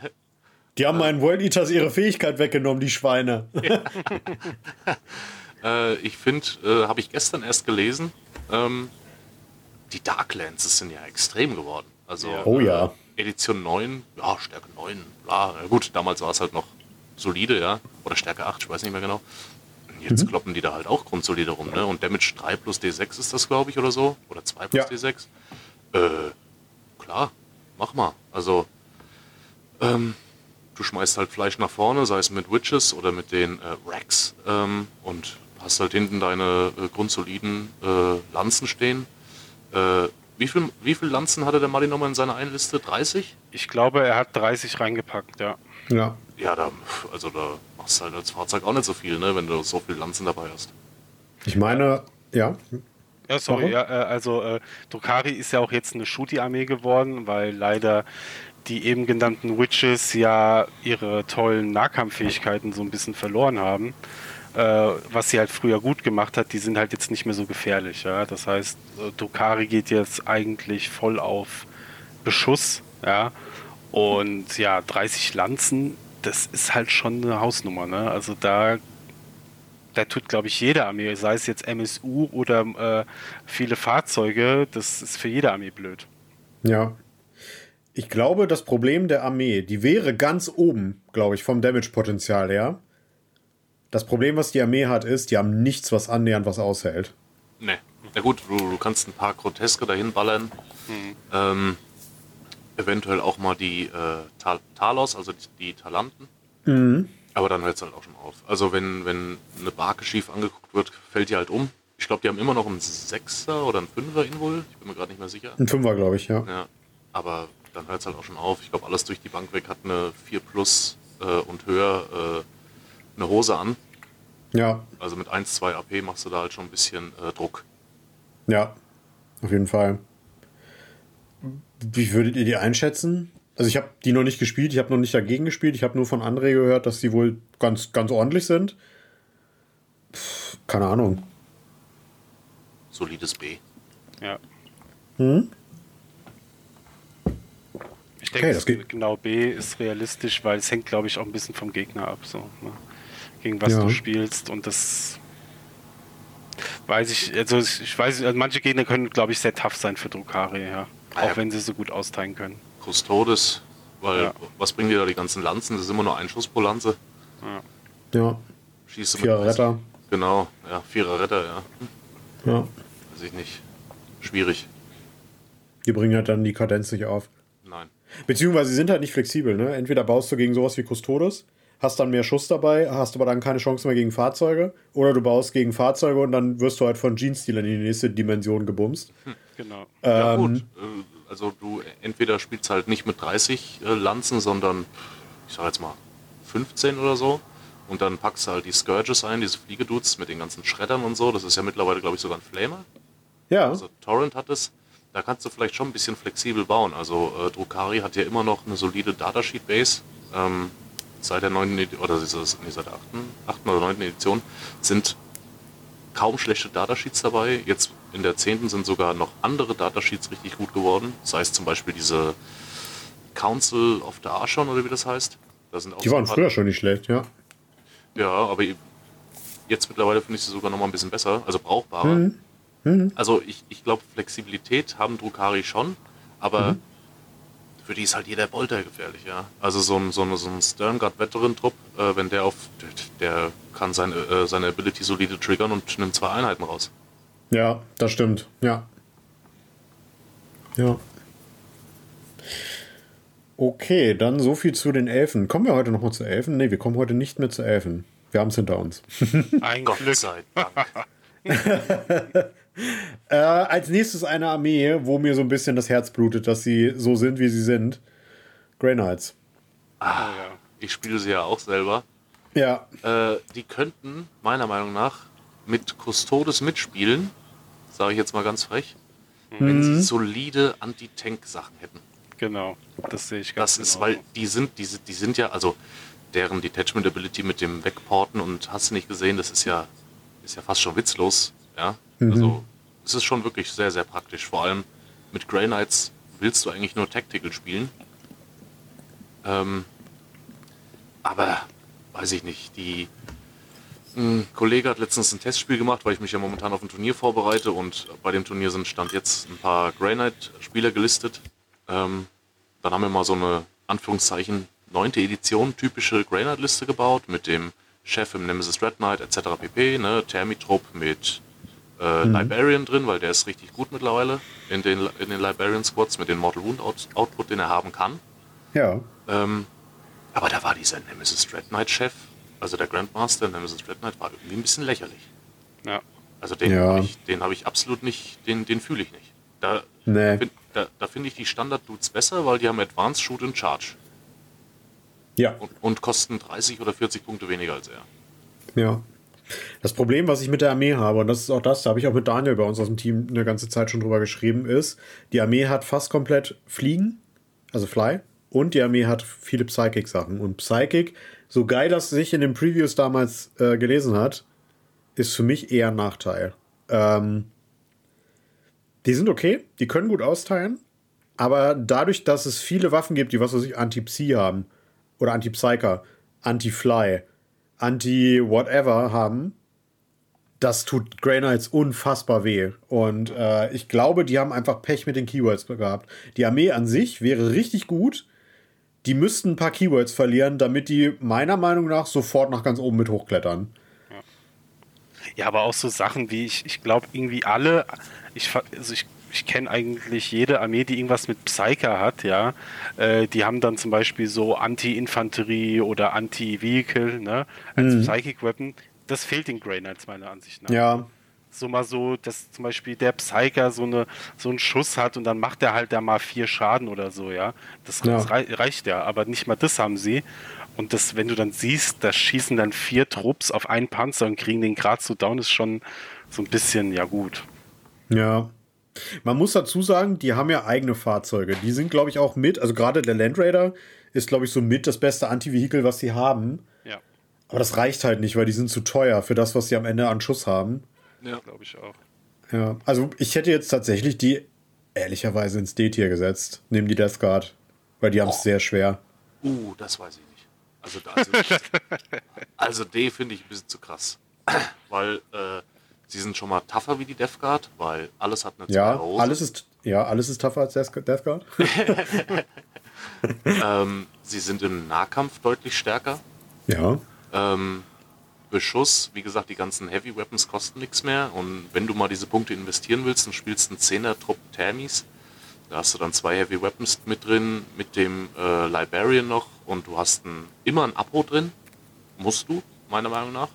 Die haben meinen World Eaters ihre Fähigkeit weggenommen, die Schweine. [laughs] [laughs] Äh, ich finde, äh, habe ich gestern erst gelesen, ähm, die Darklands sind ja extrem geworden. Also. Oh ja. Äh, Edition 9, ja, Stärke 9, bla. Ja, gut, damals war es halt noch solide, ja. Oder Stärke 8, ich weiß nicht mehr genau. Jetzt Mhm. kloppen die da halt auch grundsolide rum, ne? Und Damage 3 plus D6 ist das, glaube ich, oder so. Oder 2 plus Ja. D6. Äh, klar, mach mal. Also, ähm, du schmeißt halt Fleisch nach vorne, sei es mit Witches oder mit den äh, Racks ähm, und hast halt hinten deine äh, grundsoliden äh, Lanzen stehen. Äh, wie viel, wie viel Lanzen hatte der Mali nochmal in seiner Einliste? 30? Ich glaube, er hat 30 reingepackt, ja. Ja. Ja, da, also da machst du halt als Fahrzeug auch nicht so viel, ne, wenn du so viel Lanzen dabei hast. Ich meine, ja. Ja, sorry, ja, äh, also äh, Drukari ist ja auch jetzt eine Shooty-Armee geworden, weil leider die eben genannten Witches ja ihre tollen Nahkampffähigkeiten so ein bisschen verloren haben. Äh, was sie halt früher gut gemacht hat, die sind halt jetzt nicht mehr so gefährlich. Ja? Das heißt, äh, Drukari geht jetzt eigentlich voll auf Beschuss. Ja? Und ja, 30 Lanzen, das ist halt schon eine Hausnummer. Ne? Also da da tut, glaube ich, jede Armee, sei es jetzt MSU oder äh, viele Fahrzeuge, das ist für jede Armee blöd. Ja. Ich glaube, das Problem der Armee, die wäre ganz oben, glaube ich, vom Damage-Potenzial her. Das Problem, was die Armee hat, ist, die haben nichts, was annähernd was aushält. Ne. Na gut, du, du kannst ein paar Groteske dahin ballern. Ähm, eventuell auch mal die äh, Tal Talos, also die, die Talanten. Aber dann hört es halt auch schon auf. Also wenn, wenn eine Barke schief angeguckt wird, fällt die halt um. Ich glaube, die haben immer noch einen Sechser oder einen Fünfer Invul. Ich bin mir gerade nicht mehr sicher. Ein Fünfer, glaube ich, ja. Ja, aber dann hört es halt auch schon auf. Ich glaube, alles durch die Bank weg hat eine 4 plus äh, und höher äh, eine Hose an. Ja, Also mit 1, 2 AP machst du da halt schon ein bisschen äh, Druck. ja. Auf jeden Fall. Wie würdet ihr die einschätzen? Also ich habe die noch nicht gespielt, ich habe noch nicht dagegen gespielt, ich habe nur von André gehört, dass die wohl ganz, ganz ordentlich sind. Pff, keine Ahnung. Solides B. Ja. Hm? Ich denke, Okay, das genau B ist realistisch, weil es hängt, glaube ich, auch ein bisschen vom Gegner ab, so, ne? Gegen was Ja. du spielst und das weiß ich, also ich weiß, also manche Gegner können, glaube ich, sehr tough sein für Drukari, ja. Ah, ja. Auch wenn sie so gut austeilen können. Custodes, weil Ja. was bringen dir da die ganzen Lanzen? Das ist immer nur ein Schuss pro Lanze. Ja, Schießt du Vierer Retter. Genau, ja, Vierer Retter, ja. Ja. Weiß ich nicht. Schwierig. Die bringen halt dann die Kadenz nicht auf. Nein. Beziehungsweise sie sind halt nicht flexibel, ne? Entweder baust du gegen sowas wie Custodes, hast dann mehr Schuss dabei, hast aber dann keine Chance mehr gegen Fahrzeuge, oder du baust gegen Fahrzeuge und dann wirst du halt von Jeans-Stealern in die nächste Dimension gebumst. Genau. Ja, Ähm, gut. Äh, Also du entweder spielst halt nicht mit 30 äh, Lanzen, sondern ich sag jetzt mal 15 oder so. Und dann packst du halt die Scourges ein, diese Fliegedudes mit den ganzen Schreddern und so. Das ist ja mittlerweile, glaube ich, sogar ein Flamer. Ja, Also Torrent hat es. Da kannst du vielleicht schon ein bisschen flexibel bauen. Also äh, Drukari hat ja immer noch eine solide Datasheet-Base. Ähm, seit der 9. Edition, oder das, nee, seit der 8. 8. oder 9. Edition sind kaum schlechte Datasheets dabei. Jetzt in der 10. sind sogar noch andere Datasheets richtig gut geworden. Sei es zum Beispiel diese Council of the Archon oder wie das heißt. Da sind auch die waren früher schon nicht schlecht, ja. ja, aber jetzt mittlerweile finde ich sie sogar noch mal ein bisschen besser, also brauchbarer. Also ich, ich glaube, Flexibilität haben Drukari schon, aber für die ist halt jeder Bolter gefährlich, ja. Also so ein, so ein, so ein Sternguard-Veteran-Trupp, äh, wenn der auf, der, kann seine, äh, seine Ability solide triggern und nimmt zwei Einheiten raus. Ja, das stimmt. Ja. Ja. Okay, dann so viel zu den Elfen. Kommen wir heute nochmal zu Elfen? Ne, wir kommen heute nicht mehr zu Elfen. Wir haben es hinter uns. Ein Gott Glück. sei Dank. [laughs] Äh, als nächstes eine Armee, wo mir so ein bisschen das Herz blutet, dass sie so sind, wie sie sind. Grey Knights. Oh, ja. Ich spiele sie ja auch selber. Ja. Äh, die könnten meiner Meinung nach mit Custodes mitspielen, sage ich jetzt mal ganz frech, wenn sie solide Anti-Tank-Sachen hätten. Genau, das sehe ich ganz Das ist, genau. weil die sind, die, sind- die sind ja, also deren Detachment Ability mit dem Wegporten und hast du nicht gesehen, das ist ja, ist ja fast schon witzlos. Ja, also es ist schon wirklich sehr, sehr praktisch. Vor allem mit Grey Knights willst du eigentlich nur Tactical spielen. Ähm, aber weiß ich nicht, die ein Kollege hat letztens ein Testspiel gemacht, weil ich mich ja momentan auf ein Turnier vorbereite und bei dem Turnier sind stand jetzt ein paar Grey Knight Spieler gelistet. Ähm, dann haben wir mal so eine Anführungszeichen neunte Edition typische Grey Knight Liste gebaut mit dem Chef im Nemesis Red Knight etc. pp. Ne, Thermitrupp mit äh, Liberian drin, weil der ist richtig gut mittlerweile in den, in den Liberian Squads mit dem Mortal Wound Out Output, den er haben kann. Ja. Ähm, aber da war dieser Nemesis Red Knight Chef, also der Grandmaster Nemesis Red Knight, war irgendwie ein bisschen lächerlich. Ja. Also den Ja. habe ich, den hab ich absolut nicht, den, den fühle ich nicht. Da, Nee. fin- da, da finde ich die Standard-Dudes besser, weil die haben Advanced Shoot and Charge Ja. und, und kosten 30 oder 40 Punkte weniger als er. Ja. Das Problem, was ich mit der Armee habe, und das ist auch das, da habe ich auch mit Daniel bei uns aus dem Team eine ganze Zeit schon drüber geschrieben, ist, die Armee hat fast komplett Fliegen, also Fly, und die Armee hat viele Psychic-Sachen. Und Psychic, so geil das sich in den Previews damals äh, gelesen hat, ist für mich eher ein Nachteil. Ähm, die sind okay, die können gut austeilen, aber dadurch, dass es viele Waffen gibt, die was weiß ich, Anti-Psi haben, oder Anti-Psyker, Anti-Fly, Anti-Whatever haben, das tut Grey Knights unfassbar weh. Und äh, ich glaube, die haben einfach Pech mit den Keywords gehabt. Die Armee an sich wäre richtig gut. Die müssten ein paar Keywords verlieren, damit die meiner Meinung nach sofort nach ganz oben mit hochklettern. Ja, aber auch so Sachen wie, ich, ich glaube, irgendwie alle, ich, also ich, ich kenne eigentlich jede Armee, die irgendwas mit Psyker hat, ja. Äh, die haben dann zum Beispiel so Anti-Infanterie oder Anti-Vehicle, ne, als Psychic Weapon. Das fehlt den Grey Knights meiner Ansicht nach. Ja, So mal so, dass zum Beispiel der Psyker so, eine, so einen Schuss hat und dann macht er halt da mal vier Schaden oder so, ja. Das, Ja. das rei reicht ja, aber nicht mal das haben sie. Und das, wenn du dann siehst, da schießen dann vier Trupps auf einen Panzer und kriegen den gerade so down, ist schon so ein bisschen, ja gut. Ja. Man muss dazu sagen, die haben ja eigene Fahrzeuge. Die sind, glaube ich, auch mit, also gerade der Land Raider ist, glaube ich, so mit das beste Anti-Vehikel, was sie haben. Ja, Aber das reicht halt nicht, weil die sind zu teuer für das, was sie am Ende an Schuss haben. Ja. glaube ich auch. Ja, also ich hätte jetzt tatsächlich die ehrlicherweise ins D-Tier gesetzt, neben die Death Guard, weil die haben es sehr schwer. Uh, das weiß ich nicht. Also, da- also, [laughs] also D finde ich ein bisschen zu krass. Weil äh, sie sind schon mal tougher wie die Death Guard, weil alles hat eine Ja, Hose. alles ist, ja, alles ist tougher als Death Guard. [laughs] Ähm, sie sind im Nahkampf deutlich stärker. ja. Ähm, Beschuss, wie gesagt, die ganzen Heavy Weapons kosten nichts mehr. Und wenn du mal diese Punkte investieren willst, dann spielst du einen 10er-Trupp Thermis. Da hast du dann zwei Heavy Weapons mit drin, mit dem äh, Liberian noch. Und du hast ein, immer ein Abo drin. Musst du, meiner Meinung nach.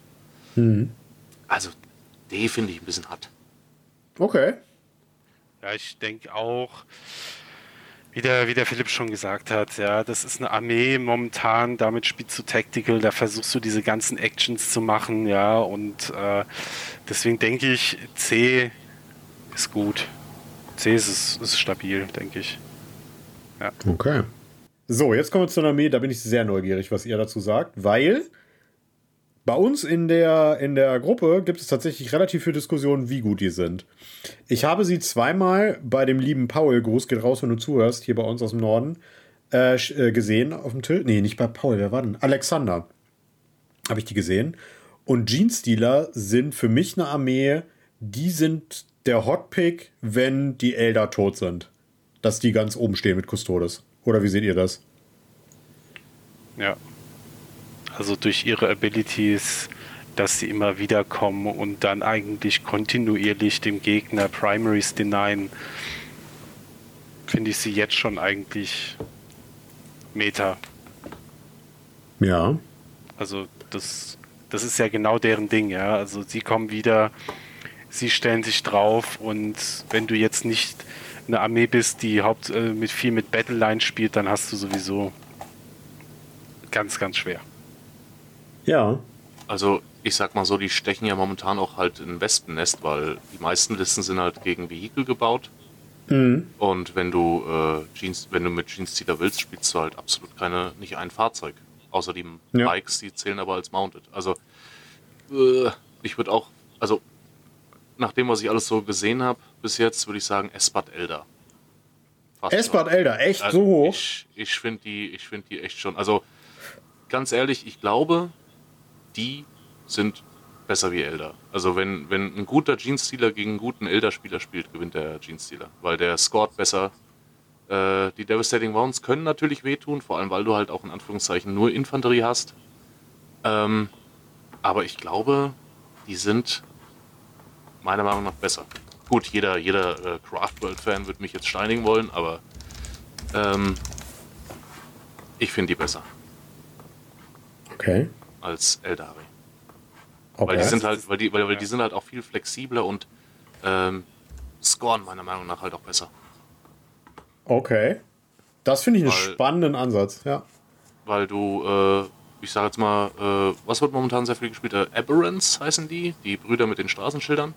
Also, D finde ich ein bisschen hart. Okay. Ja, ich denke auch, wie der, wie der Philipp schon gesagt hat, ja, das ist eine Armee momentan, damit spielst du Tactical, da versuchst du diese ganzen Actions zu machen, ja, und äh, deswegen denke ich, C ist gut. C ist, ist, ist stabil, denke ich. Okay. So, jetzt kommen wir zu einer Armee, da bin ich sehr neugierig, was ihr dazu sagt, weil bei uns in der, in der Gruppe gibt es tatsächlich relativ viele Diskussionen, wie gut die sind. Ich habe sie zweimal bei dem lieben Paul, Gruß geht raus, wenn du zuhörst, hier bei uns aus dem Norden, äh, äh, gesehen auf dem Tilt. Nee, nicht bei Paul, wer war denn? Alexander. Habe ich die gesehen. Und Genestealer sind für mich eine Armee, die sind der Hotpick, wenn die Elder tot sind. dass die ganz oben stehen mit Custodes. Oder wie seht ihr das? Ja. Also durch ihre Abilities, dass sie immer wieder kommen und dann eigentlich kontinuierlich dem Gegner Primaries denyen, finde ich sie jetzt schon eigentlich Meta. Ja. Also das, das ist ja genau deren Ding, ja. Also sie kommen wieder, sie stellen sich drauf und wenn du jetzt nicht eine Armee bist, die haupt äh, mit viel mit Battleline spielt, dann hast du sowieso ganz, ganz schwer. Ja. Also ich sag mal so, die stechen ja momentan auch halt in Wespennest, weil die meisten Listen sind halt gegen Vehikel gebaut. Mhm. Und wenn du äh, Jeans, wenn du mit Jeans Stealer willst, spielst du halt absolut keine, nicht ein Fahrzeug. Außer die Ja. Bikes, die zählen aber als Mounted. Also äh, ich würde auch, also nach dem, was ich alles so gesehen habe bis jetzt, würde ich sagen Espat Elder. Espat. Elder, echt Also so hoch? Ich, ich finde die, ich finde die echt schon. Also ganz ehrlich, ich glaube, die sind besser wie Elder. Also wenn, wenn ein guter Jeans-Stealer gegen einen guten Elder-Spieler spielt, gewinnt der Jeans-Stealer. Weil der scored besser. Äh, die Devastating Wounds können natürlich wehtun, vor allem weil du halt auch in Anführungszeichen nur Infanterie hast. Ähm, aber ich glaube, die sind meiner Meinung nach besser. Gut, jeder, jeder äh, Craftworld-Fan wird mich jetzt steinigen wollen, aber ähm, ich finde die besser Okay. Als Eldari. okay. Weil die sind halt, weil die, weil, weil die sind halt auch viel flexibler und ähm, scoren meiner Meinung nach halt auch besser. okay. Das finde ich einen Weil- spannenden Ansatz, ja. Weil du, äh, ich sag jetzt mal, äh, was wird momentan sehr viel gespielt? Äh, Aberrants heißen die, die Brüder mit den Straßenschildern.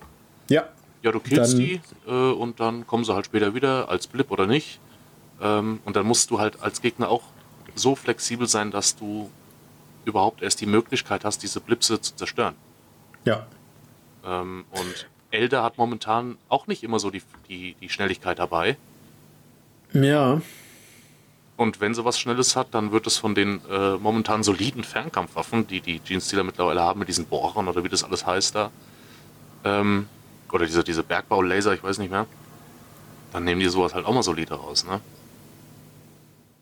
Ja. Ja, du killst Dann- die äh, und dann kommen sie halt später wieder als Blip oder nicht. Ähm, und dann musst du halt als Gegner auch so flexibel sein, dass du überhaupt erst die Möglichkeit hast, diese Blipse zu zerstören. Ja. Ähm, und Elder hat momentan auch nicht immer so die, die, die Schnelligkeit dabei. Ja. Und wenn sie was Schnelles hat, dann wird es von den äh, momentan soliden Fernkampfwaffen, die die Genestealer mittlerweile haben, mit diesen Bohrern oder wie das alles heißt da, ähm, oder diese, diese Bergbau-Laser, ich weiß nicht mehr, dann nehmen die sowas halt auch mal solide raus, ne?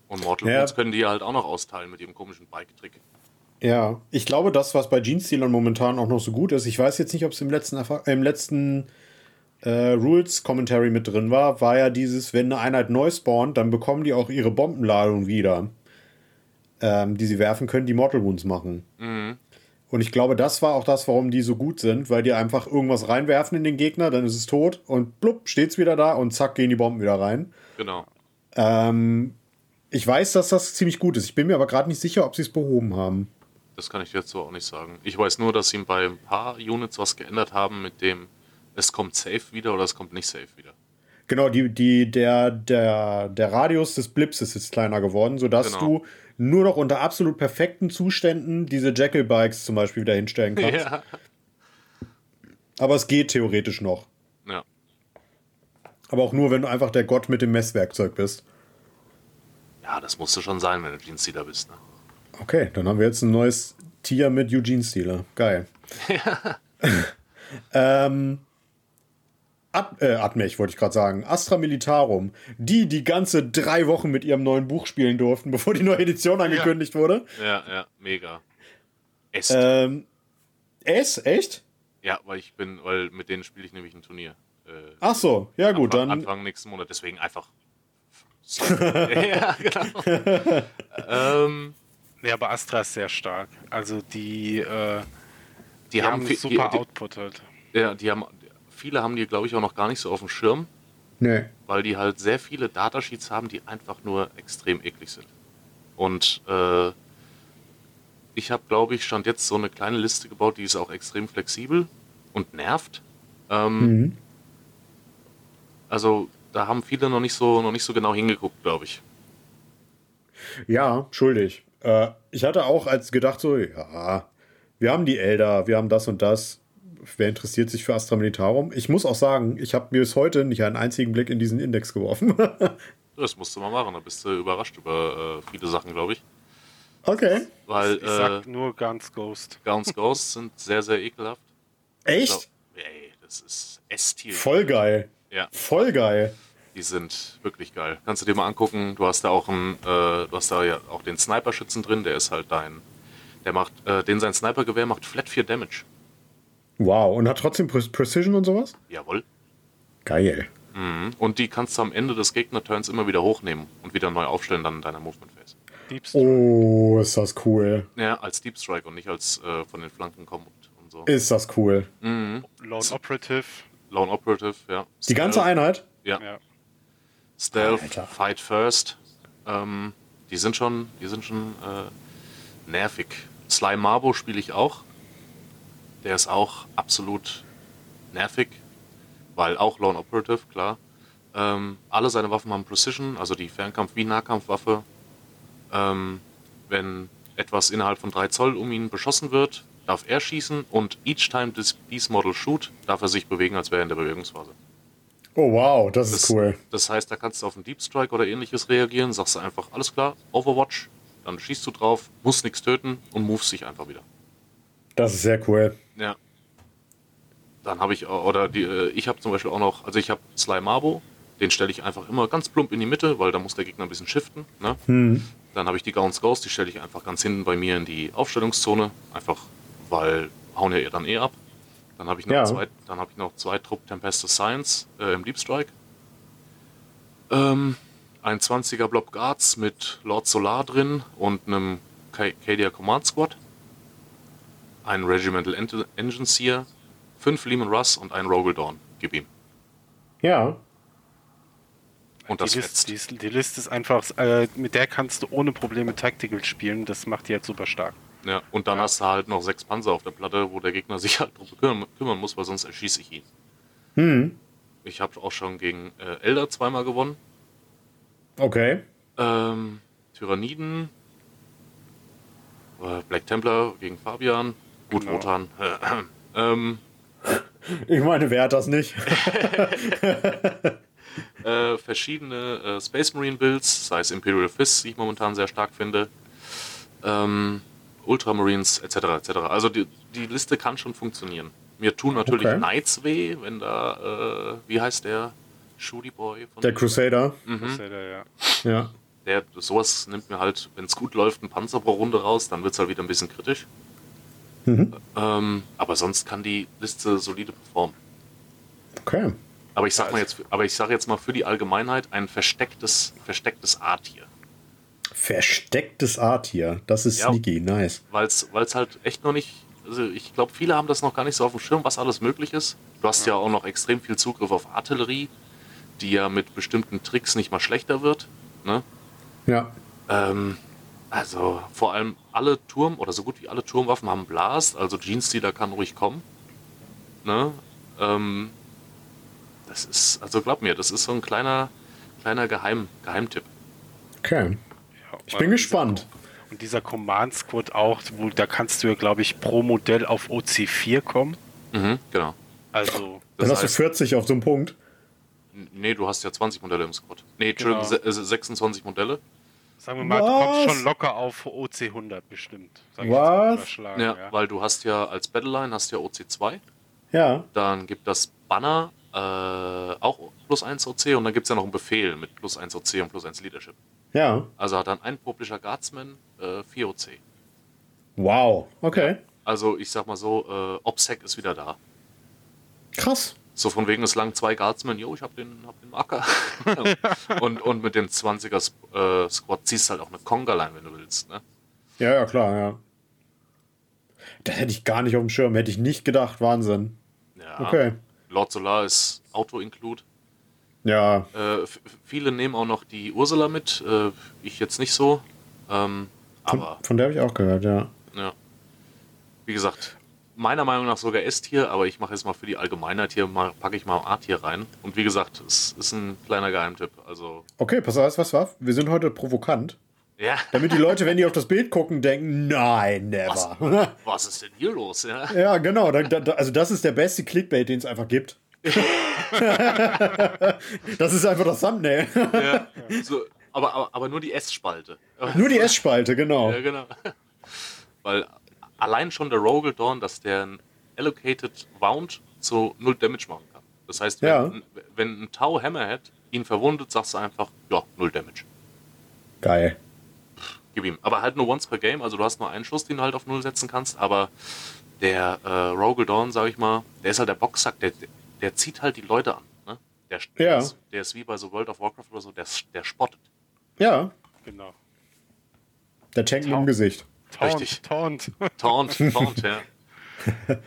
Und Mortal Ja. Können die ja halt auch noch austeilen mit ihrem komischen Bike-Trick. Ja, ich glaube, das, was bei Gene-Stealern momentan auch noch so gut ist, ich weiß jetzt nicht, ob es im letzten, äh, im letzten äh, Rules-Commentary mit drin war, war ja dieses, wenn eine Einheit neu spawnt, dann bekommen die auch ihre Bombenladung wieder, ähm, die sie werfen können, die Mortal Wounds machen. Mhm. Und ich glaube, das war auch das, warum die so gut sind, weil die einfach irgendwas reinwerfen in den Gegner, dann ist es tot und blub, steht's wieder da und zack, gehen die Bomben wieder rein. Genau. Ähm, ich weiß, dass das ziemlich gut ist. Ich bin mir aber gerade nicht sicher, ob sie es behoben haben. Das kann ich jetzt so auch nicht sagen. Ich weiß nur, dass sie bei ein paar Units was geändert haben mit dem, es kommt safe wieder oder es kommt nicht safe wieder. Genau, die, die, der, der, der Radius des Blips ist jetzt kleiner geworden, sodass Genau. du nur noch unter absolut perfekten Zuständen diese Jackal-Bikes zum Beispiel wieder hinstellen kannst. [laughs] Ja. Aber es geht theoretisch noch. ja. Aber auch nur, wenn du einfach der Gott mit dem Messwerkzeug bist. Ja, das musste schon sein, wenn du Jeans-Stealer bist. Ne? Okay, dann haben wir jetzt ein neues Tier mit Eugene Steeler. Geil. [laughs] ähm, Ad, äh, Admech wollte ich gerade sagen. Astra Militarum. Die, die ganze drei Wochen mit ihrem neuen Buch spielen durften, [laughs] bevor die neue Edition angekündigt wurde. Ja, ja, mega. Es. Ähm, es? Echt? Ja, weil ich bin, weil mit denen spiele ich nämlich ein Turnier. Äh, Ach so, ja gut, Anfang, dann. Anfang nächsten Monat, deswegen einfach. [laughs] ja, genau. ähm, Ja, aber Astra ist sehr stark. Also die, äh, die, haben, einen viel- super die, Output halt. die, ja, die haben, viele haben die, glaube ich, auch noch gar nicht so auf dem Schirm, Nee. weil die halt sehr viele Datasheets haben, die einfach nur extrem eklig sind. Und äh, ich habe, glaube ich, stand jetzt so eine kleine Liste gebaut, die ist auch extrem flexibel und nervt. Ähm, Mhm. Also da haben viele noch nicht so, noch nicht so genau hingeguckt, glaube ich. Ja, schuldig. Äh, ich hatte auch als gedacht, so, ja, wir haben die Elder, wir haben das und das. Wer interessiert sich für Astra Militarum? Ich muss auch sagen, ich habe mir bis heute nicht einen einzigen Blick in diesen Index geworfen. [laughs] Das musst du mal machen, da bist du überrascht über äh, viele Sachen, glaube ich. okay. Weil Ich äh, sag nur Guns Ghost. Gauns Ghosts sind sehr, sehr ekelhaft. Echt? So, ey, das ist S-Tier. Voll geil. Ja. Voll geil. Die sind wirklich geil. Kannst du dir mal angucken. Du hast da auch einen, äh, du hast da ja auch den Sniper-Schützen drin. Der ist halt dein, der macht, äh, den sein Sniper-Gewehr macht flat 4 Damage. Wow, und hat trotzdem Pre Precision und sowas? Jawohl. Geil. Mhm. Und die kannst du am Ende des Gegner-Turns immer wieder hochnehmen und wieder neu aufstellen dann in deiner Movement-Phase. Deep Strike. Oh, ist das cool. Ja, als Deep Strike und nicht als äh, von den Flanken kommen und, und so. Ist das cool. Mhm. Lone Operative. Lone Operative, ja. Die ganze Einheit? Ja. Ja. Stealth, Alter. Fight First. Ähm, die sind schon, die sind schon äh, nervig. Sly Marbo spiele ich auch. Der ist auch absolut nervig, weil auch Lone Operative, klar. Ähm, alle seine Waffen haben Precision, also die Fernkampf- wie Nahkampfwaffe. Ähm, wenn etwas innerhalb von 3 Zoll um ihn beschossen wird, darf er schießen und each time this, this model shoot, darf er sich bewegen, als wäre er in der Bewegungsphase. Oh, wow, das ist Das, cool. das heißt, da kannst du auf einen Deep Strike oder ähnliches reagieren, sagst du einfach, alles klar, Overwatch, dann schießt du drauf, musst nichts töten und movest sich einfach wieder. Das ist sehr cool. Ja. Dann habe ich, oder die, äh, ich habe zum Beispiel auch noch, also ich habe Sly Marbo, den stelle ich einfach immer ganz plump in die Mitte, weil da muss der Gegner ein bisschen shiften. Ne? Dann habe ich die Gaunt's Ghost, die stelle ich einfach ganz hinten bei mir in die Aufstellungszone, einfach weil hauen ja dann eh ab. Dann habe ich, noch Ja. zwei- dann hab ich noch zwei Trupp Tempestus Science äh, im Deep Strike. Ähm, ein 20er Blob Guards mit Lord Solar drin und einem Cadia Command Squad. Ein Regimental Ent- Engine Seer, fünf Lehman Russ und ein Rogel Dawn. Gib ihm. Ja. Und das die. List, die, die Liste ist einfach, äh, mit der kannst du ohne Probleme Tactical spielen. Das macht die halt super stark. Ja, und dann hast du halt noch sechs Panzer auf der Platte, wo der Gegner [laughs] sich halt drum kümmern, muss, weil sonst erschieße ich ihn. Hm. Ich habe auch schon gegen äh, Elder zweimal gewonnen. Okay. Ähm, Tyranniden. Äh, Black Templar gegen Fabian. Gut, Genau. Wotan. ähm, Ich meine, wer hat das nicht? [laughs] [laughs] äh, verschiedene äh, Space Marine Builds, sei es Imperial Fist, die ich momentan sehr stark finde, ähm, Ultramarines etc. etc. Also die, die Liste kann schon funktionieren. Mir tun natürlich Okay. Knights weh, wenn da, äh, wie heißt der? Shooty Boy von Der Crusader. Mhm. Ist ja der, ja. Der, sowas nimmt mir halt, wenn es gut läuft, ein Panzer pro Runde raus, dann wird es halt wieder ein bisschen kritisch. Mhm. Ähm, aber sonst kann die Liste solide performen. Okay. Aber ich sag mal jetzt, aber ich sage jetzt mal für die Allgemeinheit ein verstecktes, verstecktes A-Tier. Verstecktes A-Tier. Das ist Ja. sneaky. Nice. Weil es halt echt noch nicht, also ich glaube, viele haben das noch gar nicht so auf dem Schirm, was alles möglich ist. Du hast ja auch noch extrem viel Zugriff auf Artillerie, die ja mit bestimmten Tricks nicht mal schlechter wird. Ne? Ja. Ähm, also vor allem alle Turm- oder so gut wie alle Turmwaffen haben Blast, also Genestealer kann ruhig kommen. Ne? Ähm, das ist, also glaub mir, das ist so ein kleiner, kleiner Geheim, Geheimtipp. Okay. Ich bin gespannt. Und dieser Command Squad auch, wo, da kannst du ja, glaube ich, pro Modell auf OC4 kommen. Mhm, genau. Also, Dann Das hast du heißt, 40 auf so einem Punkt. nee, du hast ja 20 Modelle im Squad. Nee, Entschuldigung, Genau. se- äh, 26 Modelle. sagen wir mal, du Was? kommst schon locker auf OC100 bestimmt. Sag ich Was? Ja, ja. weil du hast ja als Battleline hast ja OC2, Ja. dann gibt das Banner äh, auch plus 1 OC und dann gibt es ja noch einen Befehl mit plus 1 OC und plus 1 Leadership. Ja. Also hat dann ein Publisher Guardsman äh, 4 OC. Wow. Okay. Also ich sag mal so, äh, OPSEC ist wieder da. Krass. So von wegen es lang zwei Guardsmen, jo, ich hab den, hab den Marker. [laughs] und, und mit dem 20er Sp- äh, Squad ziehst halt auch eine Conga-Line, wenn du willst. Ne? Ja, ja, klar, ja. Das hätte ich gar nicht auf dem Schirm. Hätte ich nicht gedacht. Wahnsinn. Ja. Okay. Lord Solar ist Auto-Include. Ja. Äh, viele nehmen auch noch die Ursula mit, äh, ich jetzt nicht so. Ähm, Von, aber von der habe ich auch gehört, ja. ja. Wie gesagt, meiner Meinung nach sogar S-Tier, aber ich mache jetzt mal für die Allgemeinheit hier, mal, packe ich mal A-Tier rein. Und wie gesagt, es ist ein kleiner Geheimtipp. Also, Okay, pass auf, was war? Wir sind heute provokant. ja, Damit die Leute, wenn die auf das Bild gucken, denken, nein, never. was [laughs] ist denn hier los? Ja? ja, genau. Da, da, also das ist der beste Clickbait, den es einfach gibt. [laughs] das ist einfach das Thumbnail. ja. So, aber, aber, aber nur die S-Spalte. Nur die S-Spalte, genau. Ja, genau. Weil allein schon der Rogel Dawn, dass der ein Allocated Wound zu null Damage machen kann. Das heißt, wenn, Ja. ein, wenn ein Tau Hammerhead ihn verwundet, sagst du einfach, ja, null Damage. Geil. Gib ihm. Aber halt nur once per Game, also du hast nur einen Schuss, den du halt auf null setzen kannst, aber der äh, Rogal Dawn, sag ich mal, der ist halt der Boxsack, der, der zieht halt die Leute an. Ne? Der, der, Ja. ist, der ist wie bei so World of Warcraft oder so, der, der spottet. Ja, Genau. der Tank im Gesicht. Taunt, Richtig. Taunt. Taunt, [laughs] Taunt, ja. [laughs]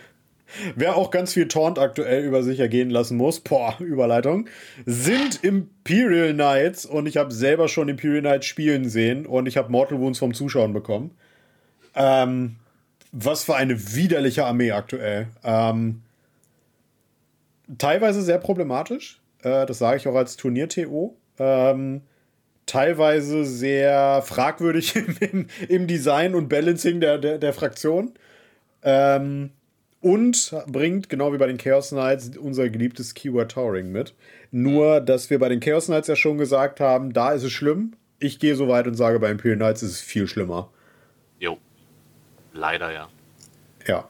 Wer auch ganz viel Taunt aktuell über sich ergehen lassen muss, boah, Überleitung, sind Imperial Knights und ich habe selber schon Imperial Knights spielen sehen und ich habe Mortal Wounds vom Zuschauen bekommen. Ähm, was für eine widerliche Armee aktuell. Ähm, teilweise sehr problematisch, äh, das sage ich auch als Turnier-TO. Ähm, teilweise sehr fragwürdig [laughs] im, im, Design und Balancing der, der, der Fraktion. Ähm, und bringt, genau wie bei den Chaos Knights, unser geliebtes Keyword Towering mit. Nur, dass wir bei den Chaos Knights ja schon gesagt haben, da ist es schlimm. Ich gehe so weit und sage, bei Imperial Knights ist es viel schlimmer. Jo. Leider ja. Ja.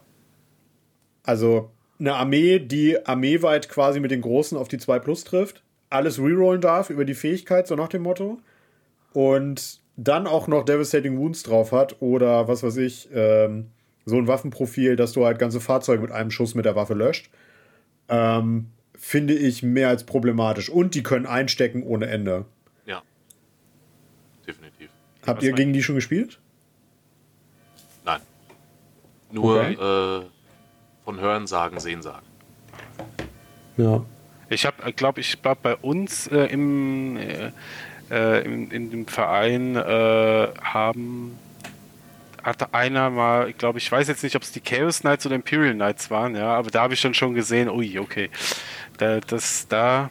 Also eine Armee, die armeeweit quasi mit den Großen auf die 2 Plus trifft, alles rerollen darf über die Fähigkeit, so nach dem Motto. Und dann auch noch Devastating Wounds drauf hat oder was weiß ich, ähm, so ein Waffenprofil, dass du halt ganze Fahrzeuge mit einem Schuss mit der Waffe löscht. Ähm, finde ich mehr als problematisch. Und die können einstecken ohne Ende. Ja. Definitiv. Habt ihr gegen die schon gespielt? Nein. Nur Okay. äh, von Hören sagen, Sehen sagen. Ja. Ich habe, glaube ich, glaub, bei uns äh, im, äh, äh, in, in dem Verein äh, haben hatte einer mal, ich glaube, ich weiß jetzt nicht, ob es die Chaos Knights oder Imperial Knights waren, ja, aber da habe ich dann schon gesehen, ui, okay, da, das, da,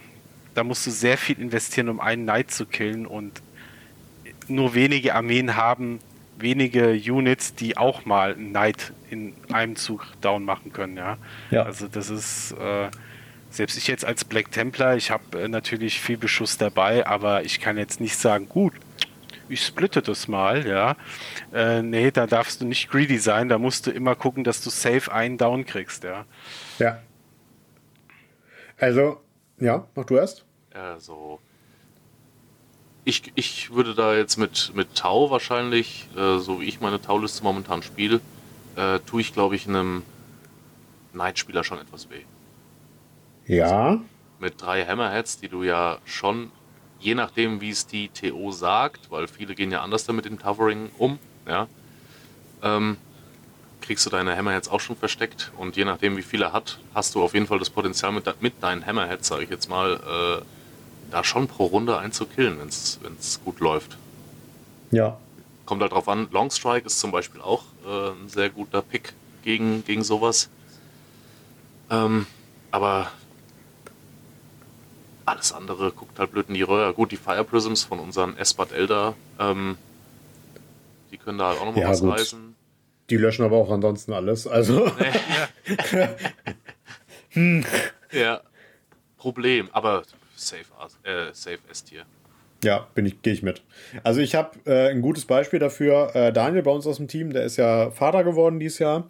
da musst du sehr viel investieren, um einen Knight zu killen und nur wenige Armeen haben wenige Units, die auch mal einen Knight in einem Zug down machen können, ja. Ja. Also das ist äh, selbst ich jetzt als Black Templar, ich habe äh, natürlich viel Beschuss dabei, aber ich kann jetzt nicht sagen, gut, ich splitte das mal, ja. Äh, nee, da darfst du nicht greedy sein, da musst du immer gucken, dass du safe einen Down kriegst, ja. Ja. Also, ja, mach du erst. Also, ich, ich würde da jetzt mit, mit Tau wahrscheinlich, äh, so wie ich meine Tau-Liste momentan spiele, äh, tue ich, glaube ich, einem Night-Spieler schon etwas weh. Ja. Mit drei Hammerheads, die du ja schon, je nachdem, wie es die TO sagt, weil viele gehen ja anders damit im Towering um, ja, ähm, kriegst du deine Hammerheads auch schon versteckt und je nachdem, wie viel er hat, hast du auf jeden Fall das Potenzial mit, mit deinen Hammerheads, sage ich jetzt mal, äh, da schon pro Runde einen zu killen, wenn es gut läuft. Ja. Kommt halt drauf an, Longstrike ist zum Beispiel auch äh, ein sehr guter Pick gegen, gegen sowas. Ähm, aber alles andere guckt halt blöd in die Röhre. Gut, die Fire Prisms von unseren Espat Elder, ähm, die können da halt auch nochmal Ja, was gut. reißen. Die löschen aber auch ansonsten alles. Also, [laughs] [laughs] Ja, Problem, aber safe, äh, safe S-Tier. ja, ich, gehe ich mit. Also ich habe äh, ein gutes Beispiel dafür. Äh, Daniel bei uns aus dem Team, der ist ja Vater geworden dieses Jahr.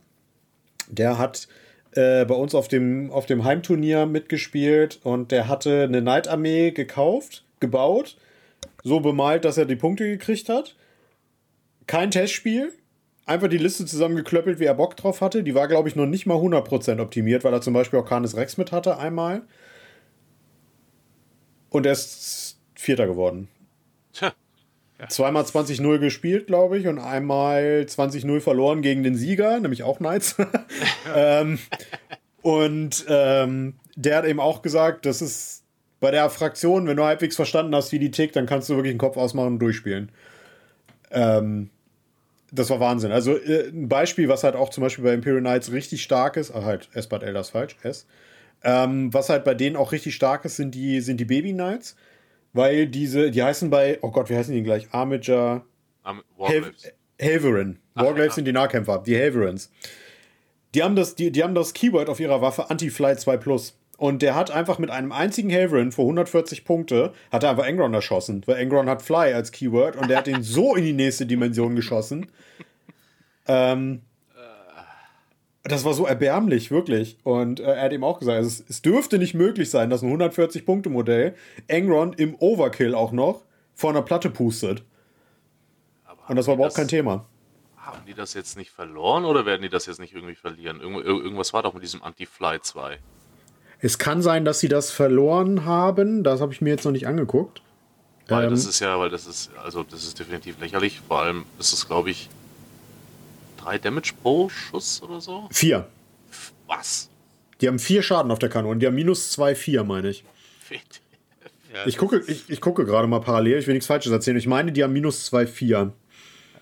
Der hat äh, bei uns auf dem, auf dem Heimturnier mitgespielt und der hatte eine Knight-Armee gekauft, gebaut, so bemalt, dass er die Punkte gekriegt hat. Kein Testspiel. Einfach die Liste zusammengeklöppelt, wie er Bock drauf hatte. Die war, glaube ich, noch nicht mal 100% optimiert, weil er zum Beispiel auch Canis Rex mit hatte einmal. Und er ist Vierter geworden. Tja, Zweimal 20-0 gespielt, glaube ich, und einmal 20-0 verloren gegen den Sieger, nämlich auch Knights. [laughs] [laughs] ähm, und ähm, der hat eben auch gesagt, das ist bei der Fraktion, wenn du halbwegs verstanden hast, wie die tickt, dann kannst du wirklich den Kopf ausmachen und durchspielen. Ähm, das war Wahnsinn. Also äh, ein Beispiel, was halt auch zum Beispiel bei Imperial Knights richtig stark ist, ah, halt, S-Bad Elders falsch, S. Ähm, was halt bei denen auch richtig stark ist, sind die, sind die Baby Knights. Weil diese, die heißen bei, oh Gott, wie heißen die gleich? Armiger, am Hel Warglaves. Helverin. Warglaves ja. sind die Nahkämpfer, die Helverins. Die haben das, die, die haben das Keyword auf ihrer Waffe Anti-Fly 2 Plus. Und der hat einfach mit einem einzigen Helverin vor 140 Punkte, hat er einfach Engron erschossen. Weil Engron hat Fly als Keyword und der hat ihn [laughs] so in die nächste Dimension geschossen. Ähm, Das war so erbärmlich, wirklich. Und äh, er hat ihm auch gesagt, es, es dürfte nicht möglich sein, dass ein 140-Punkte-Modell Engron im Overkill auch noch vor einer Platte pustet. Aber Und das war überhaupt kein Thema. Haben die das jetzt nicht verloren oder werden die das jetzt nicht irgendwie verlieren? Irgendwo, ir- irgendwas war doch mit diesem Anti-Fly 2. Es kann sein, dass sie das verloren haben. Das habe ich mir jetzt noch nicht angeguckt. Weil Ähm. das ist ja, weil das ist, also das ist definitiv lächerlich. Vor allem ist es, glaube ich, drei Damage pro Schuss oder so. Vier. Was? Die haben vier Schaden auf der Kanone. Die haben minus zwei, vier, meine ich. Ja, Ich gucke, ich, ich gucke gerade mal parallel. Ich will nichts Falsches erzählen. Ich meine, die haben minus zwei, vier.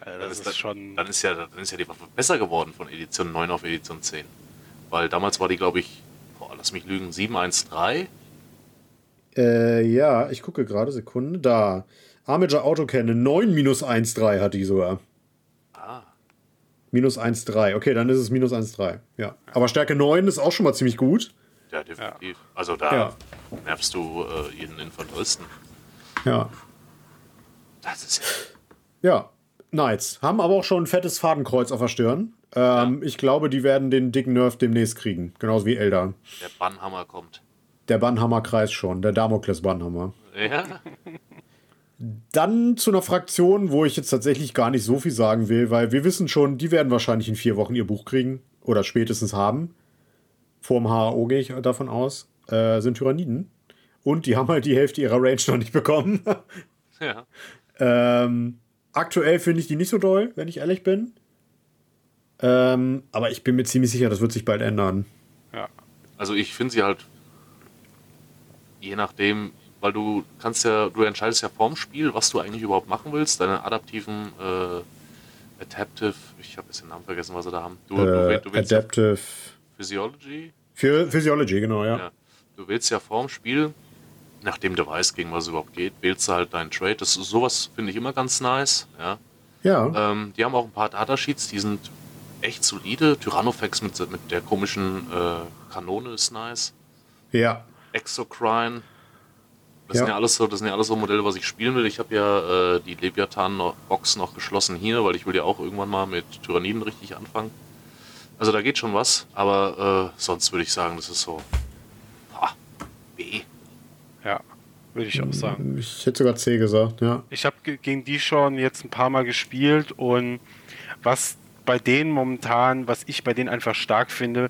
äh, das ist schon. Dann ist ja, dann ist ja die Waffe besser geworden von Edition 9 auf Edition 10. Weil damals war die, glaube ich, boah, lass mich lügen, 713. Äh, ja, ich gucke gerade. Sekunde. Da. Armager Autocannon 9 minus 1,3 hat die sogar. Minus 1,3. Okay, dann ist es minus 1,3. Ja. Aber Stärke 9 ist auch schon mal ziemlich gut. ja, definitiv. Also da Ja. nervst du äh, jeden Infanteristen. Ja. Das ist Ja. Knights. Haben aber auch schon ein fettes Fadenkreuz auf der Stirn. Ähm, Ich glaube, die werden den dicken Nerf demnächst kriegen. Genauso wie Elder. der Bannhammer kommt. Der Bannhammer-Kreis schon. Der Damokles-Bannhammer. Ja, [laughs] Dann zu einer Fraktion, wo ich jetzt tatsächlich gar nicht so viel sagen will, weil wir wissen schon, die werden wahrscheinlich in vier Wochen ihr Buch kriegen oder spätestens haben. Vorm HAO gehe ich davon aus, äh, sind Tyranniden. Und die haben halt die Hälfte ihrer Range noch nicht bekommen. [laughs] ja. ähm, aktuell finde ich die nicht so doll, wenn ich ehrlich bin. Ähm, aber ich bin mir ziemlich sicher, das wird sich bald ändern. Ja. Also ich finde sie halt, je nachdem, weil du kannst ja, du entscheidest ja vorm Spiel, was du eigentlich überhaupt machen willst, deine adaptiven äh, Adaptive, ich habe jetzt den Namen vergessen, was sie da haben. Du, du, Äh, du ja Adaptive. Physiology, Für Physiology, genau, ja. Ja. Du wählst ja vorm Spiel, nachdem du weißt, gegen was es überhaupt geht, wählst du halt deinen Trade. Das ist, sowas finde ich immer ganz nice. Ja. Ja, Ähm, die haben auch ein paar Datasheets, die sind echt solide. Tyrannofex mit, mit der komischen äh, Kanone ist nice. ja. Exocrine. Das, Ja. sind ja alles so, das sind ja alles so Modelle, was ich spielen will. Ich habe ja äh, die Leviathan-Box noch geschlossen hier, weil ich will ja auch irgendwann mal mit Tyranniden richtig anfangen. Also da geht schon was, aber äh, sonst würde ich sagen, das ist so boah, B. Ja, würde ich auch sagen. Ich hätte sogar C gesagt, ja. Ich habe gegen die schon jetzt ein paar Mal gespielt und was bei denen momentan, was ich bei denen einfach stark finde,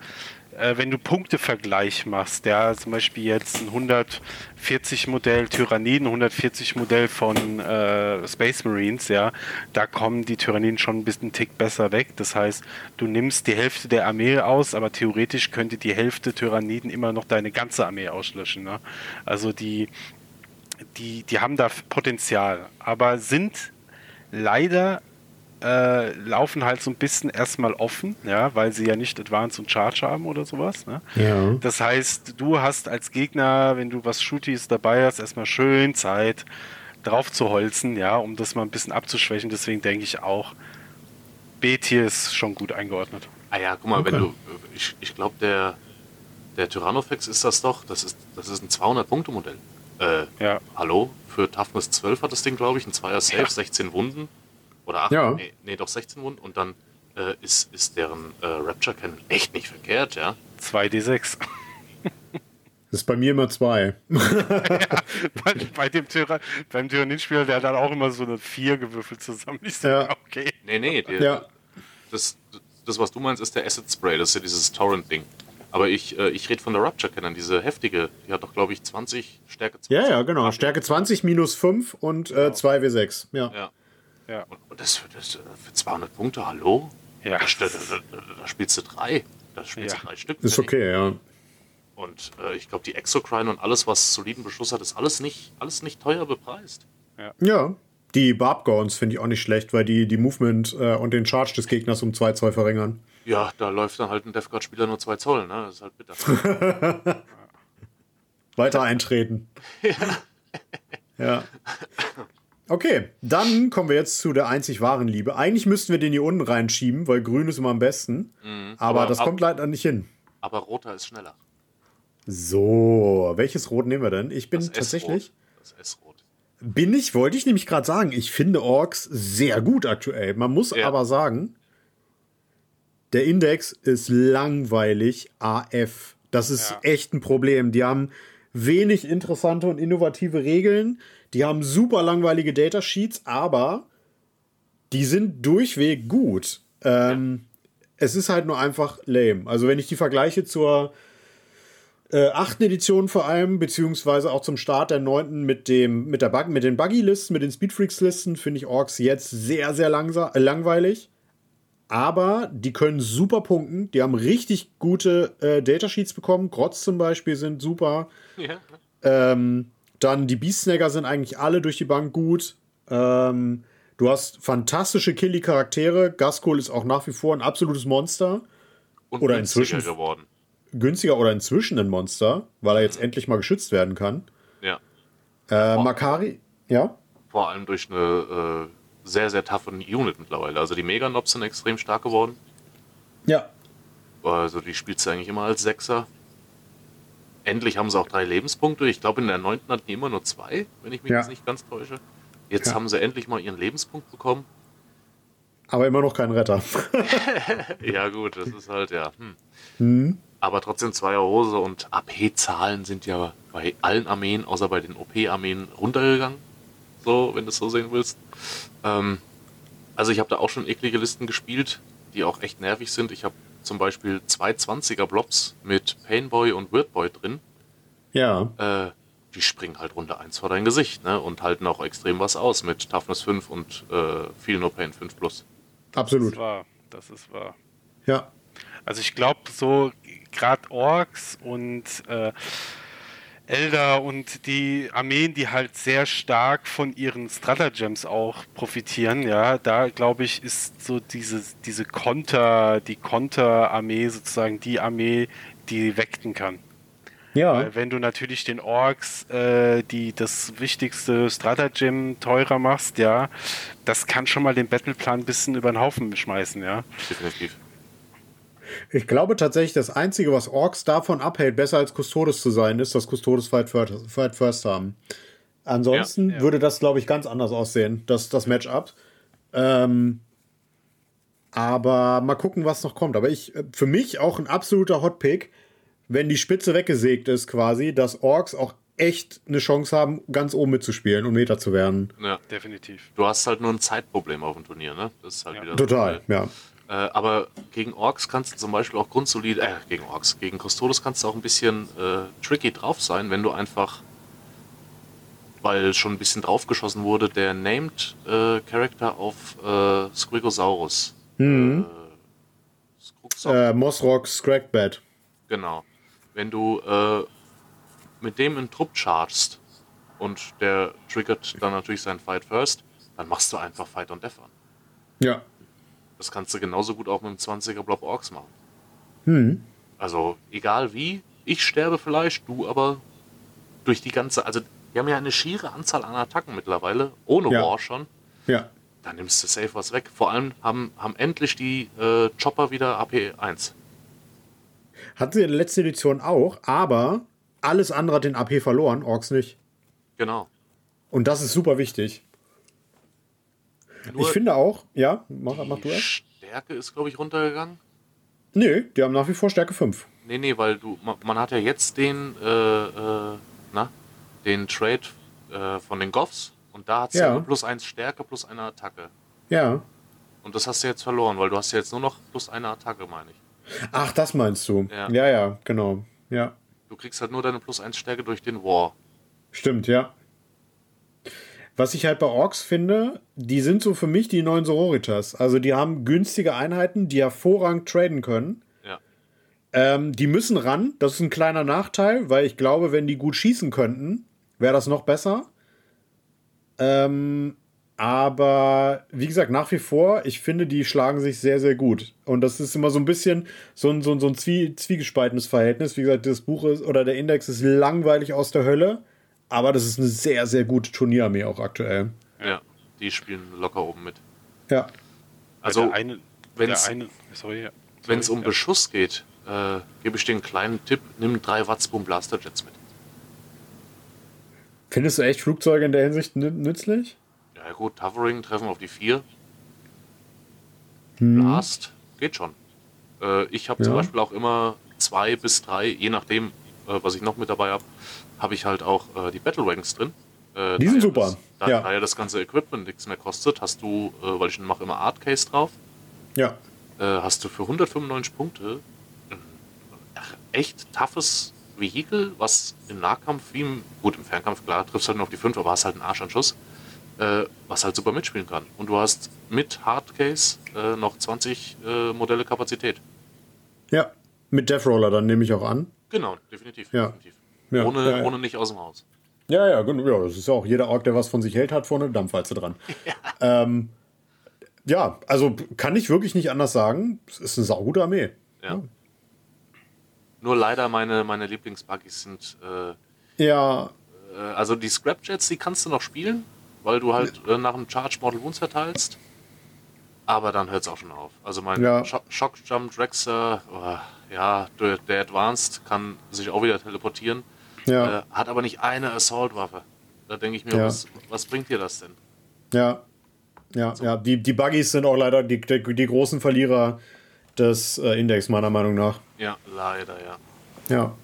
äh, wenn du Punktevergleich machst, ja, zum Beispiel jetzt ein 140 Modell Tyranniden, 140 Modell von äh, Space Marines, ja, da kommen die Tyranniden schon ein bisschen Tick besser weg. Das heißt, du nimmst die Hälfte der Armee aus, aber theoretisch könnte die Hälfte Tyranniden immer noch deine ganze Armee auslöschen. Ne? Also die, die, die haben da Potenzial, aber sind leider äh, laufen halt so ein bisschen erstmal offen, ja, weil sie ja nicht Advance und Charge haben oder sowas. Ne? Ja. Das heißt, du hast als Gegner, wenn du was Shooties dabei hast, erstmal schön Zeit drauf zu holzen, ja, um das mal ein bisschen abzuschwächen. Deswegen denke ich auch, B-Tier ist schon gut eingeordnet. Ah ja, guck mal, wenn Okay. du, ich, ich glaube, der, der Tyrannofex ist das doch, das ist, das ist ein 200-Punkte-Modell. Äh, Ja, hallo? Für Toughness 12 hat das Ding, glaube ich, ein 2er Safe, Ja. 16 Wunden. Oder 8, Ja. nee, nee, doch 16 Wunden. Und dann äh, ist, ist deren äh, Rapture Cannon echt nicht verkehrt, ja. 2D6. [laughs] Das ist bei mir immer zwei. [laughs] bei, bei dem Tyra beim Tyranninspieler, der hat dann auch immer so eine 4 gewürfelt zusammen. Ich so, Ja. okay. Nee, nee, der, Ja. das, das, was du meinst, ist der Acid Spray, das ist ja dieses Torrent-Ding. Aber ich, äh, ich rede von der Rapture Cannon, diese heftige, die hat doch, glaube ich, 20 Stärke 20. Ja, ja, genau. Stärke 20 minus 5 und äh, 2W6. Ja. Ja. Ja. Und, und das, für, das für 200 Punkte, hallo? Ja. Da, da, da, da, da spielst du drei. Da spielst Ja. du drei Stück. Ist okay, ja. Und äh, ich glaube, die Exocrine und alles, was soliden Beschuss hat, ist alles nicht, alles nicht teuer bepreist. Ja. Die Barbgowns finde ich auch nicht schlecht, weil die die Movement äh, und den Charge des Gegners um 2-2 verringern. Ja, da läuft dann halt ein Death Guard-Spieler nur zwei Zoll, ne? Das ist halt bitter. [laughs] Weiter eintreten. [laughs] ja. [laughs] Okay, dann kommen wir jetzt zu der einzig wahren Liebe. Eigentlich müssten wir den hier unten reinschieben, weil grün ist immer am besten. aber, Mhm. aber das ab- kommt leider nicht hin. Aber roter ist schneller. So, welches Rot nehmen wir denn? Ich bin Das tatsächlich. Das S-Rot. Bin ich, wollte ich nämlich gerade sagen, ich finde Orks sehr gut aktuell. Man muss Ja. aber sagen, der Index ist langweilig AF. Das ist Ja. echt ein Problem. Die haben wenig interessante und innovative Regeln. Die haben super langweilige Datasheets, aber die sind durchweg gut. Ähm, Es ist halt nur einfach lame. Also wenn ich die vergleiche zur äh, achten Edition vor allem, beziehungsweise auch zum Start der neunten mit dem mit der Bug, mit den Buggy-Listen, mit den Speedfreaks-Listen, finde ich Orks jetzt sehr, sehr langsa äh, langweilig. Aber die können super punkten. Die haben richtig gute äh, Datasheets bekommen. Grotz zum Beispiel sind super. Ja. Ähm, dann die Beastsnagger sind eigentlich alle durch die Bank gut. Ähm, du hast fantastische Killy-Charaktere. Gaskul ist auch nach wie vor ein absolutes Monster. Und Oder günstiger inzwischen- geworden. Günstiger oder inzwischen ein Monster, weil er jetzt endlich mal geschützt werden kann. Ja. Äh. Makari, ja? Vor allem durch eine äh, sehr, sehr toughe Unit mittlerweile. Also die Meganobs sind extrem stark geworden. Ja. Also die spielst du eigentlich immer als Sechser. Endlich haben sie auch drei Lebenspunkte. Ich glaube, in der neunten hatten die immer nur zwei, wenn ich mich Ja. jetzt nicht ganz täusche. Jetzt Ja. haben sie endlich mal ihren Lebenspunkt bekommen. Aber immer noch kein Retter. [laughs] Ja, gut, das ist halt, ja. Hm. Hm. Aber trotzdem Zweier Hose und AP-Zahlen sind ja bei allen Armeen, außer bei den OP-Armeen, runtergegangen. So, wenn du es so sehen willst. Ähm, also ich habe da auch schon eklige Listen gespielt, die auch echt nervig sind. Ich habe zum Beispiel zwei 20er Blobs mit Painboy und Weirdboy drin. Ja. Äh, die springen halt Runde 1 vor dein Gesicht, ne? Und halten auch extrem was aus mit Toughness 5 und äh, Feel No Pain 5 Plus. Das Absolut. ist wahr. Das ist wahr. Ja. Also ich glaube, so gerade Orks und äh, Elder und die Armeen, die halt sehr stark von ihren Stratagems auch profitieren, ja, da glaube ich, ist so diese, diese Konter, die Konter-Armee sozusagen die Armee, die wegten kann. Ja. Weil wenn du natürlich den Orks äh, die das wichtigste Stratagem teurer machst, ja, das kann schon mal den Battleplan ein bisschen über den Haufen schmeißen, ja. Definitiv. Ich glaube tatsächlich, das Einzige, was Orks davon abhält, besser als Custodes zu sein, ist, dass Custodes Fight First, Fight First haben. Ansonsten Ja, ja. würde das, glaube ich, ganz anders aussehen, das, das Matchup. Ähm, aber mal gucken, was noch kommt. Aber ich, äh, für mich auch ein absoluter Hotpick, wenn die Spitze weggesägt ist, quasi, dass Orks auch echt eine Chance haben, ganz oben mitzuspielen und Meta zu werden. Ja. Definitiv. Du hast halt nur ein Zeitproblem auf dem Turnier, ne? Das ist halt Ja. wieder Total, ja. Äh, aber gegen Orks kannst du zum Beispiel auch grundsolid, äh, gegen Orks, gegen Custodes kannst du auch ein bisschen äh, tricky drauf sein, wenn du einfach, weil schon ein bisschen draufgeschossen wurde, der Named äh, Character auf äh, Squigosaurus. Mhm. Äh, Skruxok, Mossrock Scrackbat. genau. Wenn du äh, mit dem in Trupp chargst und der triggert dann natürlich seinen Fight First, dann machst du einfach Fight on Death an. Ja. Das kannst du genauso gut auch mit dem 20er Blob Orks machen. Hm. Also egal wie, ich sterbe vielleicht, du aber durch die ganze, also wir haben ja eine schiere Anzahl an Attacken mittlerweile, ohne Ja. War schon. Ja. Da nimmst du safe was weg. Vor allem haben, haben endlich die äh, Chopper wieder AP1. Hatten sie in der letzten Edition auch, aber alles andere hat den AP verloren, Orks nicht. Genau. Und das ist super wichtig. Nur ich finde auch, ja, mach, mach du erst. Stärke ist, glaube ich, runtergegangen. Nö, die haben nach wie vor Stärke 5. Nee, nee, weil du, man, man hat ja jetzt den, äh, äh, na, den Trade äh, von den Goffs und da hat es ja. Ja. nur plus eins Stärke plus eine Attacke. Ja. Und das hast du jetzt verloren, weil du hast ja jetzt nur noch plus eine Attacke, meine ich. Ach, das meinst du. Ja. Ja, ja, genau. Ja. Du kriegst halt nur deine plus 1 Stärke durch den War. Stimmt, ja. Was ich halt bei Orks finde, die sind so für mich die neuen Sororitas. Also die haben günstige Einheiten, die hervorragend traden können. Ja. Ähm, die müssen ran. Das ist ein kleiner Nachteil, weil ich glaube, wenn die gut schießen könnten, wäre das noch besser. Ähm, aber wie gesagt, nach wie vor, ich finde, die schlagen sich sehr, sehr gut. Und das ist immer so ein bisschen so ein, so ein, so ein Zwie zwiegespaltenes Verhältnis. Wie gesagt, das Buch ist oder der Index ist langweilig aus der Hölle, aber das ist eine sehr, sehr gute Turnierarmee auch aktuell. Ja. Die spielen locker oben mit. Ja. Also, wenn es um ja. Beschuss geht, äh, gebe ich dir einen kleinen Tipp: nimm drei Watzboom Blaster Jets mit. Findest du echt Flugzeuge in der Hinsicht nü- nützlich? Ja, gut, Hovering, treffen auf die 4. Hm. Blast, geht schon. Äh, ich habe Ja. zum Beispiel auch immer zwei bis drei, je nachdem, äh, was ich noch mit dabei habe, habe ich halt auch äh, die Battle Ranks drin. Äh, Die sind super, Das, da, ja. da ja das ganze Equipment nichts mehr kostet, hast du, äh, weil ich mache immer Art Case drauf, Ja. äh, hast du für 195 Punkte ein echt toughes Vehikel, was im Nahkampf wie im, gut im Fernkampf, klar, triffst halt nur auf die 5, aber hast halt einen Arschanschluss, äh, was halt super mitspielen kann. Und du hast mit Hardcase äh, noch 20 äh, Modelle Kapazität. Ja. Mit Death Roller dann nehme ich auch an. Genau, definitiv. Ja. definitiv. Ja, ohne, ja, ja. ohne nicht aus dem Haus. Ja, ja, genau. Ja, das ist ja auch jeder Ork, der was von sich hält, hat vorne eine Dampfwalze dran. [laughs] Ja. Ähm, ja, also kann ich wirklich nicht anders sagen. Es ist eine saugute Armee. Ja. Nur leider meine, meine Lieblingsbuggies sind, äh, Ja, äh, also die Scrapjets, die kannst du noch spielen, weil du halt äh, nach dem Charge Mortal Wounds verteilst. Aber dann hört es auch schon auf. Also mein Ja. Sho Shock Jump Drexer, oh, ja, der, der Advanced kann sich auch wieder teleportieren, ja, äh, hat aber nicht eine Assault-Waffe. Da denke ich mir, Ja. was, was bringt dir das denn? ja. Ja, ja. Die, die Buggies sind auch leider die, die, die großen Verlierer des äh, Index, meiner Meinung nach. Ja, leider, ja. Ja.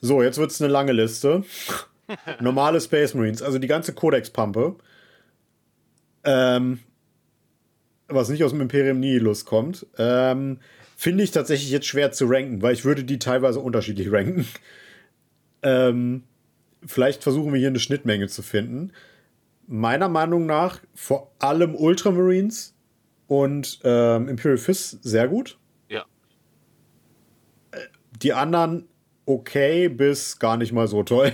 So, jetzt wird es eine lange Liste. [laughs] Normale Space Marines, also die ganze Codex-Pampe. Ähm, was nicht aus dem Imperium Nihilus kommt, ähm, finde ich tatsächlich jetzt schwer zu ranken, weil ich würde die teilweise unterschiedlich ranken. [laughs] Ähm, vielleicht versuchen wir hier eine Schnittmenge zu finden. Meiner Meinung nach vor allem Ultramarines und ähm, Imperial Fist sehr gut. Ja, Die anderen okay bis gar nicht mal so toll.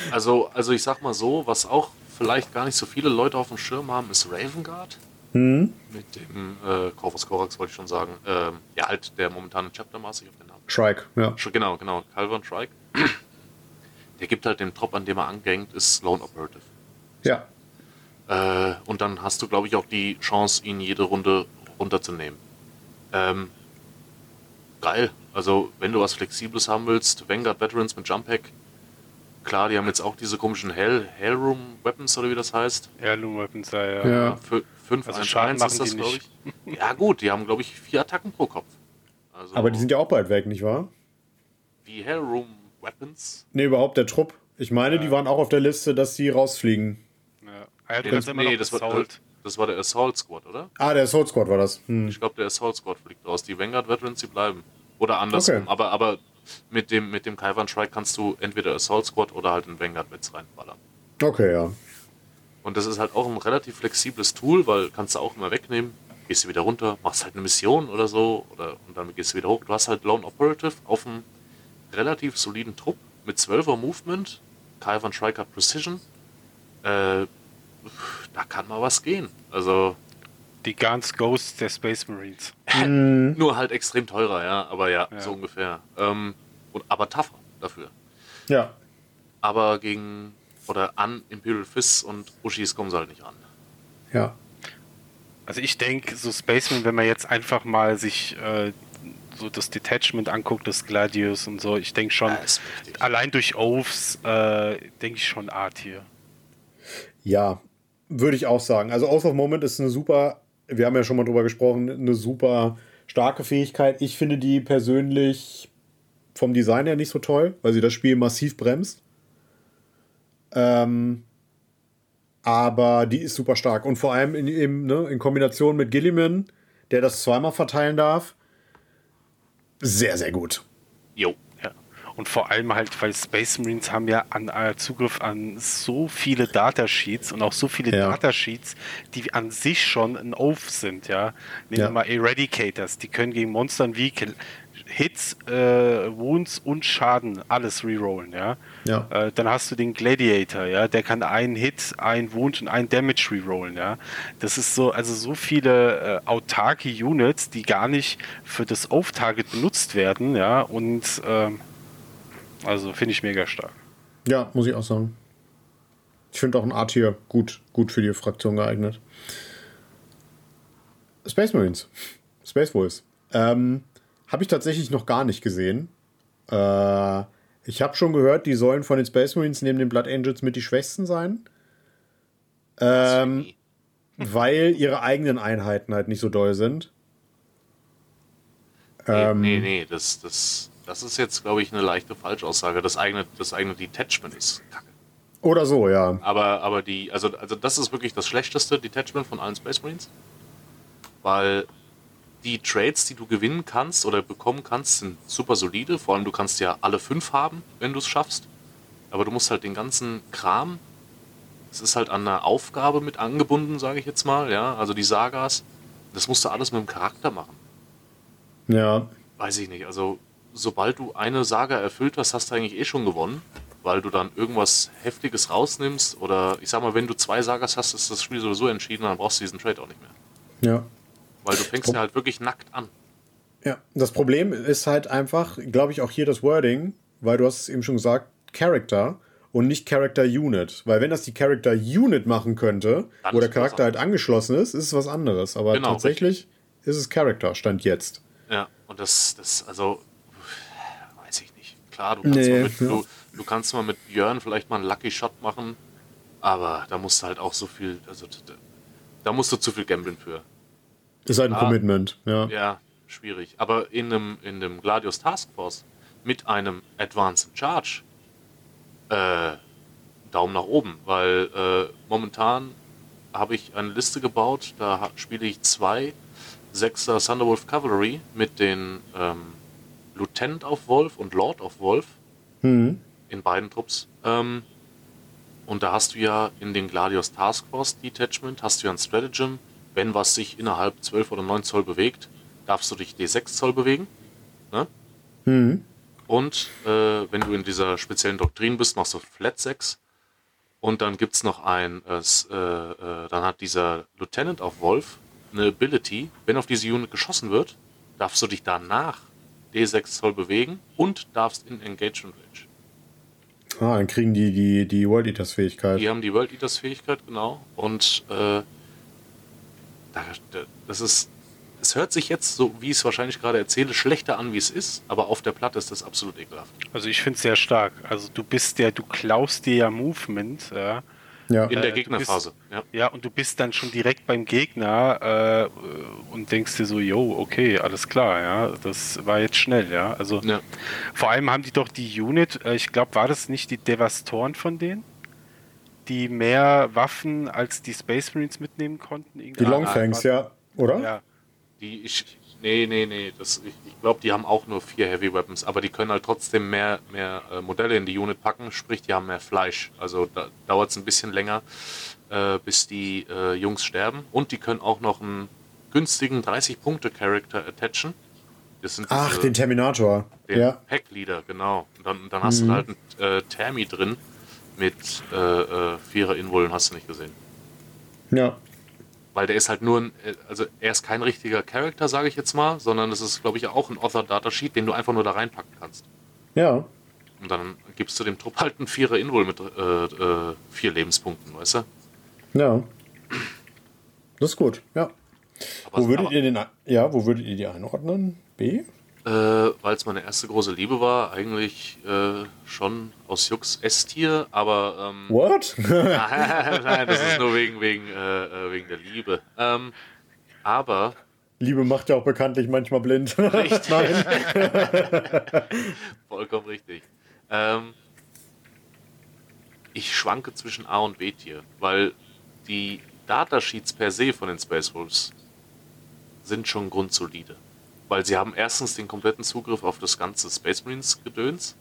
[laughs] also, also ich sag mal so, was auch vielleicht gar nicht so viele Leute auf dem Schirm haben, ist Raven Guard. Hm? Mit dem äh, Corvus Corax wollte ich schon sagen. Ähm, ja, halt der momentane Chapter Master, ich hab den Namen. Shrike, ja. Genau, genau. Calvin Trike. [clears throat] Der gibt halt den Trop, an dem er angehängt ist, Lone Operative. Ja. Äh, und dann hast du, glaube ich, auch die Chance, ihn jede Runde runterzunehmen. Ähm, geil. Also, wenn du was Flexibles haben willst, Vanguard Veterans mit Jump Hack. Klar, die haben jetzt auch diese komischen Hell, Hellroom Weapons oder wie das heißt. Heirloom Weapons, ja, ja. Ja. Für 5 Also 1 Schaden 1 machen ist das, die glaube nicht. ich. Ja, gut, die haben, glaube ich, vier Attacken pro Kopf. Also, Aber die sind ja auch bald weg, nicht wahr? wie Hellroom Weapons. Nee, überhaupt der Trupp. Ich meine, die waren auch auf der Liste, dass die rausfliegen. ja. Ah, ja, Nee, das, nee, das, war, Assault. das war der Assault Squad, oder? Ah, der Soul Squad war das. Hm. Ich glaube, der Assault Squad fliegt raus. Die Vanguard Veterans, die bleiben. Oder andersrum. Okay. Aber, aber mit dem, mit dem Kaiwan Strike kannst du entweder Assault Squad oder halt einen Vanguard Vets reinballern. Okay, ja. Und das ist halt auch ein relativ flexibles Tool, weil kannst du auch immer wegnehmen, gehst du wieder runter, machst halt eine Mission oder so, oder und dann gehst du wieder hoch. Du hast halt Lone Operative auf einem relativ soliden Trupp mit 12er Movement, Kaiwan Striker Precision. Äh, da kann mal was gehen. Also Die Guns Ghosts der Space Marines. [laughs] Hm. Nur halt extrem teurer, ja, aber ja, Ja. so ungefähr. Ähm, und, aber tougher dafür. Ja. Aber gegen oder an Imperial Fists und Ushis kommen sie halt nicht ran. Ja. Also ich denke, so Spaceman, wenn man jetzt einfach mal sich äh, so das Detachment anguckt, das Gladius und so, ich denke schon, Ja, allein durch Oaths, äh, denke ich schon Art hier. Ja, würde ich auch sagen. Also Oath of Moment ist eine super, wir haben ja schon mal drüber gesprochen, eine super starke Fähigkeit. Ich finde die persönlich vom Design her nicht so toll, weil sie das Spiel massiv bremst. Ähm, aber die ist super stark. Und vor allem in, in, ne, in Kombination mit Gilliman, der das zweimal verteilen darf, sehr, sehr gut. Jo. Ja. Und vor allem halt, weil Space Marines haben ja an, äh, Zugriff an so viele Datasheets und auch so viele Ja. Datasheets, die an sich schon ein Oath sind, ja. Nehmen Ja. wir mal Eradicators, die können gegen Monster und Vehicle Hits, äh, Wounds und Schaden alles rerollen, ja. Ja. Äh, dann hast du den Gladiator, ja, der kann einen Hit, einen Wound und einen Damage rerollen, ja. Das ist so, also so viele äh, autarke Units, die gar nicht für das Off-Target benutzt werden, ja, und ähm, also finde ich mega stark. Ja, muss ich auch sagen. Ich finde auch ein Art hier gut, gut für die Fraktion geeignet. Space Marines. Space Wolves. Ähm, habe ich tatsächlich noch gar nicht gesehen. Äh, ich habe schon gehört, die sollen von den Space Marines neben den Blood Angels mit die schwächsten sein. Ähm, [laughs] weil ihre eigenen Einheiten halt nicht so doll sind. Nee, Ähm, nee, nee, das, das, das ist jetzt, glaube ich, eine leichte Falschaussage. Das eigene, das eigene Detachment ist kacke. Oder so, ja. Aber, aber die, also, also das ist wirklich das schlechteste Detachment von allen Space Marines. Weil die Trades, die du gewinnen kannst oder bekommen kannst, sind super solide. Vor allem, du kannst ja alle fünf haben, wenn du es schaffst. Aber du musst halt den ganzen Kram, es ist halt an einer Aufgabe mit angebunden, sage ich jetzt mal, ja. Also die Sagas, das musst du alles mit dem Charakter machen. Ja. Weiß ich nicht. Also, sobald du eine Saga erfüllt hast, hast du eigentlich eh schon gewonnen. Weil du dann irgendwas Heftiges rausnimmst. Oder ich sag mal, wenn du zwei Sagas hast, ist das Spiel sowieso entschieden, dann brauchst du diesen Trade auch nicht mehr. Ja. Weil du fängst ja halt wirklich nackt an. Ja, das Problem ist halt einfach, glaube ich, auch hier das Wording, weil du hast es eben schon gesagt, Character und nicht Character Unit. Weil wenn das die Character Unit machen könnte, Dann wo der Charakter halt angeschlossen ist, ist es was anderes. Aber Genau, tatsächlich ist es Character, stand jetzt. Ja, und das, das, also, weiß ich nicht. Klar, du kannst, Nee, mal mit, ja. du, du kannst mal mit Björn vielleicht mal einen Lucky Shot machen, aber da musst du halt auch so viel, also da- musst du zu viel gambeln für. Ist halt ein Ah. Commitment, ja. Ja, schwierig. Aber in einem, in einem Gladius Task Force mit einem Advanced Charge, äh, Daumen nach oben, weil äh, momentan habe ich eine Liste gebaut, da spiele ich zwei Sechser Thunderwolf Cavalry mit den ähm, Lieutenant of Wolf und Lord of Wolf Hm. in beiden Trupps. Ähm, und da hast du ja in den Gladius Task Force Detachment, hast du ja ein Stratagem, wenn was sich innerhalb 12 oder 9 Zoll bewegt, darfst du dich D6 Zoll bewegen. Ne? Hm. Und äh, wenn du in dieser speziellen Doktrin bist, machst du Flat 6. Und dann gibt es noch ein, äh, äh, äh, dann hat dieser Lieutenant of Wolf eine Ability, wenn auf diese Unit geschossen wird, darfst du dich danach D6 Zoll bewegen und darfst in Engagement Range. Ah, dann kriegen die die, die World Eaters Fähigkeit. Die haben die World Eaters Fähigkeit, genau. Und äh, das ist. Es hört sich jetzt, so wie ich es wahrscheinlich gerade erzähle, schlechter an, wie es ist, aber auf der Platte ist das absolut ekelhaft. Also ich finde es sehr stark. Also du bist der, du klaust dir ja Movement, ja. Ja. In Äh, der du Gegnerphase. Ja. Ja, und du bist dann schon direkt beim Gegner äh, und denkst dir so, yo, okay, alles klar, ja, das war jetzt schnell, ja. Also Ja. vor allem haben die doch die Unit, äh, ich glaube, war das nicht die Devastoren von denen? Die mehr Waffen als die Space Marines mitnehmen konnten? Die Longfangs, ja. Oder? Ja, Die, ich, nee, nee, nee. Das, ich ich glaube, die haben auch nur vier Heavy Weapons, aber die können halt trotzdem mehr, mehr äh, Modelle in die Unit packen, sprich, die haben mehr Fleisch. Also da dauert es ein bisschen länger, äh, bis die äh, Jungs sterben. Und die können auch noch einen günstigen 30-Punkte-Charakter attachen. Das sind Ach, diese- den Terminator. den Ja. Pack-Leader, genau. Und dann, dann hast Mhm. du halt einen äh, Tammy drin mit äh, äh, vierer Invullen, hast du nicht gesehen. Ja. Weil der ist halt nur ein, äh, also er ist kein richtiger Charakter, sage ich jetzt mal, sondern es ist, glaube ich, auch ein Author-Datasheet, den du einfach nur da reinpacken kannst. Ja. Und dann gibst du dem Trupp halt einen vierer Invul mit äh, äh, vier Lebenspunkten, weißt du? Ja. Das ist gut, ja. Aber, Wo würdet aber, ihr den, ja, wo würdet ihr die einordnen? B? Äh, weil es meine erste große Liebe war, eigentlich äh, schon aus Jux S-Tier, aber ähm, What? [laughs] Nein, das ist nur wegen, wegen, äh, äh, wegen der Liebe. Ähm, aber Liebe macht ja auch bekanntlich manchmal blind. [laughs] Richtig. [laughs] Vollkommen richtig. Ähm, ich schwanke zwischen A und B-Tier, weil die Datasheets per se von den Space Wolves sind schon grundsolide. Weil sie haben erstens den kompletten Zugriff auf das ganze Space Marines Gedöns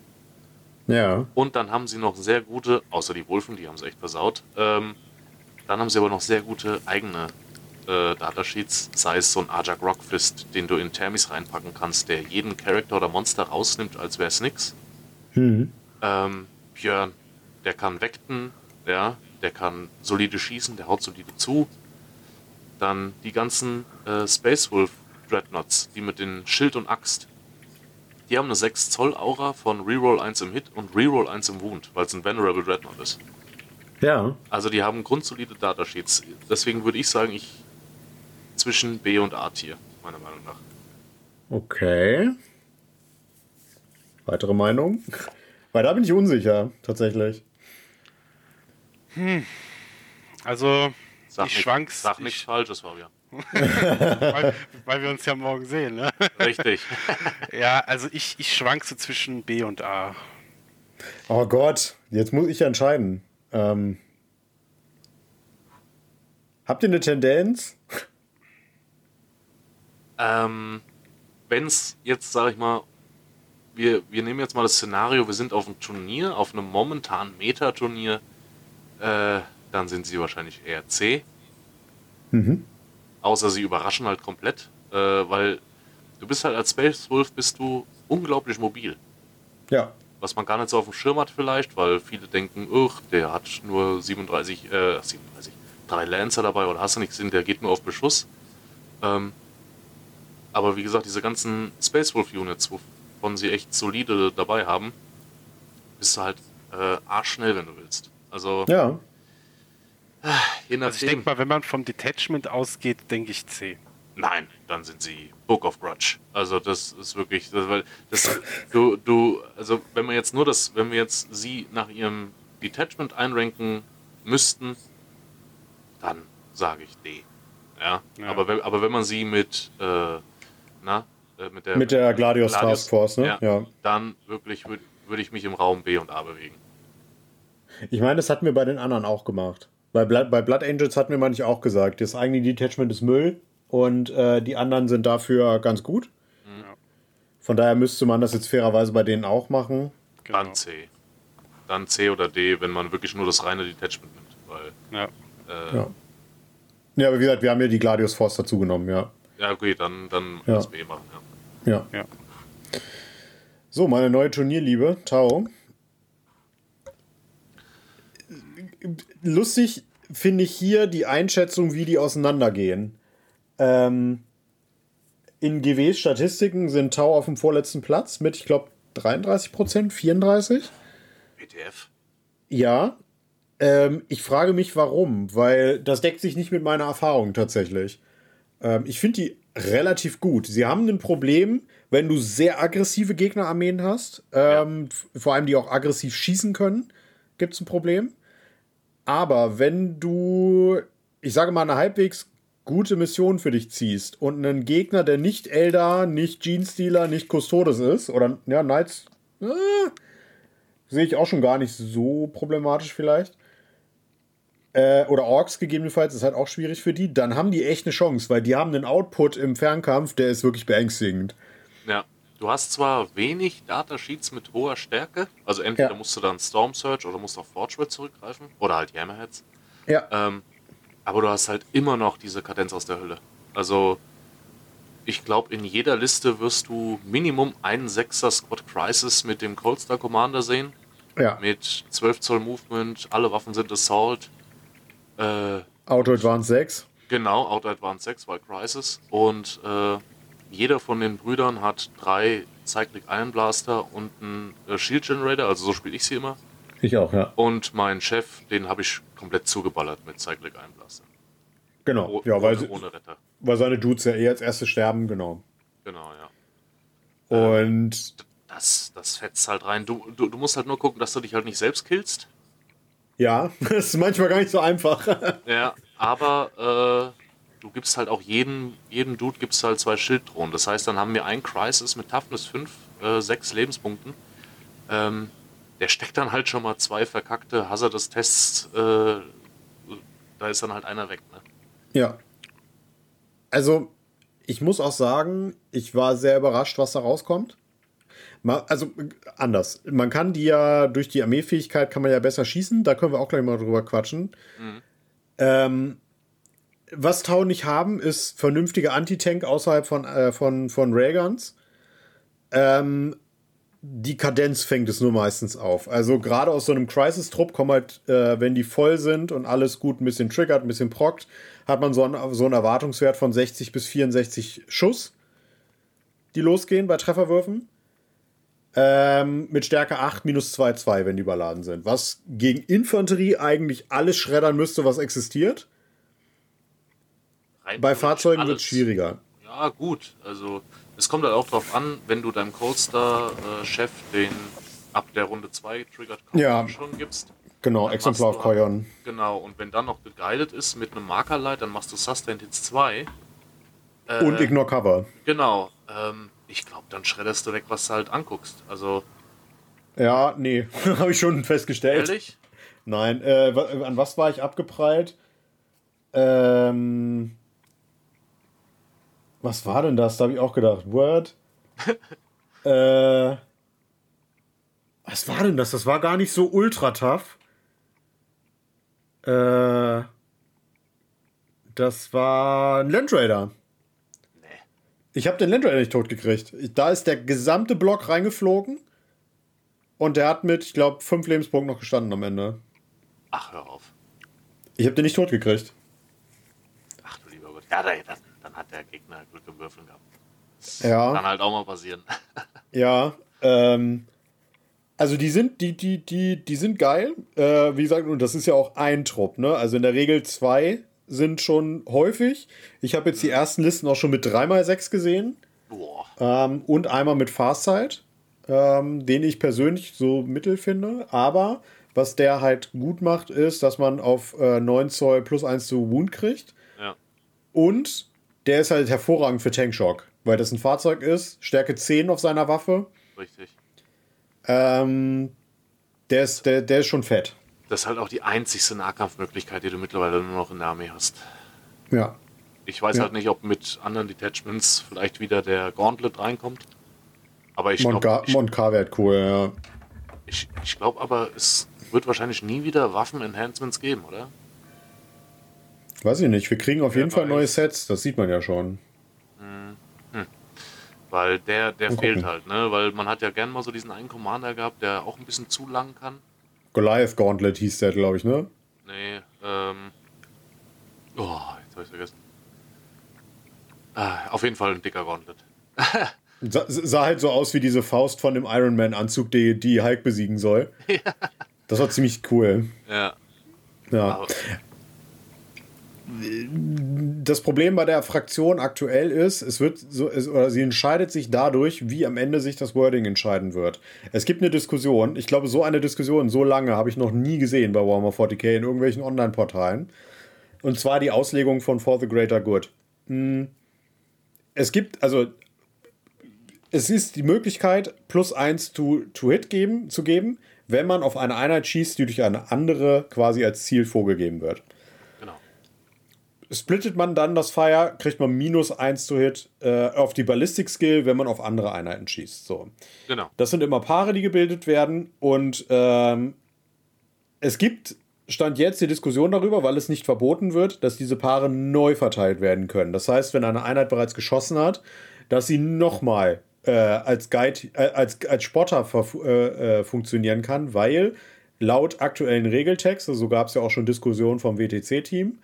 Ja. und dann haben sie noch sehr gute, außer die Wolfen, die haben sie echt versaut, ähm, dann haben sie aber noch sehr gute eigene äh, Datasheets, sei es so ein Ajak Rockfist, den du in Thermis reinpacken kannst, der jeden Charakter oder Monster rausnimmt, als wäre es nix. Hm. Ähm, Björn, der kann Vekten, ja, der kann solide schießen, der haut solide zu. Dann die ganzen äh, Space Wolf Dreadnoughts, die mit den Schild und Axt. Die haben eine 6 Zoll Aura von Reroll 1 im Hit und Reroll 1 im Wound, weil es ein Venerable Dreadnought ist. Ja. Also die haben grundsolide Datasheets. Deswegen würde ich sagen, ich zwischen B und A Tier, meiner Meinung nach. Okay. Weitere Meinung? [laughs] Weil da bin ich unsicher, tatsächlich. also Sag ich nicht- schwank's. Sag ich, nichts Falsches, Fabian. Weil, weil wir uns ja morgen sehen, ne? Richtig. [laughs] Ja, also ich, ich schwank so zwischen B und A. Oh Gott, jetzt muss ich entscheiden. Ähm, habt ihr eine Tendenz? Ähm, Wenn es jetzt, sag ich mal, wir, wir nehmen jetzt mal das Szenario, wir sind auf einem Turnier, auf einem momentanen Meta-Turnier, äh, dann sind sie wahrscheinlich eher C. Mhm. Außer sie überraschen halt komplett, äh, weil du bist halt als Space Wolf bist du unglaublich mobil. Ja. Was man gar nicht so auf dem Schirm hat vielleicht, weil viele denken, uch, der hat nur 37, äh, 37, drei Lancer dabei oder hast du nicht gesehen, der geht nur auf Beschuss. Ähm, aber wie gesagt, diese ganzen Space Wolf Units, wovon sie echt solide dabei haben, bist du halt äh, arschschnell, wenn du willst. Also Ja. Je nachdem. Also ich denke mal, wenn man vom Detachment ausgeht, denke ich C. Nein, dann sind sie Book of Grudge. Also das ist wirklich, das, weil das, [laughs] du, du, also wenn wir jetzt nur das, wenn wir jetzt sie nach ihrem Detachment einranken müssten, dann sage ich D. Ja, Ja. Aber, wenn, aber wenn man sie mit, äh, na, äh, mit der, Mit der Gladius Gladius, Task Force, ne? Ja, Ja. dann wirklich würde würd ich mich im Raum B und A bewegen. Ich meine, das hatten wir bei den anderen auch gemacht. Bei Blood, bei Blood Angels hatten wir manchmal auch gesagt, das eigene Detachment ist Müll und äh, die anderen sind dafür ganz gut. Ja. Von daher müsste man das jetzt fairerweise bei denen auch machen. Genau. Dann C. Dann C oder D, wenn man wirklich nur das reine Detachment nimmt. Weil, Ja. äh, Ja. Ja, aber wie gesagt, wir haben ja die Gladius Force dazu genommen, ja. ja gut, dann, dann Ja. das B machen, ja. Ja. Ja. So, meine neue Turnierliebe, Tao. Lustig finde ich hier die Einschätzung, wie die auseinandergehen. Ähm, in GWs Statistiken sind Tau auf dem vorletzten Platz mit, ich glaube, 33 Prozent, 34. WTF? Ja. Ähm, ich frage mich, warum, weil das deckt sich nicht mit meiner Erfahrung tatsächlich. Ähm, ich finde die relativ gut. Sie haben ein Problem, wenn du sehr aggressive Gegnerarmeen hast, ähm, f- vor allem die auch aggressiv schießen können, gibt es ein Problem. Aber wenn du, ich sage mal, eine halbwegs gute Mission für dich ziehst und einen Gegner, der nicht Eldar, nicht Genestealer, nicht Custodes ist, oder ja, Knights, äh, sehe ich auch schon gar nicht so problematisch vielleicht. Äh, oder Orks gegebenenfalls, ist halt auch schwierig für die. Dann haben die echt eine Chance, weil die haben einen Output im Fernkampf, der ist wirklich beängstigend. Ja. Du hast zwar wenig Datasheets mit hoher Stärke, also entweder Ja. musst du dann Storm Search oder musst auf Forge zurückgreifen oder halt Hammerheads, Ja. ähm, aber du hast halt immer noch diese Kadenz aus der Hölle. Also ich glaube, in jeder Liste wirst du Minimum einen 6er Squad Crisis mit dem Cold Star Commander sehen, Ja. mit 12 Zoll Movement, alle Waffen sind Assault, äh, Auto Advance 6. Genau, Auto Advance 6 war Crisis. Und äh, jeder von den Brüdern hat drei Cyclic Iron Blaster und einen äh, Shield Generator, also so spiele ich sie immer. Ich auch, ja. Und meinen Chef, den habe ich komplett zugeballert mit Cyclic Iron Blaster. Genau. Oh, ja, weil, ohne, Retter. weil seine Dudes ja eh als erste sterben, genau. Genau, ja. Und Das, das fetzt halt rein. Du, du, du musst halt nur gucken, dass du dich halt nicht selbst killst. ja, [laughs] das ist manchmal gar nicht so einfach. Ja, aber äh, du gibst halt auch jedem, jedem Dude gibst halt zwei Schilddrohnen. Das heißt, dann haben wir einen Crisis mit Toughness 5, äh, 6 Lebenspunkten. Ähm, der steckt dann halt schon mal zwei verkackte Hazardous-Tests. Äh, da ist dann halt einer weg. Ne? Ja. Also, ich muss auch sagen, ich war sehr überrascht, was da rauskommt. Also, anders. Man kann die ja durch die Armeefähigkeit kann man ja besser schießen. Da können wir auch gleich mal drüber quatschen. Ähm, was Tau nicht haben, ist vernünftige Anti-Tank außerhalb von, äh, von, von Rayguns. Ähm, die Kadenz fängt es nur meistens auf. Also gerade aus so einem Crisis-Trupp kommen halt, äh, wenn die voll sind und alles gut ein bisschen triggert, ein bisschen prockt, hat man so einen, so einen Erwartungswert von 60 bis 64 Schuss, die losgehen bei Trefferwürfen. Ähm, mit Stärke 8 minus 2,2, wenn die überladen sind. Was gegen Infanterie eigentlich alles schreddern müsste, was existiert. Bei Fahrzeugen wird es schwieriger. Ja, gut. Also, es kommt halt auch drauf an, wenn du deinem Coaster-Chef den ab der Runde 2 Triggered Combo Ja. schon gibst. Genau, Exemplar machst du halt- Koyon. Genau, und wenn dann noch geguided ist mit einem Markerlight, dann machst du Sustained Hits 2. Äh, Und Ignore Cover. Genau. Ähm, ich glaube, dann schredderst du weg, was du halt anguckst. Also, Ja, nee, [laughs] habe ich schon festgestellt. ehrlich? Nein, äh, an was war ich abgeprallt? Ähm, was war denn das? Da habe ich auch gedacht, Word. [laughs] äh, was war denn das? Das war gar nicht so ultra tough. Äh, das war ein Landraider. Nee. Ich habe den Landraider nicht totgekriegt. Ich- Da ist der gesamte Block reingeflogen. Und der hat mit, ich glaube, fünf Lebenspunkten noch gestanden am Ende. Ach, hör auf. Ich habe den nicht totgekriegt. Ach du lieber Gott. Ja, dann, dann hat der Gegner Glück im Würfeln gehabt. Ja. Kann halt auch mal passieren. [laughs] Ja, ähm, also die sind, die, die, die, die sind geil. Äh, wie gesagt, und das ist ja auch ein Trupp, ne? Also in der Regel zwei sind schon häufig. Ich habe jetzt die ersten Listen auch schon mit 3x6 gesehen. Boah. Ähm, und einmal mit Farsight, ähm, den ich persönlich so mittel finde. Aber was der halt gut macht, ist, dass man auf äh, 9 Zoll plus 1 zu Wound kriegt. Ja. Und der ist halt hervorragend für Tankshock, weil das ein Fahrzeug ist, Stärke 10 auf seiner Waffe. Richtig. Ähm, der, ist, der, der ist schon fett. Das ist halt auch die einzigste Nahkampfmöglichkeit, die du mittlerweile nur noch in der Armee hast. Ja. Ich weiß Ja. halt nicht, ob mit anderen Detachments vielleicht wieder der Gauntlet reinkommt. Aber ich glaube Monka wäre cool, ja. ich, ich glaub aber, es wird wahrscheinlich nie wieder Waffen-Enhancements geben, oder? Weiß ich nicht. Wir kriegen auf Wer jeden Fall weiß. neue Sets, das sieht man ja schon. Weil der, der Mal fehlt halt, ne? Weil man hat ja gern mal so diesen einen Commander gehabt, der auch ein bisschen zu lang kann. Goliath Gauntlet hieß der, glaube ich, ne? Nee, ähm. Oh, jetzt hab ich's vergessen. Ah, auf jeden Fall ein dicker Gauntlet. [laughs] Sa sah halt so aus wie diese Faust von dem Iron Man-Anzug, die, die Hulk besiegen soll. [laughs] Das war ziemlich cool. Ja. Ja. Aber, Das Problem bei der Fraktion aktuell ist, es wird so, es, oder sie entscheidet sich dadurch, wie am Ende sich das Wording entscheiden wird. Es gibt eine Diskussion, ich glaube, so eine Diskussion, so lange habe ich noch nie gesehen bei Warhammer 40k in irgendwelchen Online-Portalen. Und zwar die Auslegung von For the Greater Good. Hm. Es gibt, also, es ist die Möglichkeit, plus eins to, to Hit geben, zu geben, wenn man auf eine Einheit schießt, die durch eine andere quasi als Ziel vorgegeben wird. Splittet man dann das Fire, kriegt man minus 1 zu Hit äh, auf die Ballistic Skill, wenn man auf andere Einheiten schießt. So. Genau. Das sind immer Paare, die gebildet werden und ähm, es gibt Stand jetzt die Diskussion darüber, weil es nicht verboten wird, dass diese Paare neu verteilt werden können. Das heißt, wenn eine Einheit bereits geschossen hat, dass sie nochmal äh, als Guide, äh, als, als Spotter äh, äh, funktionieren kann, weil laut aktuellen Regeltext, also so gab es ja auch schon Diskussionen vom WTC-Team,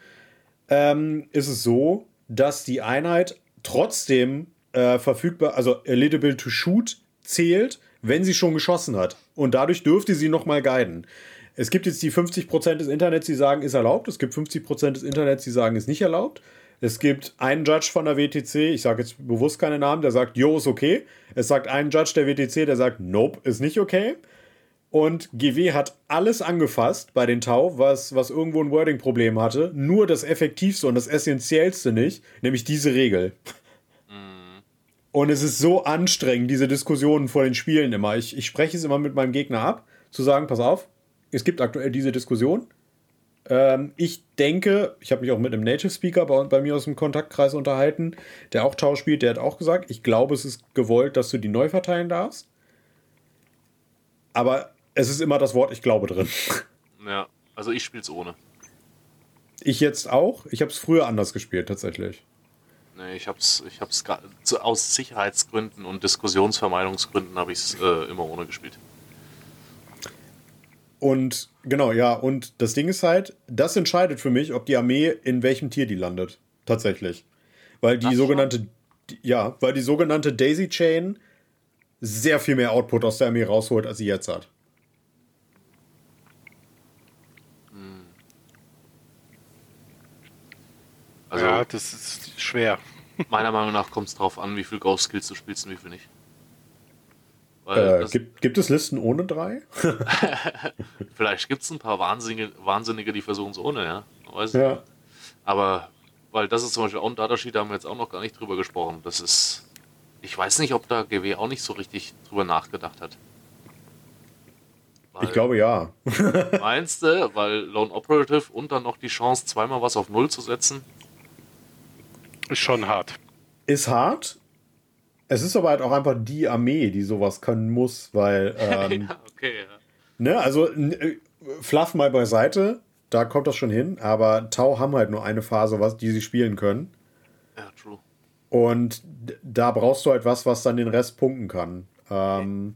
ähm, ist es so, dass die Einheit trotzdem äh, verfügbar, also eligible to shoot zählt, wenn sie schon geschossen hat. Und dadurch dürfte sie nochmal guiden. Es gibt jetzt die 50% des Internets, die sagen, ist erlaubt. Es gibt 50% des Internets, die sagen, ist nicht erlaubt. Es gibt einen Judge von der WTC, ich sage jetzt bewusst keine Namen, der sagt, jo, ist okay. Es sagt einen Judge der WTC, der sagt, nope, ist nicht okay. Und GW hat alles angefasst bei den Tau, was, was irgendwo ein Wording-Problem hatte. Nur das Effektivste und das Essentiellste nicht, nämlich diese Regel. Und es ist so anstrengend, diese Diskussionen vor den Spielen immer. Ich, ich spreche es immer mit meinem Gegner ab, zu sagen, pass auf, es gibt aktuell diese Diskussion. Ähm, ich denke, ich habe mich auch mit einem Native Speaker bei, bei mir aus dem Kontaktkreis unterhalten, der auch Tau spielt, der hat auch gesagt, ich glaube, es ist gewollt, dass du die neu verteilen darfst. Aber es ist immer das Wort ich glaube drin. Ja. Also ich spiel's ohne. Ich jetzt auch. Ich habe es früher anders gespielt, tatsächlich. Nee, ich hab's, ich hab's zu, aus Sicherheitsgründen und Diskussionsvermeidungsgründen habe ich's äh, immer ohne gespielt. Und genau, ja, und das Ding ist halt, das entscheidet für mich, ob die Armee in welchem Tier die landet. Tatsächlich. Weil die Ach, sogenannte, ja, weil die sogenannte Daisy Chain sehr viel mehr Output aus der Armee rausholt, als sie jetzt hat. Also ja, das ist schwer. [laughs] meiner Meinung nach kommt es drauf an, wie viel Ghost Skills du spielst und wie viel nicht. Äh, gibt, gibt es Listen ohne drei? [laughs] [laughs] vielleicht gibt es ein paar Wahnsinnige, Wahnsinnige, die versuchen es ohne, ja. Weiß ja. Nicht. Aber, weil das ist zum Beispiel auch ein Datasheet, da haben wir jetzt auch noch gar nicht drüber gesprochen. Das ist, ich weiß nicht, ob da GW auch nicht so richtig drüber nachgedacht hat. Weil, ich glaube ja. meinst du, weil Lone Operative und dann noch die Chance, zweimal was auf Null zu setzen? Ist schon hart. Ist hart. Es ist aber halt auch einfach die Armee, die sowas können muss, weil. [laughs] Ähm, ja, okay, ja. Ne, also äh, Fluff mal beiseite, da kommt das schon hin, aber Tau haben halt nur eine Phase, was, die sie spielen können. Ja, true. Und da brauchst du halt was, was dann den Rest punkten kann. Ähm,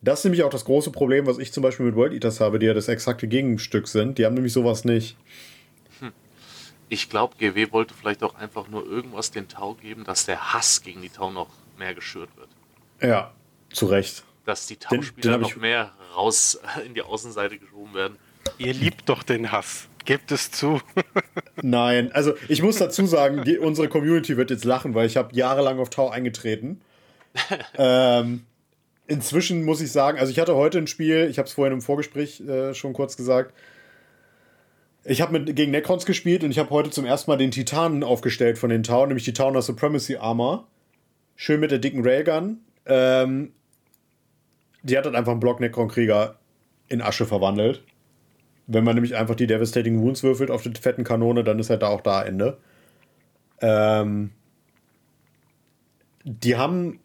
das ist nämlich auch das große Problem, was ich zum Beispiel mit World Eaters habe, die ja das exakte Gegenstück sind. Die haben nämlich sowas nicht. Ich glaube, GW wollte vielleicht auch einfach nur irgendwas den Tau geben, dass der Hass gegen die Tau noch mehr geschürt wird. Ja, zu Recht. Dass die Tau-Spieler noch mehr raus in die Außenseite geschoben werden. Ihr liebt doch den Hass. Gebt es zu. [laughs] Nein, also ich muss dazu sagen, die, unsere Community wird jetzt lachen, weil ich habe jahrelang auf Tau eingetreten. [laughs] ähm, inzwischen muss ich sagen, also ich hatte heute ein Spiel, ich habe es vorhin im Vorgespräch äh, schon kurz gesagt, ich habe gegen Necrons gespielt und ich habe heute zum ersten Mal den Titanen aufgestellt von den Town, nämlich die Towner Supremacy Armor. Schön mit der dicken Railgun. Ähm, die hat dann einfach einen Block Necron-Krieger in Asche verwandelt. Wenn man nämlich einfach die Devastating Wounds würfelt auf die fetten Kanone, dann ist halt da auch da Ende. Ähm, die haben.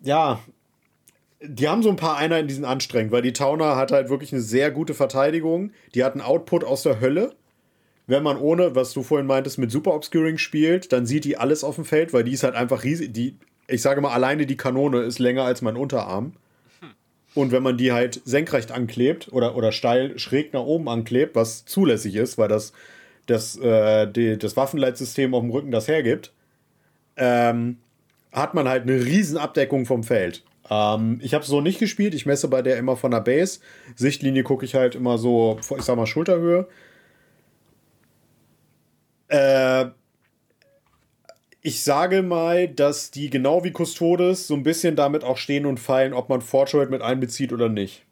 Ja, die haben so ein paar Einheiten, die sind anstrengend, weil die Tauner hat halt wirklich eine sehr gute Verteidigung. Die hat einen Output aus der Hölle. Wenn man ohne, was du vorhin meintest, mit Super Obscuring spielt, dann sieht die alles auf dem Feld, weil die ist halt einfach riesig. Die, ich sage mal, alleine die Kanone ist länger als mein Unterarm. Und wenn man die halt senkrecht anklebt oder, oder steil schräg nach oben anklebt, was zulässig ist, weil das, das, äh, die, das Waffenleitsystem auf dem Rücken das hergibt, ähm, hat man halt eine riesen Abdeckung vom Feld. Ähm, ich habe so nicht gespielt. Ich messe bei der immer von der Base. Sichtlinie gucke ich halt immer so, ich sag mal, Schulterhöhe. Äh, ich sage mal, dass die genau wie Custodes so ein bisschen damit auch stehen und fallen, ob man Fortune mit einbezieht oder nicht.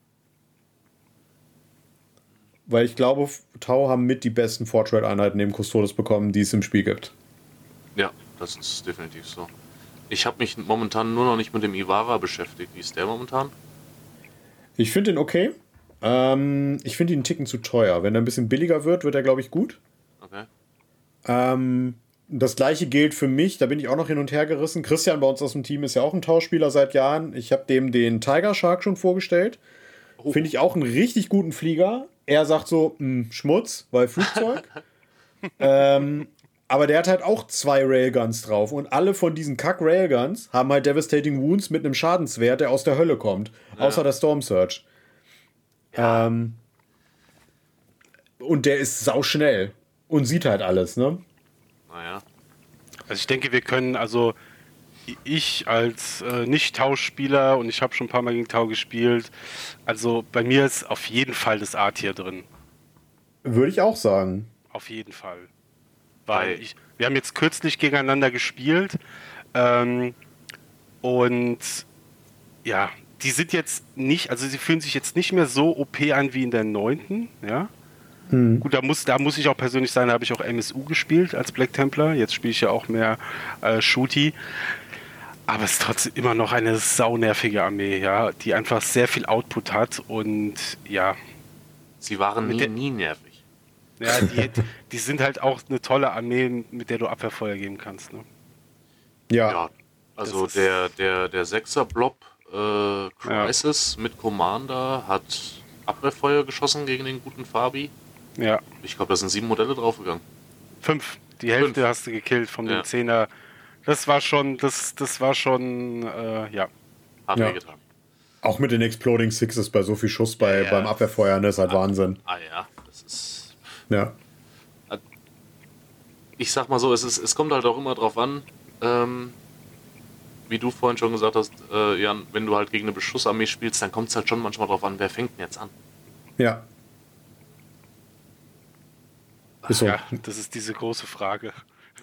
Weil ich glaube, Tau haben mit die besten Fortune-Einheiten neben Custodes bekommen, die es im Spiel gibt. Ja, das ist definitiv so. Ich habe mich momentan nur noch nicht mit dem Iwara beschäftigt. Wie ist der momentan? Ich finde ihn okay. Ähm, ich finde ihn einen Ticken zu teuer. Wenn er ein bisschen billiger wird, wird er, glaube ich, gut. Okay. Ähm, das gleiche gilt für mich, da bin ich auch noch hin und her gerissen. Christian bei uns aus dem Team ist ja auch ein Tauschspieler seit Jahren. Ich habe dem den Tiger Shark schon vorgestellt. Oh. Finde ich auch einen richtig guten Flieger. Er sagt so, hm, Schmutz, weil Flugzeug. [laughs] ähm, aber der hat halt auch zwei Railguns drauf und alle von diesen Kack-Railguns haben halt Devastating Wounds mit einem Schadenswert, der aus der Hölle kommt. Ja. Außer der Storm Surge. Ja. Ähm, und der ist sauschnell und sieht halt alles, ne? Naja. Also ich denke, wir können, also ich als äh, Nicht-Tauschspieler und ich habe schon ein paar Mal gegen Tau gespielt, also bei mir ist auf jeden Fall das A-Tier drin. Würde ich auch sagen. Auf jeden Fall. Weil ich, wir haben jetzt kürzlich gegeneinander gespielt ähm, und ja, die sind jetzt nicht, also sie fühlen sich jetzt nicht mehr so OP an wie in der neunten, ja. Hm. Gut, da muss, da muss ich auch persönlich sagen, da habe ich auch MSU gespielt als Black Templar. Jetzt spiele ich ja auch mehr äh, Shooty. Aber es ist trotzdem immer noch eine saunervige Armee, ja, die einfach sehr viel Output hat und ja. Sie waren nie, nie nervig. Ja, die, die sind halt auch eine tolle Armee, mit der du Abwehrfeuer geben kannst. Ne? Ja. ja. Also der, der, der Sechser-Blob äh, Crisis ja. mit Commander hat Abwehrfeuer geschossen gegen den guten Fabi. Ja. Ich glaube, da sind sieben Modelle draufgegangen. Fünf. Die Hälfte Fünf. hast du gekillt von dem ja. Zehner. Das war schon, das, das war schon, äh, ja. Hat ja. getan. Auch mit den Exploding Sixes bei so viel Schuss bei, ja, beim Abwehrfeuer, das ne, ist halt ah, Wahnsinn. Ah ja, ja. Ich sag mal so, es, ist, es kommt halt auch immer drauf an, ähm, wie du vorhin schon gesagt hast, äh, Jan, wenn du halt gegen eine Beschussarmee spielst, dann kommt es halt schon manchmal drauf an, wer fängt denn jetzt an. Ja. Ist so. Ja, das ist diese große Frage.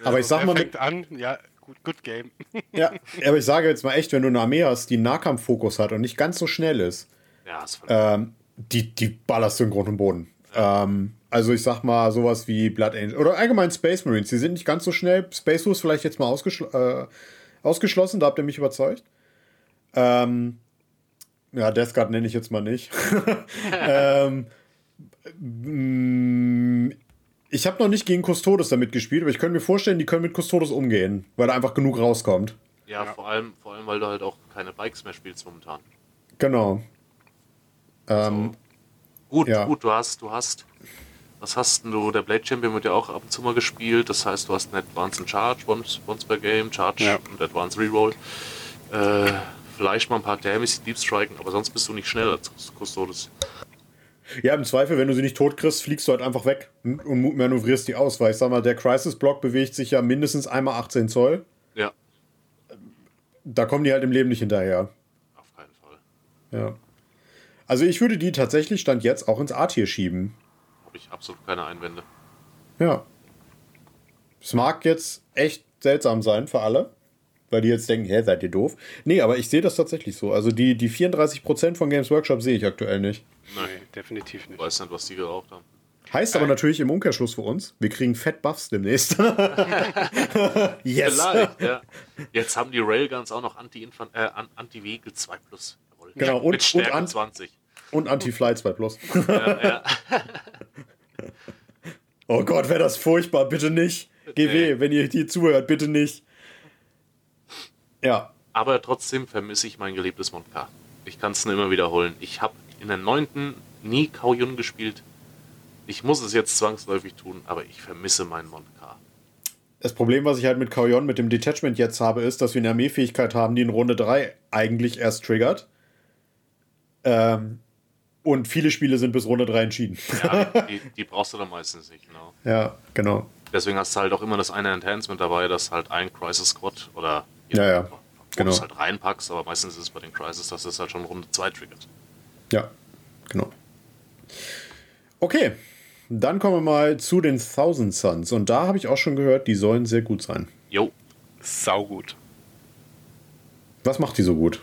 Aber ich sag mal, mit, an, ja, Good, good game. [laughs] Ja, aber ich sage jetzt mal echt, wenn du eine Armee hast, die einen Nahkampffokus hat und nicht ganz so schnell ist, Ja, ähm, die, die ballerst du in Grund und Boden. Ähm, also ich sag mal sowas wie Blood Angel oder allgemein Space Marines, die sind nicht ganz so schnell. Space Force vielleicht jetzt mal ausgeschl äh, ausgeschlossen, da habt ihr mich überzeugt. Ähm, ja, Death Guard nenne ich jetzt mal nicht. [laughs] ähm, mm, ich habe noch nicht gegen Custodes damit gespielt, aber ich könnte mir vorstellen, die können mit Custodes umgehen, weil da einfach genug rauskommt. ja, Vor, allem, vor allem, weil du halt auch keine Bikes mehr spielst momentan. Genau. Ähm, Gut, Ja. gut, du hast, du hast, was hast denn du? Der Blade Champion wird ja auch ab und zu mal gespielt. Das heißt, du hast einen Advanced Charge, once, once per Game, Charge Ja. und Advanced Reroll. Äh, vielleicht mal ein paar Damage, Deep Striken, aber sonst bist du nicht schneller als Custodes. Ja, im Zweifel, wenn du sie nicht tot kriegst, fliegst du halt einfach weg und und manövrierst die aus, weil ich sag mal, der Crisis-Block bewegt sich ja mindestens einmal 18 Zoll. Ja, Da kommen die halt im Leben nicht hinterher. auf keinen Fall. Ja. Also ich würde die tatsächlich Stand jetzt auch ins A-Tier schieben. Habe ich absolut keine Einwände. Ja. Es mag jetzt echt seltsam sein für alle, weil die jetzt denken, hä, seid ihr doof? Nee, aber ich sehe das tatsächlich so. Also die, die 34% von Games Workshop sehe ich aktuell nicht. Nee, definitiv Ich nicht. weiß nicht, was die geraucht haben. Heißt aber natürlich im Umkehrschluss für uns, wir kriegen Fett Buffs demnächst. [laughs] yes. Vielleicht, ja. Jetzt haben die Railguns auch noch äh, An- Anti-Vehicle 2 Plus. Genau, und- Mit Stärke und an- 20. Und Anti-Fly 2 Plus. Ja, ja. [laughs] [laughs] Oh Gott, wäre das furchtbar. Bitte nicht. GW, wenn ihr hier zuhört, bitte nicht. Ja. Aber trotzdem vermisse ich mein geliebtes Monka. Ich kann es nur immer wiederholen. Ich habe in der neunten nie Kaoyun gespielt. Ich muss es jetzt zwangsläufig tun, aber ich vermisse meinen Monka. Das Problem, was ich halt mit Kaoyon mit dem Detachment jetzt habe, ist, dass wir eine Armeefähigkeit haben, die in Runde 3 eigentlich erst triggert. Ähm, und viele Spiele sind bis Runde 3 entschieden. Ja, [laughs] die, die brauchst du dann meistens nicht, genau. ja, genau. Deswegen hast du halt auch immer das eine Enhancement dabei, das halt ein Crisis Squad oder Ja, ja, genau. du es halt reinpackst, aber meistens ist es bei den Crisis, dass es halt schon Runde 2 triggert. Ja, genau. Okay, dann kommen wir mal zu den Thousand Suns. Und da habe ich auch schon gehört, die sollen sehr gut sein. Jo, Saugut. Was macht die so gut?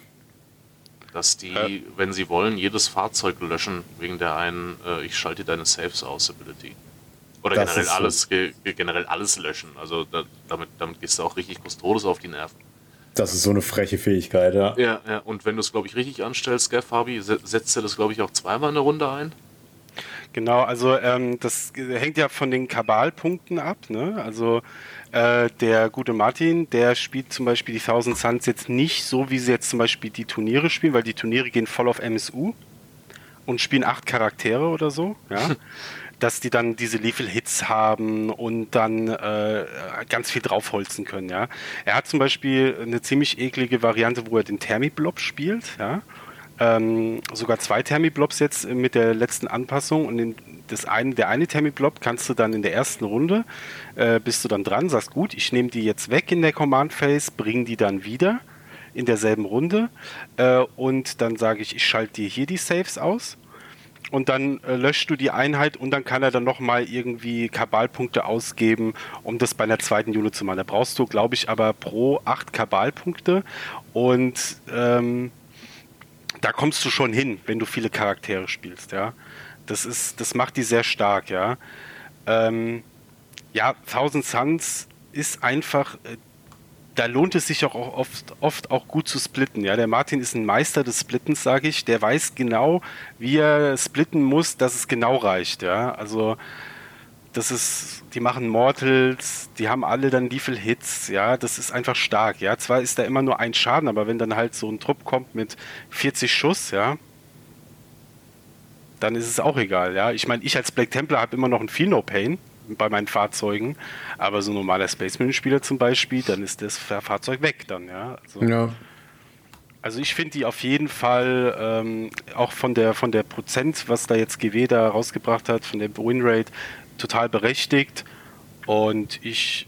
Dass die, Äh. wenn sie wollen, jedes Fahrzeug löschen, wegen der einen, äh, ich schalte deine Saves aus Ability. Oder Das generell alles, ge, ge- generell alles löschen. Also da, damit, damit gehst du auch richtig Custodes auf die Nerven. Das ist so eine freche Fähigkeit, ja. Ja, ja, und wenn du es, glaube ich, richtig anstellst, gell, Fabi, se- setzt er das, glaube ich, auch zweimal in der Runde ein. Genau, also ähm, das hängt ja von den Kabalpunkten ab. Ne? Also äh, der gute Martin, der spielt zum Beispiel die Thousand Suns jetzt nicht so, wie sie jetzt zum Beispiel die Turniere spielen, weil die Turniere gehen voll auf MSU und spielen acht Charaktere oder so. Ja? [laughs] dass die dann diese Lethal Hits haben und dann äh, ganz viel draufholzen können, ja. Er hat zum Beispiel eine ziemlich eklige Variante, wo er den Thermiblob spielt, ja. Ähm, sogar zwei Thermiblobs jetzt mit der letzten Anpassung. Und in das eine, der eine Thermiblob kannst du dann in der ersten Runde, äh, bist du dann dran, sagst gut, ich nehme die jetzt weg in der Command Phase, bring die dann wieder in derselben Runde äh, und dann sage ich, ich schalte dir hier die Saves aus. Und dann äh, löscht du die Einheit und dann kann er dann nochmal irgendwie Kabalpunkte ausgeben, um das bei einer zweiten Unit zu machen. Da brauchst du, glaube ich, aber pro acht Kabalpunkte. Und ähm, da kommst du schon hin, wenn du viele Charaktere spielst, ja. Das ist, das macht die sehr stark, ja. Ähm, ja, Thousand Suns ist einfach, äh, da lohnt es sich auch oft, oft auch gut zu splitten. Ja, der Martin ist ein Meister des Splittens, sage ich. Der weiß genau, wie er splitten muss, dass es genau reicht. Ja, also das ist, die machen Mortals, die haben alle dann Lethal Hits. Ja, das ist einfach stark. Ja, zwar ist da immer nur ein Schaden, aber wenn dann halt so ein Trupp kommt mit 40 Schuss, ja, dann ist es auch egal. Ja, ich meine, ich als Black Templar habe immer noch ein Feel No Pain bei meinen Fahrzeugen, aber so ein normaler Space Marine Spieler zum Beispiel, dann ist das Fahrzeug weg dann, ja. Also, Ja. also ich finde die auf jeden Fall ähm, auch von der von der Prozent, was da jetzt GW da rausgebracht hat, von der Winrate, total berechtigt. Und ich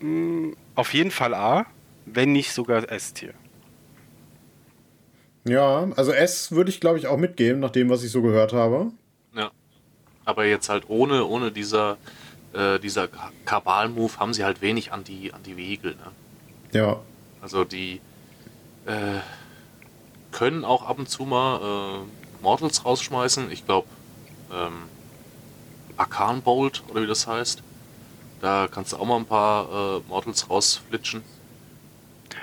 mh, auf jeden Fall A, wenn nicht sogar S-Tier. Ja, also S würde ich, glaube ich, auch mitgeben, nach dem, was ich so gehört habe. Ja. Aber jetzt halt ohne, ohne dieser äh, dieser Ka- Kabal-Move haben sie halt wenig an die, an die Vehikel. Ne? Ja. Also die äh, können auch ab und zu mal äh, Mortals rausschmeißen. Ich glaube, ähm, Arcan Bolt oder wie das heißt. Da kannst du auch mal ein paar äh, Mortals rausflitschen.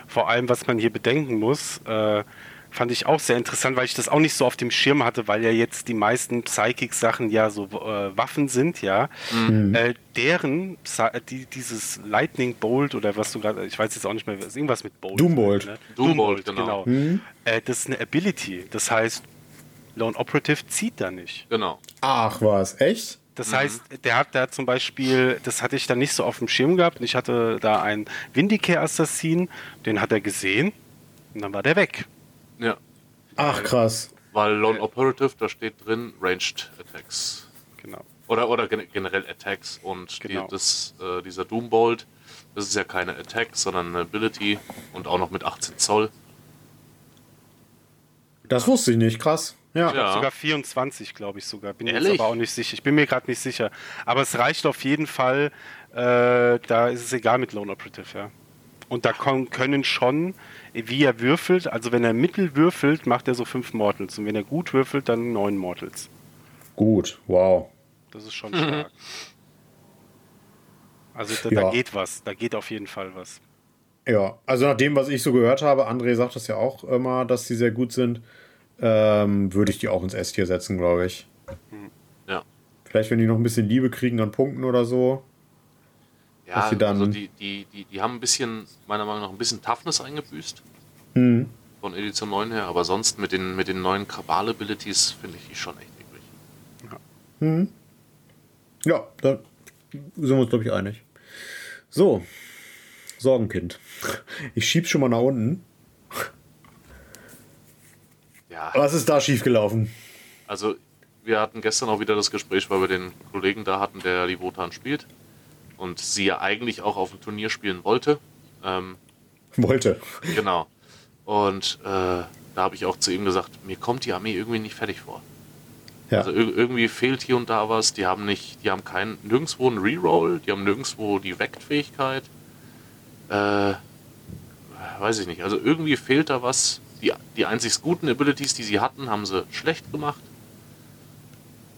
Vor allem, was man hier bedenken muss, äh, fand ich auch sehr interessant, weil ich das auch nicht so auf dem Schirm hatte, weil ja jetzt die meisten Psychic-Sachen ja so äh, Waffen sind, ja. Mhm. Äh, deren, Psy- die, dieses Lightning Bolt oder was du gerade, ich weiß jetzt auch nicht mehr, ist irgendwas mit Bolt. Doombolt. Ne? Doombolt, genau. Äh, das ist eine Ability. Das heißt, Lone Operative zieht da nicht. Genau. Ach was, echt? Das heißt, der hat da zum Beispiel, das hatte ich dann nicht so auf dem Schirm gehabt. und Ich hatte da einen Vindicare-Assassin, den hat er gesehen und dann war der weg. Ja. Ach krass. Weil Lone Operative, da steht drin Ranged Attacks. Genau. Oder, oder gen generell Attacks. Und Genau. die, das, äh, dieser Doombolt, das ist ja keine Attack, sondern eine Ability. Und auch noch mit 18 Zoll. Das wusste ich nicht, krass. Ja. Ja. Sogar 24, glaube ich sogar. Bin Ehrlich? jetzt aber auch nicht sicher. Ich bin mir gerade nicht sicher. Aber es reicht auf jeden Fall. Äh, da ist es egal mit Lone Operative, ja. Und da können schon, wie er würfelt, also wenn er mittel würfelt, macht er so fünf Mortals. Und wenn er gut würfelt, dann neun Mortals. Gut, wow. Das ist schon stark. [laughs] Also da, da Ja. geht was. Da geht auf jeden Fall was. Ja, also nach dem, was ich so gehört habe, André sagt das ja auch immer, dass sie sehr gut sind, ähm, würde ich die auch ins S-Tier setzen, glaube ich. Ja. Vielleicht, wenn die noch ein bisschen Liebe kriegen an Punkten oder so. Ja, dann- also die, die, die, die haben ein bisschen, meiner Meinung nach, ein bisschen Toughness eingebüßt. Mhm. Von Edition 9 her. Aber sonst mit den, mit den neuen Kabal-Abilities finde ich die schon echt eklig. Mhm. Ja, da sind wir uns, glaube ich, einig. So, Sorgenkind. Ich schieb's schon mal nach unten. Ja, Was ist da schiefgelaufen? also wir hatten gestern auch wieder das Gespräch, weil wir den Kollegen da hatten, der die Wotan spielt. Und sie ja eigentlich auch auf dem Turnier spielen wollte. Ähm, Wollte. Genau. Und äh, da habe ich auch zu ihm gesagt, mir kommt die Armee irgendwie nicht fertig vor. Ja. Also ir irgendwie fehlt hier und da was. Die haben nicht, die haben keinen, nirgendwo einen Reroll, die haben nirgendwo die Vect-Fähigkeit. Äh, weiß ich nicht. Also irgendwie fehlt da was. Die, die einzig guten Abilities, die sie hatten, haben sie schlecht gemacht.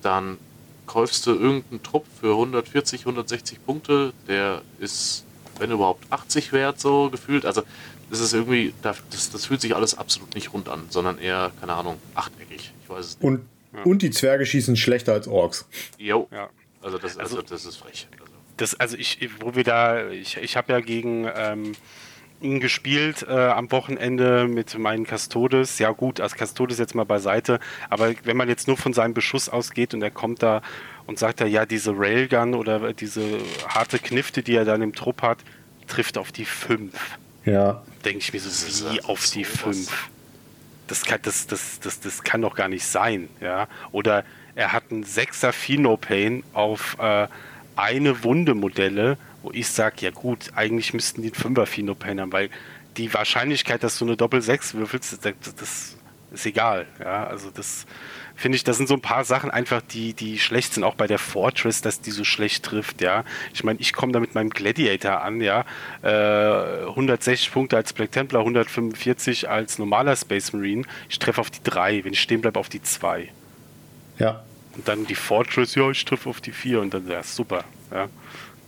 Dann kaufst du irgendeinen Trupp für 140, 160 Punkte, der ist, wenn überhaupt, 80 wert, so gefühlt. Also, das ist irgendwie, das, das fühlt sich alles absolut nicht rund an, sondern eher, keine Ahnung, achteckig. Ich weiß es nicht. Und, und die Zwerge schießen schlechter als Orks. Jo. Ja. Also, das, also, Also- das ist frech. Also, Das, also ich, wo wir da, ich, ich habe ja gegen ähm, ihn gespielt äh, am Wochenende mit meinen Custodes. Ja gut, als Custodes jetzt mal beiseite, aber wenn man jetzt nur von seinem Beschuss ausgeht und er kommt da und sagt da, ja, diese Railgun oder diese harte Knifte, die er dann im Trupp hat, trifft auf die 5. Ja. Denke ich mir so, wie also auf die sowas. 5. Das kann, das, das, das, das kann doch gar nicht sein, ja. Oder er hat einen 6er Phenopain auf äh, eine Wunde Modelle, wo ich sage, ja gut, eigentlich müssten die einen 5er Phenopain haben, weil die Wahrscheinlichkeit, dass du eine Doppel-6 würfelst, das, das ist egal, ja. Also das finde ich, das sind so ein paar Sachen einfach, die, die schlecht sind, auch bei der Fortress, dass die so schlecht trifft, ja. Ich meine, ich komme da mit meinem Gladiator an, ja. Äh, 160 Punkte als Black Templar, 145 als normaler Space Marine. Ich treffe auf die 3, wenn ich stehen bleibe, auf die 2. Ja. Und dann die Fortress, ja, ich treffe auf die 4 und dann, ja, super, ja.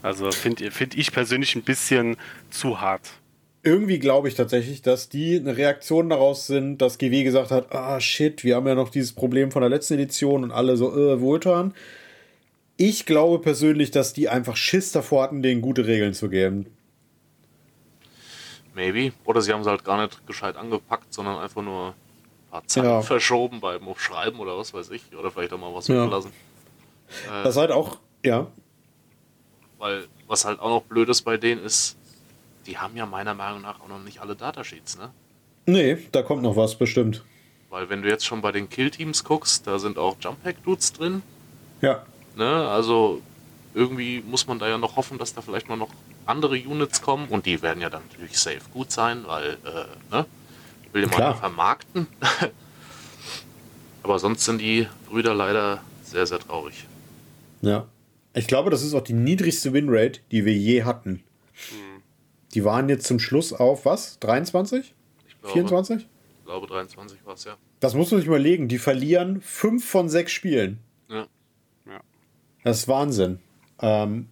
Also finde find ich persönlich ein bisschen zu hart. Irgendwie glaube ich tatsächlich, dass die eine Reaktion daraus sind, dass GW gesagt hat, ah shit, wir haben ja noch dieses Problem von der letzten Edition und alle so, äh, Wohltan. Ich glaube persönlich, dass die einfach Schiss davor hatten, denen gute Regeln zu geben. maybe. Oder sie haben es halt gar nicht gescheit angepackt, sondern einfach nur ein paar Zeilen Ja. verschoben beim Aufschreiben oder was weiß ich. Oder vielleicht auch mal was Ja. weglassen. Das halt auch, ja. Weil was halt auch noch blöd ist bei denen ist, die haben ja meiner Meinung nach auch noch nicht alle Datasheets, ne? Nee, da kommt noch was, bestimmt. Weil wenn du jetzt schon bei den Kill-Teams guckst, da sind auch Jump-Hack-Dudes drin. Ja. Ne? Also irgendwie muss man da ja noch hoffen, dass da vielleicht mal noch andere Units kommen. Und die werden ja dann natürlich safe gut sein, weil, äh, ne? Will jemand Klar. vermarkten. [laughs] Aber sonst sind die Brüder leider sehr, sehr traurig. Ja. Ich glaube, das ist auch die niedrigste Winrate, die wir je hatten. Die waren jetzt zum Schluss auf was? 23? Ich glaube, 24? Ich glaube 23 war es ja. Das muss man sich überlegen. Die verlieren 5 von 6 Spielen. ja. Ja. Das ist Wahnsinn. Ähm,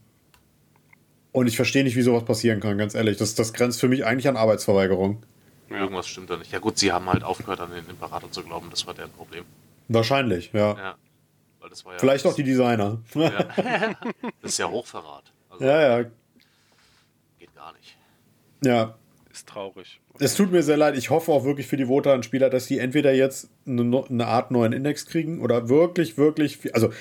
und ich verstehe nicht, wie sowas passieren kann, ganz ehrlich. Das, das grenzt für mich eigentlich an Arbeitsverweigerung. Ja. Irgendwas stimmt da nicht. Ja gut, sie haben halt aufgehört, an den Imperator zu glauben. Das war deren Problem. Wahrscheinlich, ja. Ja. Weil das war ja Vielleicht auch die Designer. Ja, Ja. [laughs] Das ist ja Hochverrat. Also ja. ja. geht gar nicht. Ist traurig. Es tut mir sehr leid. Ich hoffe auch wirklich für die Wotan-Spieler, dass die entweder jetzt eine, eine Art neuen Index kriegen oder wirklich, wirklich. viel- Also,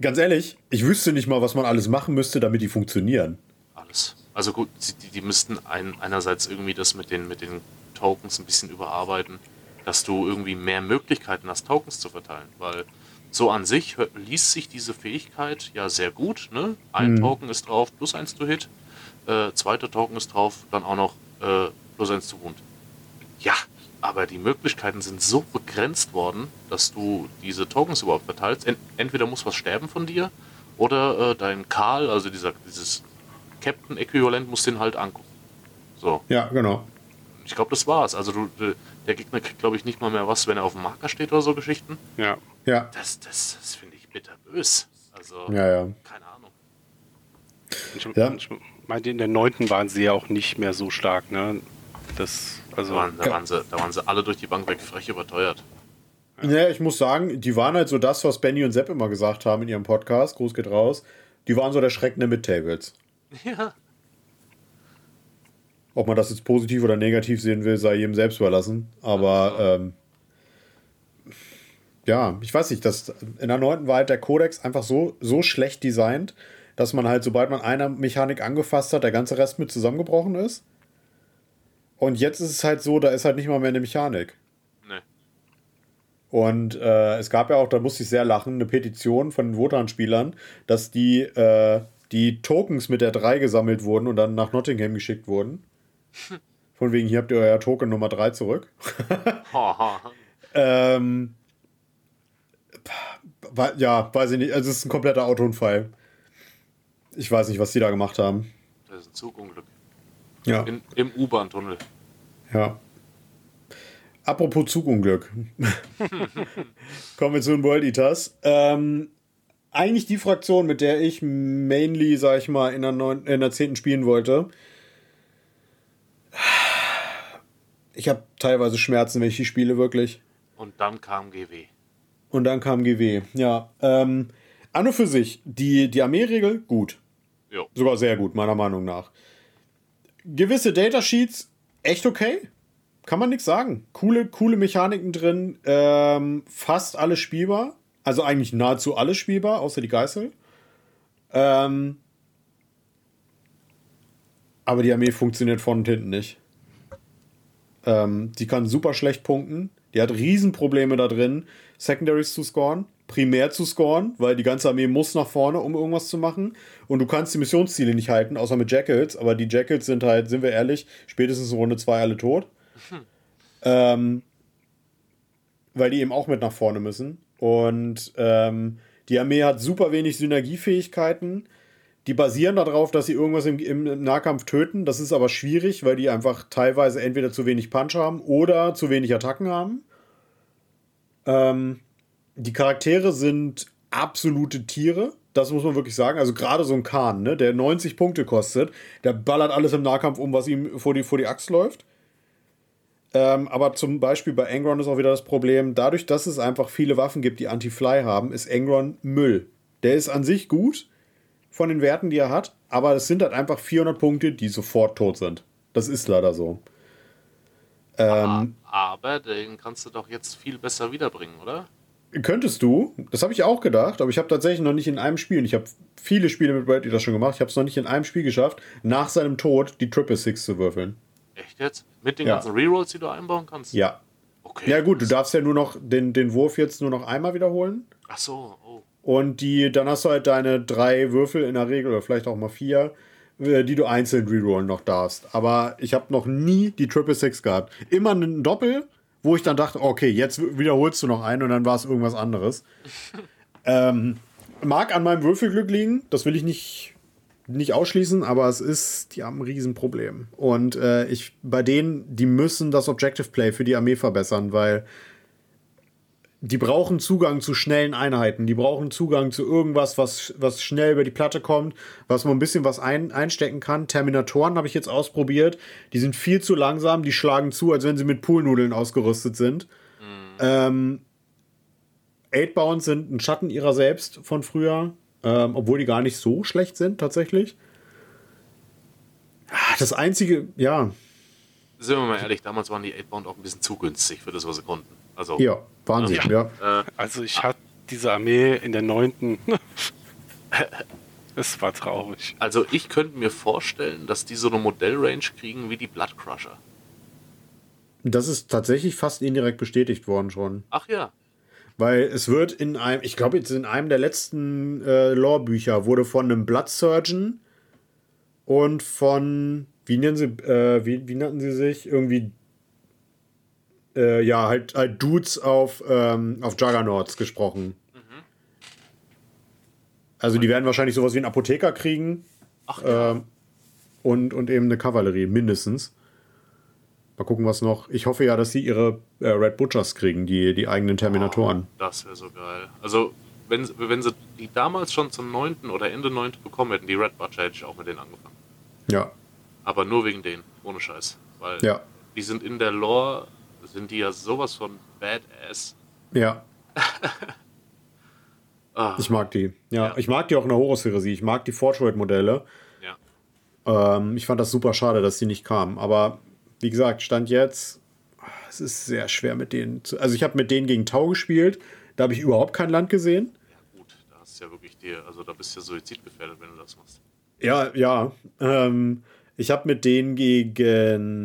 ganz ehrlich, ich wüsste nicht mal, was man alles machen müsste, damit die funktionieren. Alles. Also gut, die, die müssten ein, einerseits irgendwie das mit den, mit den Tokens ein bisschen überarbeiten, dass du irgendwie mehr Möglichkeiten hast, Tokens zu verteilen. Weil so an sich liest sich diese Fähigkeit ja sehr gut. Ne? Ein Token ist drauf, plus eins to Hit. Äh, zweiter Token ist drauf, dann auch noch äh, plus eins to Wound. Ja, aber die Möglichkeiten sind so begrenzt worden, dass du diese Tokens überhaupt verteilst. Ent entweder muss was sterben von dir oder äh, dein Karl, also dieser, dieses Captain-Äquivalent, muss den halt angucken. So, Ja, genau. ich glaube, das war's. Also du, de- der Gegner kriegt, glaube ich, nicht mal mehr was, wenn er auf dem Marker steht oder so Geschichten. Ja. Ja, Das, das, das finde ich bitterbös. Also, ja, ja. keine Ahnung. Ich, Ja. ich meinte, in der neunten waren sie ja auch nicht mehr so stark, ne? Das, Da also, waren, da, Ja. waren sie, da waren sie alle durch die Bank weg frech überteuert. Ja, ich muss sagen, die waren halt so das, was Benny und Sepp immer gesagt haben in ihrem Podcast. Gruß geht raus. Die waren so der Schrecken der Mid-Tables. [laughs] Ja. Ob man das jetzt positiv oder negativ sehen will, sei jedem selbst überlassen. Aber ähm, ja, ich weiß nicht, dass in der neunten war halt der Codex einfach so, so schlecht designt, dass man halt, sobald man eine Mechanik angefasst hat, der ganze Rest mit zusammengebrochen ist. Und jetzt ist es halt so, da ist halt nicht mal mehr eine Mechanik. Ne. Und äh, es gab ja auch, da musste ich sehr lachen, eine Petition von den Wotan-Spielern, dass die, äh, die Tokens mit der 3 gesammelt wurden und dann nach Nottingham geschickt wurden. Von wegen, hier habt ihr euer Token Nummer 3 zurück. [laughs] Ähm, ja, weiß ich nicht. Also, es ist ein kompletter Autounfall. Ich weiß nicht, was die da gemacht haben. Das ist ein Zugunglück. Ja. In, Im U-Bahn-Tunnel. Ja. Apropos Zugunglück. [laughs] Kommen wir zu den World Eaters. Ähm, eigentlich die Fraktion, mit der ich mainly, sag ich mal, in der, neun, in der 10. spielen wollte. Ich habe teilweise Schmerzen, wenn ich die spiele, wirklich. Und dann kam GW. Und dann kam GW. Ja. Ähm, an und für sich, die, die Armeeregel, gut. Jo. Sogar sehr gut, meiner Meinung nach. Gewisse Datasheets, echt okay. Kann man nichts sagen. Coole, coole Mechaniken drin. Ähm, fast alles spielbar. Also eigentlich nahezu alles spielbar, außer die Geißel. Ähm, aber die Armee funktioniert vorne und hinten nicht. Ähm, die kann super schlecht punkten. Die hat Riesenprobleme da drin, Secondaries zu scoren, primär zu scoren, weil die ganze Armee muss nach vorne, um irgendwas zu machen. Und du kannst die Missionsziele nicht halten, außer mit Jackals. Aber die Jackals sind halt, sind wir ehrlich, spätestens in Runde 2 alle tot. Ähm, weil die eben auch mit nach vorne müssen. Und ähm, die Armee hat super wenig Synergiefähigkeiten. Die basieren darauf, dass sie irgendwas im, im Nahkampf töten. Das ist aber schwierig, weil die einfach teilweise entweder zu wenig Punch haben oder zu wenig Attacken haben. Ähm, die Charaktere sind absolute Tiere. Das muss man wirklich sagen. Also gerade so ein Khan, ne, der 90 Punkte kostet, der ballert alles im Nahkampf um, was ihm vor die, vor die Axt läuft. Ähm, aber zum Beispiel bei Angron ist auch wieder das Problem, dadurch, dass es einfach viele Waffen gibt, die Anti-Fly haben, ist Angron Müll. Der ist an sich gut von den Werten, die er hat, aber es sind halt einfach 400 Punkte, die sofort tot sind. Das ist leider so. Ähm, Aber den kannst du doch jetzt viel besser wiederbringen, oder? Könntest du, das habe ich auch gedacht, aber ich habe tatsächlich noch nicht in einem Spiel, und ich habe viele Spiele mit Brady das schon gemacht, ich habe es noch nicht in einem Spiel geschafft, nach seinem Tod die Triple Six zu würfeln. Echt jetzt? Mit den Ja. ganzen Rerolls, die du einbauen kannst? Ja. Okay. Ja, gut, du darfst ja nur noch den, den Wurf jetzt nur noch einmal wiederholen. Ach so, oh. Und die, dann hast du halt deine drei Würfel in der Regel oder vielleicht auch mal vier, die du einzeln rerollen noch darfst. Aber ich habe noch nie die Triple Six gehabt. Immer ein Doppel, wo ich dann dachte, okay, jetzt wiederholst du noch einen und dann war es irgendwas anderes. [laughs] ähm, mag an meinem Würfelglück liegen, das will ich nicht, nicht ausschließen, aber es ist, die haben ein Riesenproblem. Und äh, ich, bei denen, die müssen das Objective Play für die Armee verbessern, weil die brauchen Zugang zu schnellen Einheiten, die brauchen Zugang zu irgendwas, was, was schnell über die Platte kommt, was man ein bisschen was ein, einstecken kann. Terminatoren habe ich jetzt ausprobiert, die sind viel zu langsam, die schlagen zu, als wenn sie mit Poolnudeln ausgerüstet sind. Mhm. Ähm, Eightbound sind ein Schatten ihrer selbst von früher, ähm, obwohl die gar nicht so schlecht sind, tatsächlich. Ah, das einzige, ja. Sind wir mal ehrlich, damals waren die Eightbound auch ein bisschen zu günstig für das, was sie konnten. Also, ja, Wahnsinn, ja. ja. Äh, also ich hatte diese Armee in der neunten. [laughs] Es war traurig. Also ich könnte mir vorstellen, dass die so eine Modellrange kriegen wie die Blood Crusher. Das ist tatsächlich fast indirekt bestätigt worden schon. Ach ja. Weil es wird in einem, ich glaube, jetzt in einem der letzten äh, Lore-Bücher wurde von einem Blood Surgeon und von, wie nennen sie, äh, wie, wie nannten sie sich? Irgendwie, äh, ja, halt, halt Dudes auf, ähm, auf Juggernauts gesprochen. Mhm. Also die werden wahrscheinlich sowas wie einen Apotheker kriegen. Ach ja. Ähm, und, und eben eine Kavallerie, mindestens. Mal gucken, was noch. Ich hoffe ja, dass sie ihre äh, Red Butchers kriegen, die, die eigenen Terminatoren. Oh, das wäre so geil. Also, wenn, wenn sie die damals schon zum 9. oder Ende 9. bekommen hätten, die Red Butcher, hätte ich auch mit denen angefangen. Ja. Aber nur wegen denen, ohne Scheiß. Weil ja. die sind in der Lore, sind die ja sowas von Badass. Ja. [laughs] ah. Ich mag die. Ja, ja, ich mag die auch in der Horus-Heresie. Ich mag die Fortroid-Modelle. Ja. Ähm, ich fand das super schade, dass die nicht kamen. Aber wie gesagt, Stand jetzt, es ist sehr schwer mit denen zu. Also ich habe mit denen gegen Tau gespielt, da habe ich überhaupt kein Land gesehen. Ja gut, da hast du ja wirklich dir, also da bist du ja suizidgefährdet, wenn du das machst. Ja, ja. Ähm, ich habe mit denen gegen,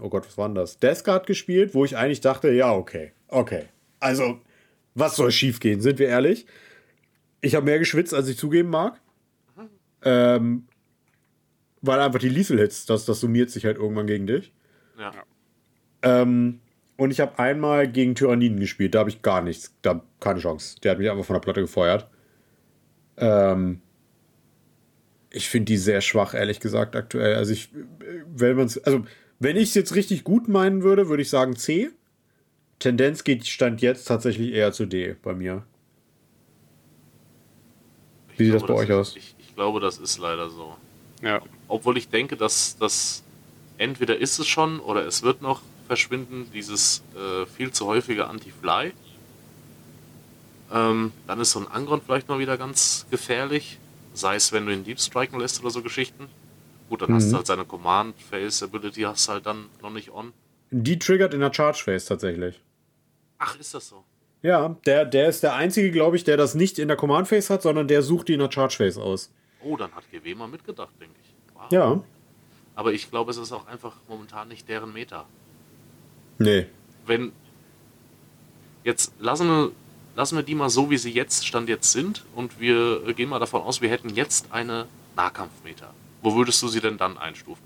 oh Gott, was war denn das? Death Guard gespielt, wo ich eigentlich dachte, ja, okay, okay. Also, was soll schiefgehen, sind wir ehrlich? Ich habe mehr geschwitzt, als ich zugeben mag. Ähm, weil einfach die Liesel-Hits, das, das summiert sich halt irgendwann gegen dich. Ja. Ähm, und ich habe einmal gegen Tyranniden gespielt, da habe ich gar nichts, da keine Chance. Der hat mich einfach von der Platte gefeuert. Ähm, ich finde die sehr schwach, ehrlich gesagt, aktuell. Also ich, wenn man also wenn ich es jetzt richtig gut meinen würde, würde ich sagen C. Tendenz geht Stand jetzt tatsächlich eher zu D bei mir. Wie sieht das bei euch ist, aus? Ich, ich glaube, das ist leider so. Ja. Obwohl ich denke, dass das entweder ist es schon oder es wird noch verschwinden, dieses äh, viel zu häufige Anti-Fly. Ähm, dann ist so ein Angron vielleicht mal wieder ganz gefährlich. Sei es, wenn du ihn Deep Striken lässt oder so Geschichten. Gut, dann mhm. hast du halt seine Command-Phase-Ability hast halt dann noch nicht on. Die triggert in der Charge-Phase tatsächlich. Ach, ist das so? Ja, der, der ist der einzige, glaube ich, der das nicht in der Command-Phase hat, sondern der sucht die in der Charge-Phase aus. Oh, dann hat GW mal mitgedacht, denke ich. Wow. Ja. Aber ich glaube, es ist auch einfach momentan nicht deren Meta. Nee. Wenn. Jetzt lassen wir, lassen wir die mal so, wie sie jetzt Stand jetzt sind und wir gehen mal davon aus, wir hätten jetzt eine Nahkampfmeta. Wo würdest du sie denn dann einstufen?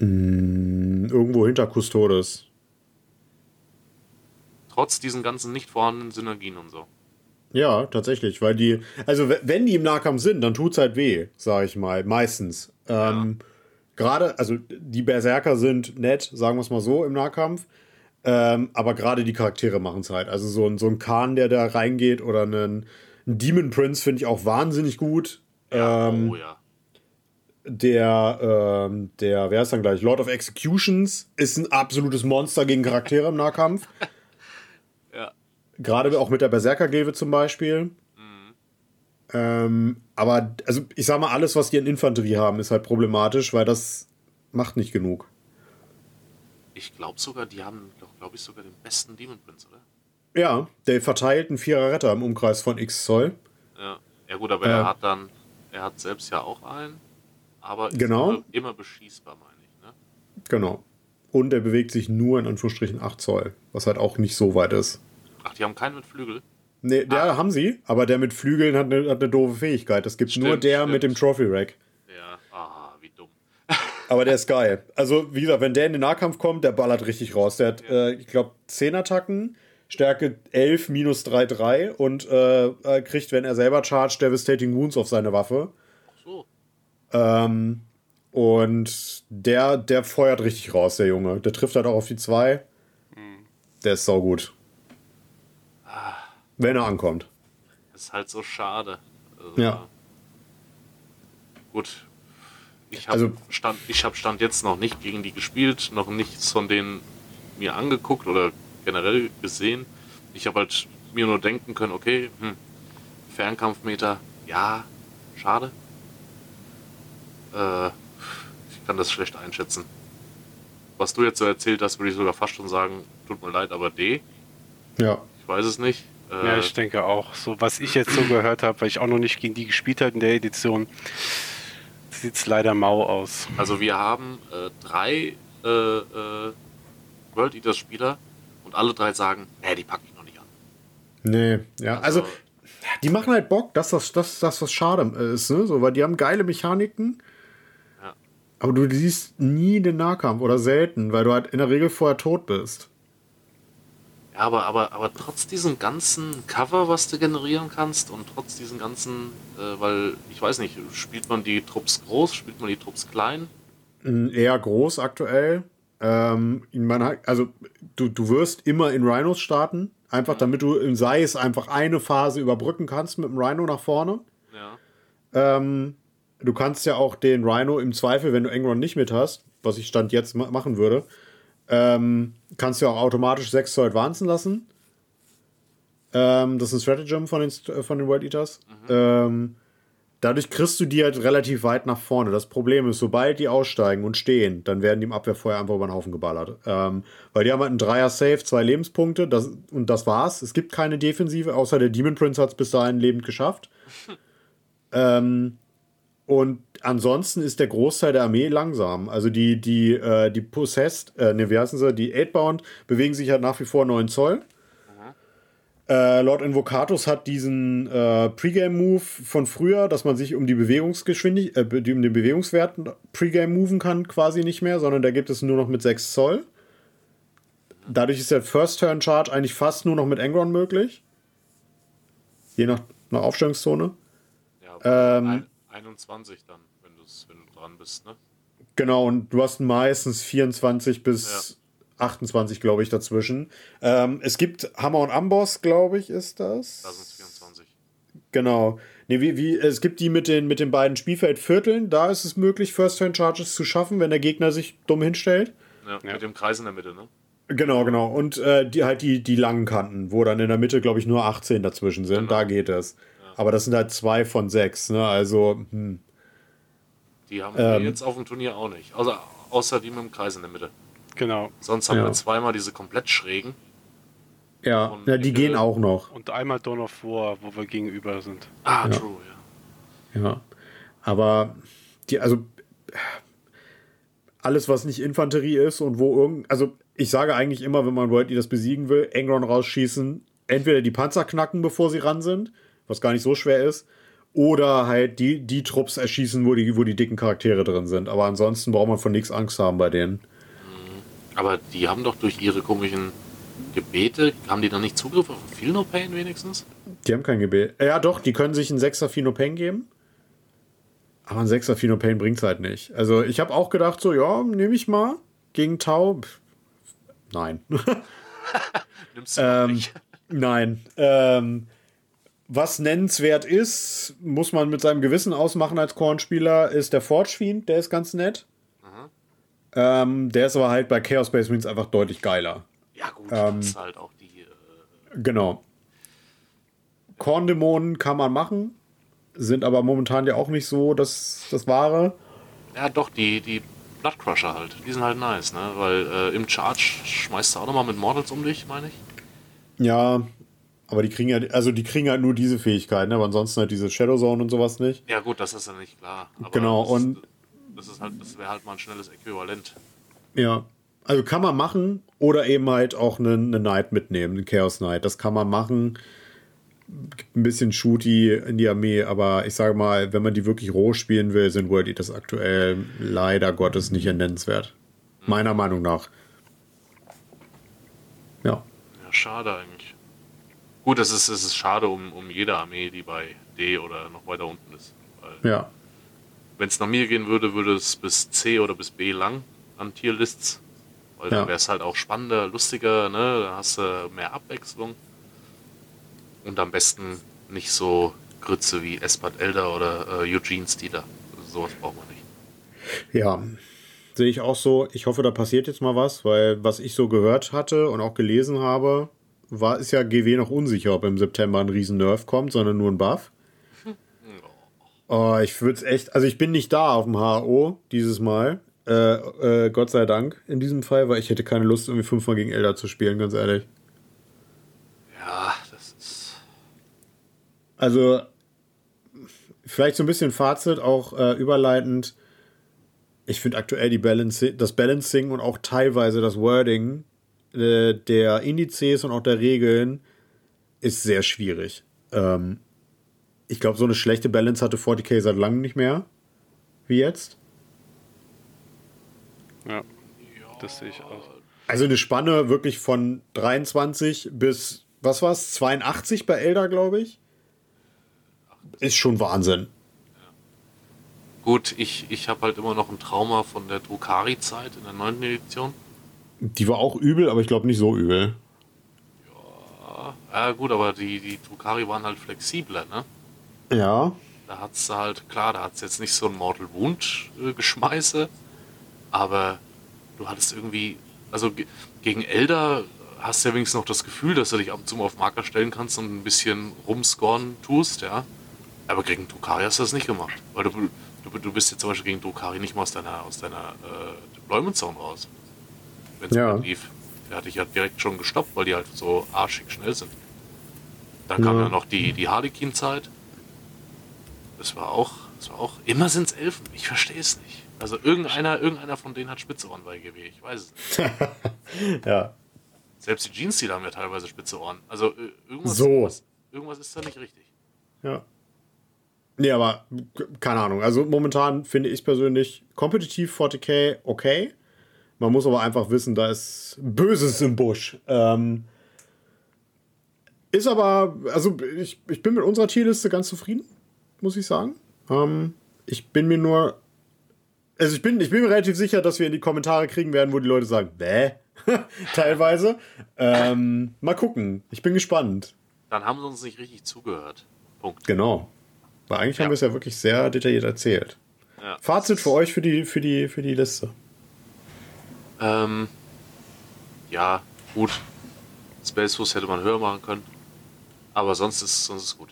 Mm, irgendwo hinter Custodes. Trotz diesen ganzen nicht vorhandenen Synergien und so. Ja, tatsächlich, weil die, also wenn die im Nahkampf sind, dann tut's halt weh, sag ich mal, meistens. Ähm, gerade, also die Berserker sind nett, sagen wir es mal so, im Nahkampf. Ähm, aber gerade die Charaktere machen es halt. Also so ein, so ein Khan, der da reingeht, oder einen, einen Demon Prince finde ich auch wahnsinnig gut. Ja, ähm, oh ja. Der, ähm, der, wer ist dann gleich? Lord of Executions ist ein absolutes Monster gegen Charaktere im Nahkampf. [laughs] Gerade auch mit der Berserker-Gilve zum Beispiel. Mhm. Ähm, aber, also ich sag mal, alles, was die in Infanterie haben, ist halt problematisch, weil das macht nicht genug. Ich glaube sogar, die haben glaube ich, sogar den besten Demon Prince, oder? Ja, der verteilt einen Vierer Retter im Umkreis von X Zoll. Ja, ja gut, aber äh, er hat dann, er hat selbst ja auch einen, aber ist genau. immer, immer beschießbar, meine ich, ne? Genau. Und er bewegt sich nur in Anführungsstrichen 8 Zoll, was halt auch nicht so weit ist. Ach, die haben keinen mit Flügel? Nee, der ah. haben sie, aber der mit Flügeln hat eine, hat eine doofe Fähigkeit. Es gibt nur der stimmt. mit dem Trophy Rack. Ja, ah, wie dumm. Aber der ist geil. Also, wie gesagt, wenn der in den Nahkampf kommt, der ballert richtig raus. Der hat, äh, ich glaube, 10 Attacken, Stärke 11 minus 3-3 und äh, kriegt, wenn er selber chargt, Devastating Wounds auf seine Waffe. Ach so. Ähm, und der, der feuert richtig raus, der Junge. Der trifft halt auch auf die 2. Der ist saugut. Wenn er ankommt. Das ist halt so schade. Also, Ja. Gut. Ich habe Also- Stand, ich hab Stand jetzt noch nicht gegen die gespielt, noch nichts von denen mir angeguckt oder generell gesehen. Ich habe halt mir nur denken können, okay, hm, Fernkampfmeter, ja, schade. Äh, ich kann das schlecht einschätzen. Was du jetzt so erzählt hast, würde ich sogar fast schon sagen, tut mir leid, aber D, Ja. ich weiß es nicht. Äh, Ja, ich denke auch. So, was ich jetzt so gehört habe, weil ich auch noch nicht gegen die gespielt habe in der Edition, sieht es leider mau aus. Also wir haben äh, drei äh, äh, World Eaters Spieler und alle drei sagen, nee, die packe ich noch nicht an. Nee, ja. Also, die machen halt Bock, dass das, das, das was schade ist, ne? So, weil die haben geile Mechaniken. Ja. Aber du siehst nie den Nahkampf oder selten, weil du halt in der Regel vorher tot bist. Ja, aber, aber, aber trotz diesem ganzen Cover, was du generieren kannst und trotz diesen ganzen, äh, weil ich weiß nicht, spielt man die Trupps groß, spielt man die Trupps klein? Mm, Eher groß aktuell. Ähm, hat, also du, du wirst immer in Rhinos starten, einfach damit du im Seis einfach eine Phase überbrücken kannst mit dem Rhino nach vorne. Ja. Ähm, du kannst ja auch den Rhino im Zweifel, wenn du Engron nicht mit hast, was ich Stand jetzt ma machen würde, ähm, kannst du auch automatisch 6 Zoll advancen lassen. Ähm, das ist ein Stratagem von den, äh, von den World Eaters. Ähm, dadurch kriegst du die halt relativ weit nach vorne. Das Problem ist, sobald die aussteigen und stehen, dann werden die im Abwehrfeuer einfach über den Haufen geballert. Ähm, weil die haben halt einen Dreier-Safe, zwei Lebenspunkte das, und das war's. Es gibt keine Defensive, außer der Demon Prince hat es bis dahin lebend geschafft. [laughs] ähm, und ansonsten ist der Großteil der Armee langsam. Also die, die, äh, die Possessed, äh, ne, wie heißen sie, die Eightbound bewegen sich halt nach wie vor 9 Zoll. Äh, Lord Invocatus hat diesen äh, Pre-Game-Move von früher, dass man sich um die Bewegungsgeschwindigkeit, äh, um den Bewegungswert Pre-Game moven kann, quasi nicht mehr, sondern da gibt es nur noch mit 6 Zoll. Dadurch ist der First-Turn-Charge eigentlich fast nur noch mit Engron möglich. Je nach, nach Aufstellungszone. Ja, Ähm, ein, 21 dann, wenn, du's, wenn du dran bist, ne? Genau, und du hast meistens 24 bis 28, glaube ich, dazwischen. Ähm, es gibt Hammer und Amboss, glaube ich, ist das. Da sind es 24. Genau. Nee, wie, wie, es gibt die mit den, mit den beiden Spielfeldvierteln. Da ist es möglich, First-Turn-Charges zu schaffen, wenn der Gegner sich dumm hinstellt. Ja, Ja. Mit dem Kreis in der Mitte, ne? Genau, genau. Und äh, die halt die, die langen Kanten, wo dann in der Mitte, glaube ich, nur 18 dazwischen sind. Genau. Da geht es. Aber das sind halt zwei von sechs, ne? Also, hm. Die haben Ähm. wir jetzt auf dem Turnier auch nicht. Also, außer die mit dem Kreis in der Mitte. Genau. Sonst haben Ja. wir zweimal diese komplett schrägen. Ja, Und ja die gehen auch noch. Und einmal Dawn of War, wo wir gegenüber sind. Ah, Ja. true, ja. Ja. Aber die, also alles, was nicht Infanterie ist und wo irgend, also ich sage eigentlich immer, wenn man World das besiegen will, Engron rausschießen, entweder die Panzer knacken, bevor sie ran sind, was gar nicht so schwer ist, oder halt die, die Trupps erschießen, wo die, wo die dicken Charaktere drin sind. Aber ansonsten braucht man von nichts Angst haben bei denen. Aber die haben doch durch ihre komischen Gebete, haben die dann nicht Zugriff auf Feel No Pain wenigstens? Die haben kein Gebet. Ja, doch, die können sich einen Sechser Fino Pain geben. Aber ein Sechser Fino Pain bringt's halt nicht. Also ich habe auch gedacht, so, ja, nehme ich mal gegen Tau. Nein. [laughs] Nimmst du Ähm, nicht. Nein. Ähm, was nennenswert ist, muss man mit seinem Gewissen ausmachen als Kornspieler, ist der Forge Fiend, der ist ganz nett. Ähm, der ist aber halt bei Chaos Space Marines einfach deutlich geiler. Ja, gut, ähm, das ist halt auch die. Äh, Genau. Korndämonen kann man machen, sind aber momentan ja auch nicht so das, das Wahre. ja, doch, die, die Blood Crusher halt. Die sind halt nice, ne? Weil äh, im Charge schmeißt du auch nochmal mit Mortals um dich, meine ich. Ja, aber die kriegen ja, also die kriegen halt nur diese Fähigkeiten, aber ansonsten halt diese Shadow Zone und sowas nicht. Ja, gut, das ist ja nicht klar. Aber Genau, das, und- Das, ist halt, das wäre halt mal ein schnelles Äquivalent. Ja. Also kann man machen oder eben halt auch einen, einen Knight mitnehmen, einen Chaos Knight. Das kann man machen. Gibt ein bisschen Shooty in die Armee, aber ich sage mal, wenn man die wirklich roh spielen will, sind World Eaters aktuell leider Gottes nicht nennenswert. Meiner Meinung nach. Ja. Ja, schade eigentlich. Gut, es ist, es ist schade um, um jede Armee, die bei D oder noch weiter unten ist. Ja. Wenn es nach mir gehen würde, würde es bis C oder bis B lang an Tierlists. Weil Ja. dann wäre es halt auch spannender, lustiger, ne? Da hast du mehr Abwechslung. Und am besten nicht so Grütze wie Espat Elder oder äh, Eugene Steeler. Sowas braucht man nicht. Ja, sehe ich auch so. Ich hoffe, da passiert jetzt mal was, weil was ich so gehört hatte und auch gelesen habe, war, ist ja GW noch unsicher, ob im September ein riesen Nerf kommt, sondern nur ein Buff. [laughs] Oh, ich würde es echt, also ich bin nicht da auf dem HO dieses Mal. Äh, äh, Gott sei Dank in diesem Fall, weil ich hätte keine Lust, irgendwie fünfmal gegen Elder zu spielen, ganz ehrlich. Ja, das ist. Also, vielleicht so ein bisschen Fazit, auch äh, überleitend. Ich finde aktuell die Balance, das Balancing und auch teilweise das Wording äh, der Indizes und auch der Regeln ist sehr schwierig. Ähm, ich glaube, so eine schlechte Balance hatte 40k seit langem nicht mehr. Wie jetzt. Ja, das sehe ich auch. Also eine Spanne wirklich von 23 bis, was war's, 82 bei Elder, glaube ich. Ist schon Wahnsinn. Gut, ich, ich habe halt immer noch ein Trauma von der Drukari-Zeit in der 9. Edition. Die war auch übel, aber ich glaube nicht so übel. Ja, gut, aber die, die Drukari waren halt flexibler, ne? Ja. Da hat's halt, klar, da hat's jetzt nicht so ein Mortal Wound-Geschmeiße, aber du hattest irgendwie, also ge gegen Elder hast du ja wenigstens noch das Gefühl, dass du dich ab und zu mal auf Marker stellen kannst und ein bisschen rumscoren tust, ja. Aber gegen Drukari hast du das nicht gemacht, weil du, du, du bist jetzt zum Beispiel gegen Drukari nicht mal aus deiner, aus deiner äh, Deployment Zone raus. Wenn es Ja. lief. Der hat dich ja direkt schon gestoppt, weil die halt so arschig schnell sind. Dann kam Ja. ja noch die, die Harlequin-Zeit. Das war auch, das war auch, immer sind's Elfen. Ich verstehe es nicht. Also irgendeiner, irgendeiner von denen hat spitze Ohren bei GW. Ich weiß es nicht. [laughs] Ja. Selbst die Jeans, die haben ja teilweise spitze Ohren. Also äh, irgendwas, So. irgendwas, irgendwas ist da nicht richtig. Ja. Nee, aber keine Ahnung. Also momentan finde ich persönlich kompetitiv 40k okay. Man muss aber einfach wissen, da ist Böses im Busch. Ähm, ist aber, also ich, ich bin mit unserer Tierliste ganz zufrieden, muss ich sagen. Ähm, ich bin mir nur, also ich bin, ich bin mir relativ sicher, dass wir in die Kommentare kriegen werden, wo die Leute sagen, bäh, [laughs] teilweise. Ähm, mal gucken. Ich bin gespannt. Dann haben sie uns nicht richtig zugehört. Punkt. Genau. Weil eigentlich Ja. haben wir es ja wirklich sehr detailliert erzählt. Ja. Fazit für euch für die, für die, für die Liste. Ähm, ja, gut. Space Force hätte man höher machen können. Aber sonst ist sonst ist gut.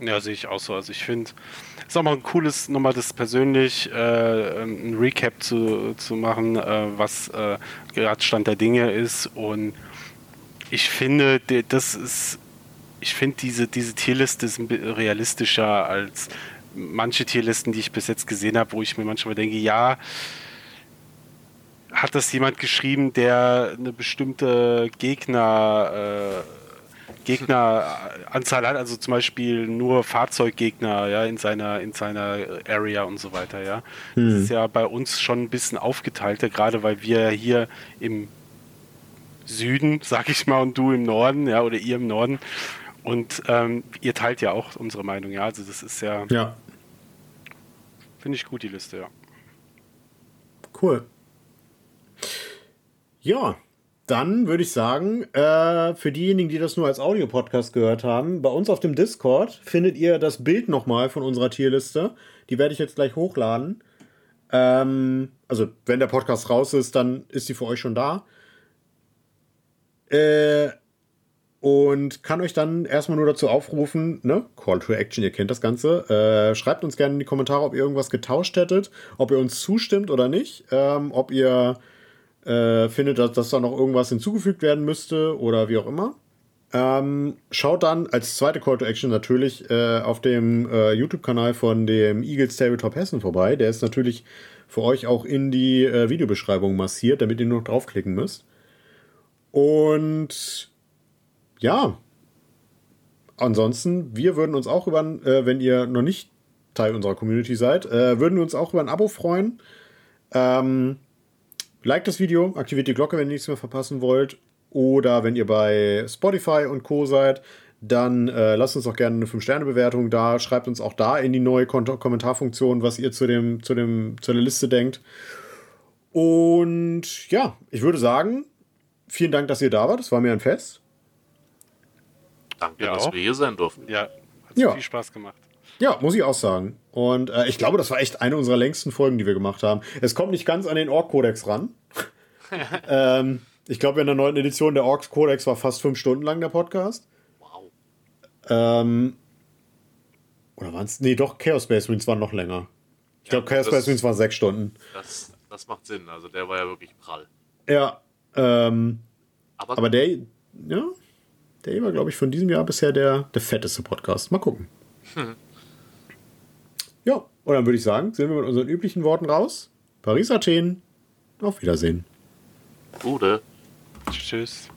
Ja, sehe ich auch so. Also ich finde, es ist auch mal ein cooles, nochmal das persönlich äh, ein Recap zu, zu machen, äh, was äh, gerade Stand der Dinge ist. Und ich finde, de- das ist, ich finde diese, diese Tierliste ist ein bisschen realistischer als manche Tierlisten, die ich bis jetzt gesehen habe, wo ich mir manchmal denke, ja, hat das jemand geschrieben, der eine bestimmte Gegner, äh, Gegneranzahl hat, also zum Beispiel nur Fahrzeuggegner, ja, in seiner, in seiner Area und so weiter, ja. Das ist ja bei uns schon ein bisschen aufgeteilter, gerade weil wir hier im Süden, [laughs] sag ich mal, und du im Norden, ja, oder ihr im Norden. Und ähm, ihr teilt ja auch unsere Meinung, ja. Also das ist ja, Ja, finde ich gut, die Liste, ja. cool. Ja, dann würde ich sagen, äh, für diejenigen, die das nur als Audiopodcast gehört haben, bei uns auf dem Discord findet ihr das Bild nochmal von unserer Tierliste. Die werde ich jetzt gleich hochladen. Ähm, also, wenn der Podcast raus ist, dann ist die für euch schon da. Äh, und kann euch dann erstmal nur dazu aufrufen, ne? Call to Action, ihr kennt das Ganze. Äh, schreibt uns gerne in die Kommentare, ob ihr irgendwas getauscht hättet, ob ihr uns zustimmt oder nicht, ähm, ob ihr äh, findet, dass, dass da noch irgendwas hinzugefügt werden müsste oder wie auch immer. Ähm, schaut dann als zweite Call to Action natürlich äh, auf dem äh, YouTube-Kanal von dem Eagles Tabletop Hessen vorbei. Der ist natürlich für euch auch in die äh, Videobeschreibung massiert, damit ihr nur noch draufklicken müsst. Und ja, ansonsten, wir würden uns auch über, äh, wenn ihr noch nicht Teil unserer Community seid, äh, würden wir uns auch über ein Abo freuen. Ähm, liked das Video, aktiviert die Glocke, wenn ihr nichts mehr verpassen wollt. Oder wenn ihr bei Spotify und Co. seid, dann äh, lasst uns auch gerne eine 5-Sterne-Bewertung da. Schreibt uns auch da in die neue Kon Kommentarfunktion, was ihr zu, dem, zu, dem, zu der Liste denkt. Und ja, ich würde sagen, vielen Dank, dass ihr da wart. Das war mir ein Fest. Danke, Ja, dass auch. wir hier sein durften. Ja, hat Ja. viel Spaß gemacht. Ja, muss ich auch sagen. Und äh, ich glaube, das war echt eine unserer längsten Folgen, die wir gemacht haben. Es kommt nicht ganz an den Ork-Kodex ran. [laughs] ähm, ich glaube, in der neunten Edition der Orks-Kodex war fast fünf Stunden lang der Podcast. Wow. Ähm, oder waren es? Nee, doch, Chaos Space Marines waren noch länger. Ich glaube, Chaos das- Space Marines waren sechs Stunden. Das, das macht Sinn. Also der war ja wirklich prall. Ja, ähm, Aber, aber der, ja, der war, glaube ich, von diesem Jahr bisher der, der fetteste Podcast. Mal gucken. Ja, und dann würde ich sagen, sind wir mit unseren üblichen Worten raus. Paris, Athen. Auf Wiedersehen. Gute. Tschüss.